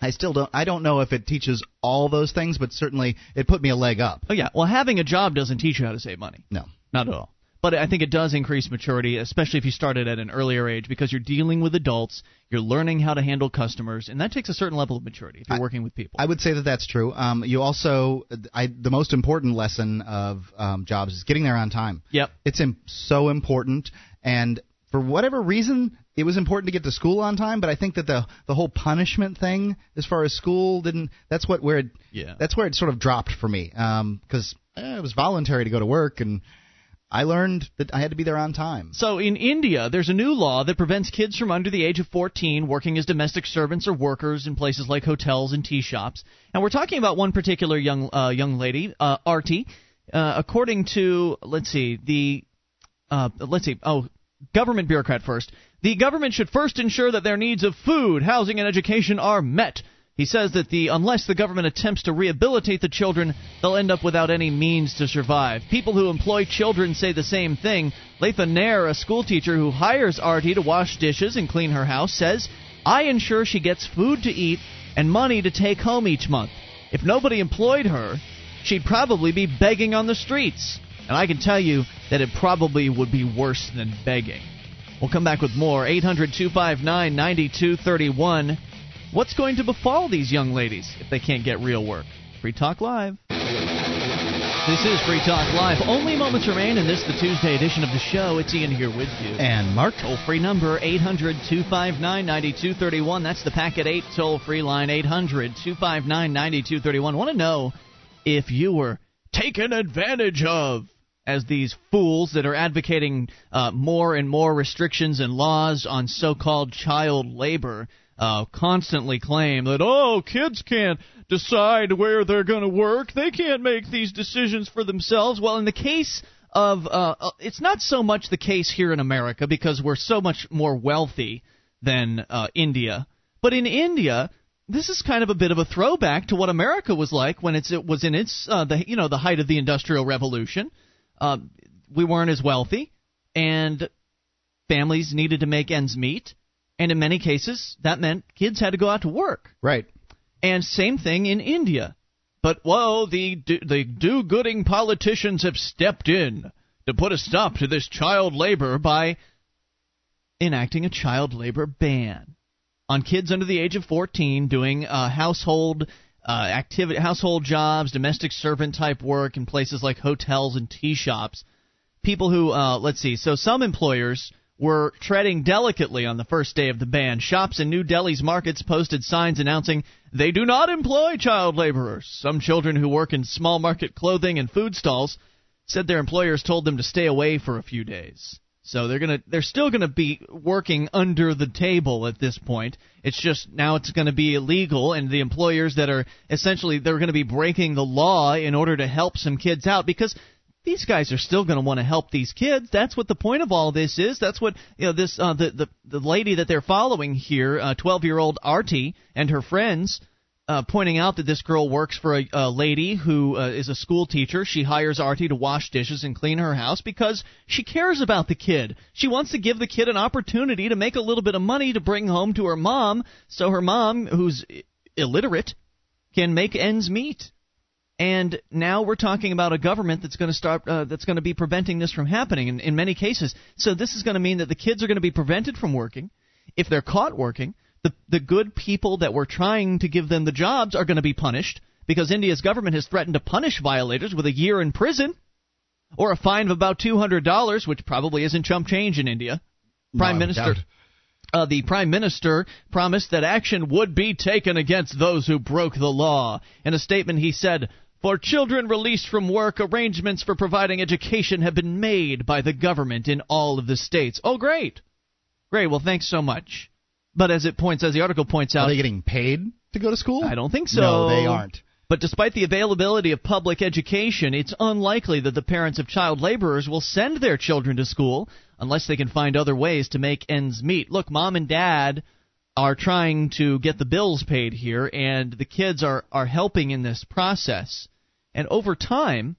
I still don't. I don't know if it teaches all those things, but certainly it put me a leg up. Oh yeah. Well, having a job doesn't teach you how to save money. No. Not at all. But I think it does increase maturity, especially if you started at an earlier age, because you're dealing with adults, you're learning how to handle customers, and that takes a certain level of maturity if you're working with people. I would say that that's true. Um, you also, I, the most important lesson of um, jobs is getting there on time. Yep. It's Im- so important, and for whatever reason, it was important to get to school on time. But I think that the the whole punishment thing, as far as school, didn't. That's what where it. Yeah. That's where it sort of dropped for me. Um, because eh, it was voluntary to go to work, and I learned that I had to be there on time. So in India, there's a new law that prevents kids from under the age of 14 working as domestic servants or workers in places like hotels and tea shops. And we're talking about one particular young uh, young lady, uh. Uh, according to let's see the uh, let's see oh government bureaucrat first. The government should first ensure that their needs of food, housing, and education are met. He says that the unless the government attempts to rehabilitate the children, they'll end up without any means to survive. People who employ children say the same thing. Latha Nair, a schoolteacher who hires Artie to wash dishes and clean her house, says, "I ensure she gets food to eat and money to take home each month. If nobody employed her, she'd probably be begging on the streets." And I can tell you that it probably would be worse than begging. We'll come back with more. 800 259 9231. What's going to befall these young ladies if they can't get real work? Free Talk Live. This is Free Talk Live. Only moments remain in this, is the Tuesday edition of the show. It's Ian here with you. And Mark, Toll free number 800 259 9231. That's the Packet 8 toll free line 800 259 9231. Want to know if you were taken advantage of as these fools that are advocating uh, more and more restrictions and laws on so called child labor uh, constantly claim that, oh, kids can't decide where they're going to work. They can't make these decisions for themselves. Well, in the case of, uh, uh, it's not so much the case here in America because we're so much more wealthy than uh, India. But in India, this is kind of a bit of a throwback to what America was like when it was in its, uh, the, you know, the height of the Industrial Revolution. Uh, we weren't as wealthy, and families needed to make ends meet. And in many cases, that meant kids had to go out to work. right? And same thing in India. but whoa, the the do-gooding politicians have stepped in to put a stop to this child labor by enacting a child labor ban on kids under the age of 14 doing uh, household uh, activity, household jobs, domestic servant type work in places like hotels and tea shops. People who, uh, let's see, so some employers were treading delicately on the first day of the ban. Shops in New Delhi's markets posted signs announcing they do not employ child laborers. Some children who work in small market clothing and food stalls said their employers told them to stay away for a few days. So they're gonna they're still gonna be working under the table at this point. It's just now it's gonna be illegal, and the employers that are essentially they're gonna be breaking the law in order to help some kids out because these guys are still going to want to help these kids. That's what the point of all this is. That's what you know. This uh, the the the lady that they're following here, twelve uh, year old Artie and her friends uh, pointing out that this girl works for a, a lady who uh, is a school teacher. She hires Artie to wash dishes and clean her house because she cares about the kid. She wants to give the kid an opportunity to make a little bit of money to bring home to her mom, so her mom, who's illiterate, can make ends meet. And now we're talking about a government that's going to start uh, that's going to be preventing this from happening in, in many cases. So this is going to mean that the kids are going to be prevented from working if they're caught working the the good people that were trying to give them the jobs are going to be punished because India's government has threatened to punish violators with a year in prison or a fine of about two hundred dollars, which probably isn't chump change in India. Prime no, Minister. Uh, the prime minister promised that action would be taken against those who broke the law. In a statement, he said, "For children released from work, arrangements for providing education have been made by the government in all of the states." Oh, great, great. Well, thanks so much. But as it points, as the article points out, are they getting paid to go to school? I don't think so. No, they aren't. But despite the availability of public education, it's unlikely that the parents of child laborers will send their children to school unless they can find other ways to make ends meet. Look, mom and dad are trying to get the bills paid here, and the kids are, are helping in this process. And over time,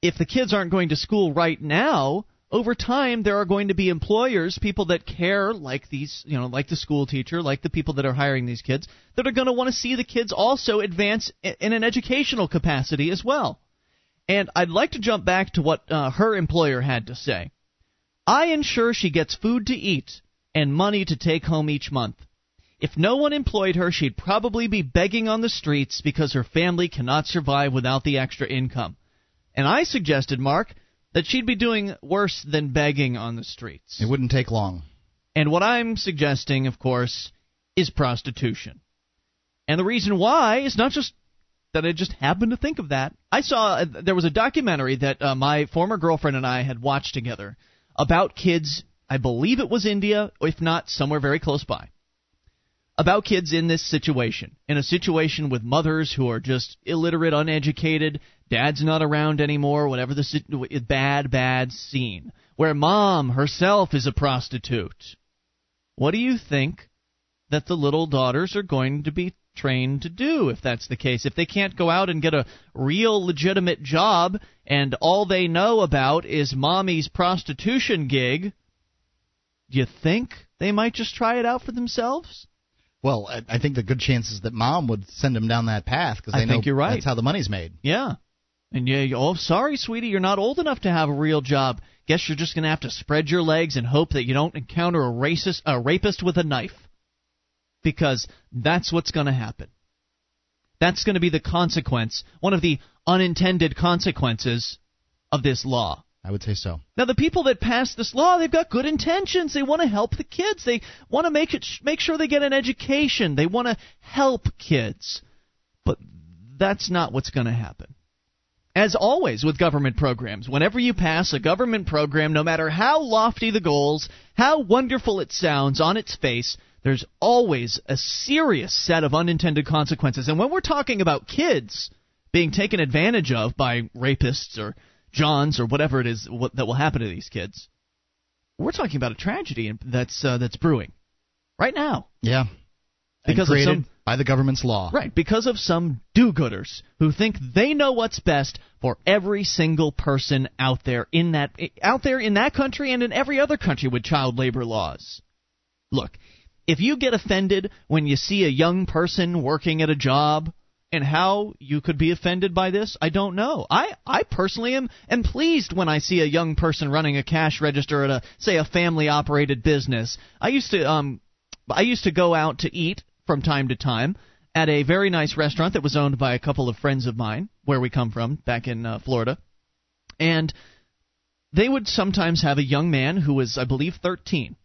if the kids aren't going to school right now, over time there are going to be employers, people that care like these, you know, like the school teacher, like the people that are hiring these kids, that are going to want to see the kids also advance in an educational capacity as well. And I'd like to jump back to what uh, her employer had to say. I ensure she gets food to eat and money to take home each month. If no one employed her, she'd probably be begging on the streets because her family cannot survive without the extra income. And I suggested, Mark, that she'd be doing worse than begging on the streets. It wouldn't take long. And what I'm suggesting, of course, is prostitution. And the reason why is not just that I just happened to think of that. I saw uh, there was a documentary that uh, my former girlfriend and I had watched together about kids. I believe it was India, if not somewhere very close by about kids in this situation, in a situation with mothers who are just illiterate, uneducated, dad's not around anymore, whatever the bad, bad scene, where mom herself is a prostitute. What do you think that the little daughters are going to be trained to do if that's the case? If they can't go out and get a real legitimate job and all they know about is mommy's prostitution gig, do you think they might just try it out for themselves? Well, I, think the good chances that mom would send him down that path because they I know think you're right. that's how the money's made. Yeah. And yeah, oh, sorry, sweetie, you're not old enough to have a real job. Guess you're just going to have to spread your legs and hope that you don't encounter a racist, a rapist with a knife, because that's what's going to happen. That's going to be the consequence, one of the unintended consequences of this law. I would say so. Now, the people that pass this law, they've got good intentions. They want to help the kids. They want to make it make sure they get an education. They want to help kids. But that's not what's going to happen. As always with government programs, whenever you pass a government program, no matter how lofty the goals, how wonderful it sounds on its face, there's always a serious set of unintended consequences. And when we're talking about kids being taken advantage of by rapists or Johns or whatever it is what, that will happen to these kids. We're talking about a tragedy that's uh, that's brewing right now. Yeah, because of some by the government's law. Right, because of some do-gooders who think they know what's best for every single person out there in that out there in that country and in every other country with child labor laws. Look, if you get offended when you see a young person working at a job and how you could be offended by this, I don't know. I, I personally am, am pleased when I see a young person running a cash register at a say a family operated business. I used to um I used to go out to eat from time to time at a very nice restaurant that was owned by a couple of friends of mine where we come from back in uh, Florida. And they would sometimes have a young man who was I believe 13,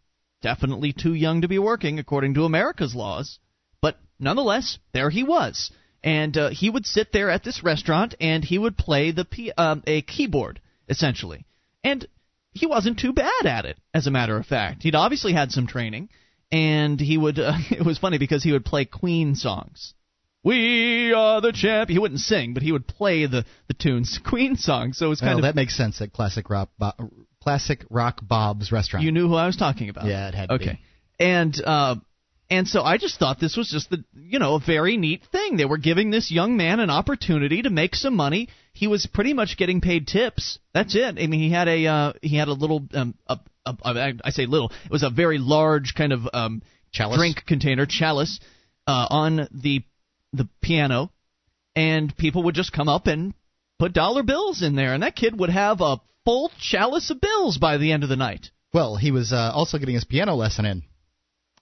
definitely too young to be working according to America's laws, but nonetheless, there he was and uh, he would sit there at this restaurant and he would play the P- um, a keyboard essentially, and he wasn't too bad at it. As a matter of fact, he'd obviously had some training, and he would. Uh, it was funny because he would play Queen songs. We are the champ. He wouldn't sing, but he would play the the tunes, Queen songs. So it was kind well, of that makes sense at classic rock, Bo- classic rock Bob's restaurant. you knew who I was talking about. Yeah, it had to okay. be. And uh, and so I just thought this was just the you know a very neat thing. They were giving this young man an opportunity to make some money. He was pretty much getting paid tips. That's it. I mean, he had a uh, he had a little um, a, a, a, I say little. It was a very large kind of um, Chalice? drink container chalice uh, on the the piano, and people would just come up and put dollar bills in there, and that kid would have a full chalice of bills by the end of the night. Well, he was uh, also getting his piano lesson in.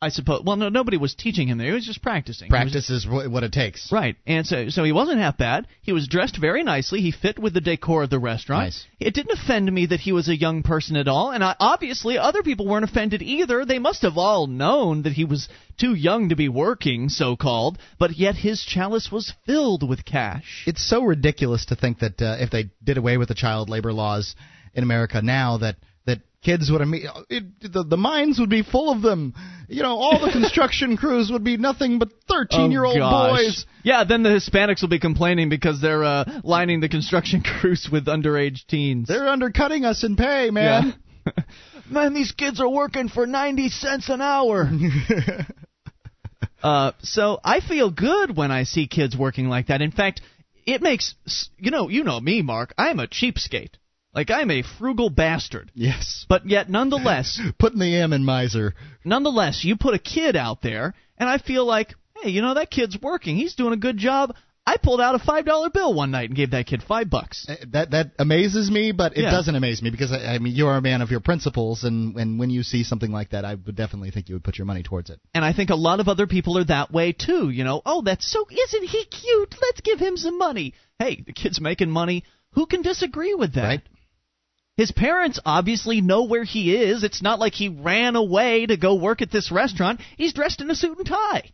I suppose. Well, no, nobody was teaching him there. He was just practicing. He was- Practice is what it takes. Right, and so so he wasn't half bad. He was dressed very nicely. He fit with the decor of the restaurant. Nice. It didn't offend me that he was a young person at all, and I, obviously other people weren't offended either. They must have all known that he was too young to be working, so called, but yet his chalice was filled with cash. It's so ridiculous to think that uh, if they did away with the child labor laws in America now, that kids would imme- it, the the mines would be full of them. You know, all the construction crews would be nothing but thirteen-year-old Oh, boys. Yeah, then the Hispanics will be complaining because they're uh, lining the construction crews with underage teens. They're undercutting us in pay, man. Yeah. Man, these kids are working for 90 cents an hour. uh, so I feel good when I see kids working like that. In fact, it makes you know, you know me, Mark. I'm a cheapskate. Like I'm a frugal bastard. yes. But yet nonetheless, Putting the M in miser. nonetheless, you put a kid out there and I feel like, hey, you know that kid's working. He's doing a good job. I pulled out a $5 bill one night and gave that kid 5 bucks. Uh, That that amazes me, but it Yeah. doesn't amaze me because I, I mean you're a man of your principles, and and when you see something like that, I would definitely think you would put your money towards it. And I think a lot of other people are that way too. You know, oh, that's so, isn't he cute? Let's give him some money. Hey, the kid's making money. Who can disagree with that? Right. His parents obviously know where he is. It's not like he ran away to go work at this restaurant. He's dressed in a suit and tie.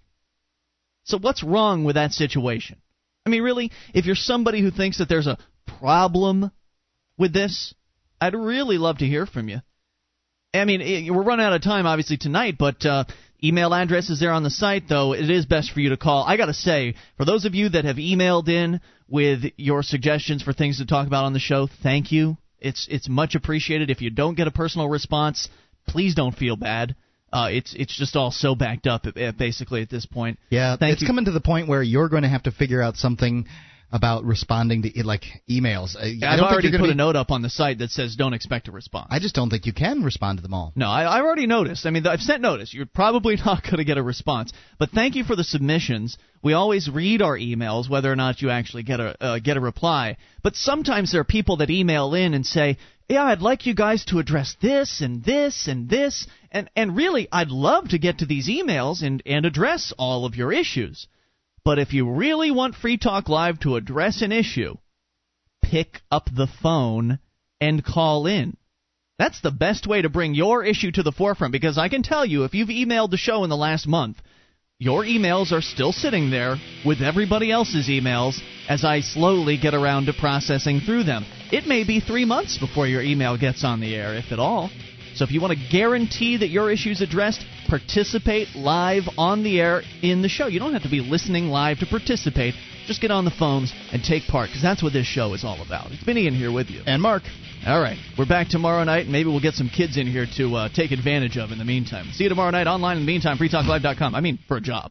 So what's wrong with that situation? I mean, really, if you're somebody who thinks that there's a problem with this, I'd really love to hear from you. I mean, eh, we're running out of time, obviously, tonight, but uh, email address is there on the site, though. It is best for you to call. I got to say, for those of you that have emailed in with your suggestions for things to talk about on the show, thank you. It's it's much appreciated. If you don't get a personal response, please don't feel bad. Uh, it's it's just all so backed up, eh, basically, at this point. Yeah, Thank it's you. coming to the point where you're going to have to figure out something about responding to like emails. I, I I've don't already put gonna a note up on the site that says don't expect a response. I just don't think you can respond to them all. No, I, I've already noticed. I mean, I've sent notice. You're probably not going to get a response. But thank you for the submissions. We always read our emails, whether or not you actually get a uh, get a reply. But sometimes there are people that email in and say, "Yeah, I'd like you guys to address this and this and this." And and really, I'd love to get to these emails and and address all of your issues. But if you really want Free Talk Live to address an issue, pick up the phone and call in. That's the best way to bring your issue to the forefront because I can tell you if you've emailed the show in the last month, your emails are still sitting there with everybody else's emails as I slowly get around to processing through them. It may be three months before your email gets on the air, if at all. So if you want to guarantee that your issue is addressed, participate live on the air in the show. You don't have to be listening live to participate. Just get on the phones and take part because that's what this show is all about. It's Vinny in here with you. And Mark, All right. We're back tomorrow night, and maybe we'll get some kids in here to uh, take advantage of in the meantime. See you tomorrow night online in the meantime, freetalklive.com. I mean, for a job.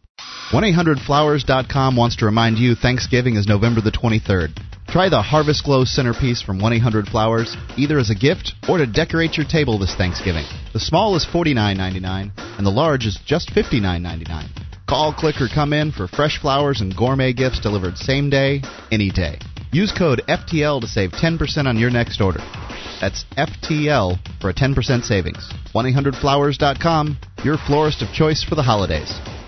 1-800-Flowers.com wants to remind you Thanksgiving is November the 23rd. Try the Harvest Glow centerpiece from 1-800-Flowers, either as a gift or to decorate your table this Thanksgiving. The small is $49.99, and the large is just $59.99. Call, click, or come in for fresh flowers and gourmet gifts delivered same day, any day. Use code FTL to save 10% on your next order. That's FTL for a 10% savings. 1-800-Flowers.com, your florist of choice for the holidays.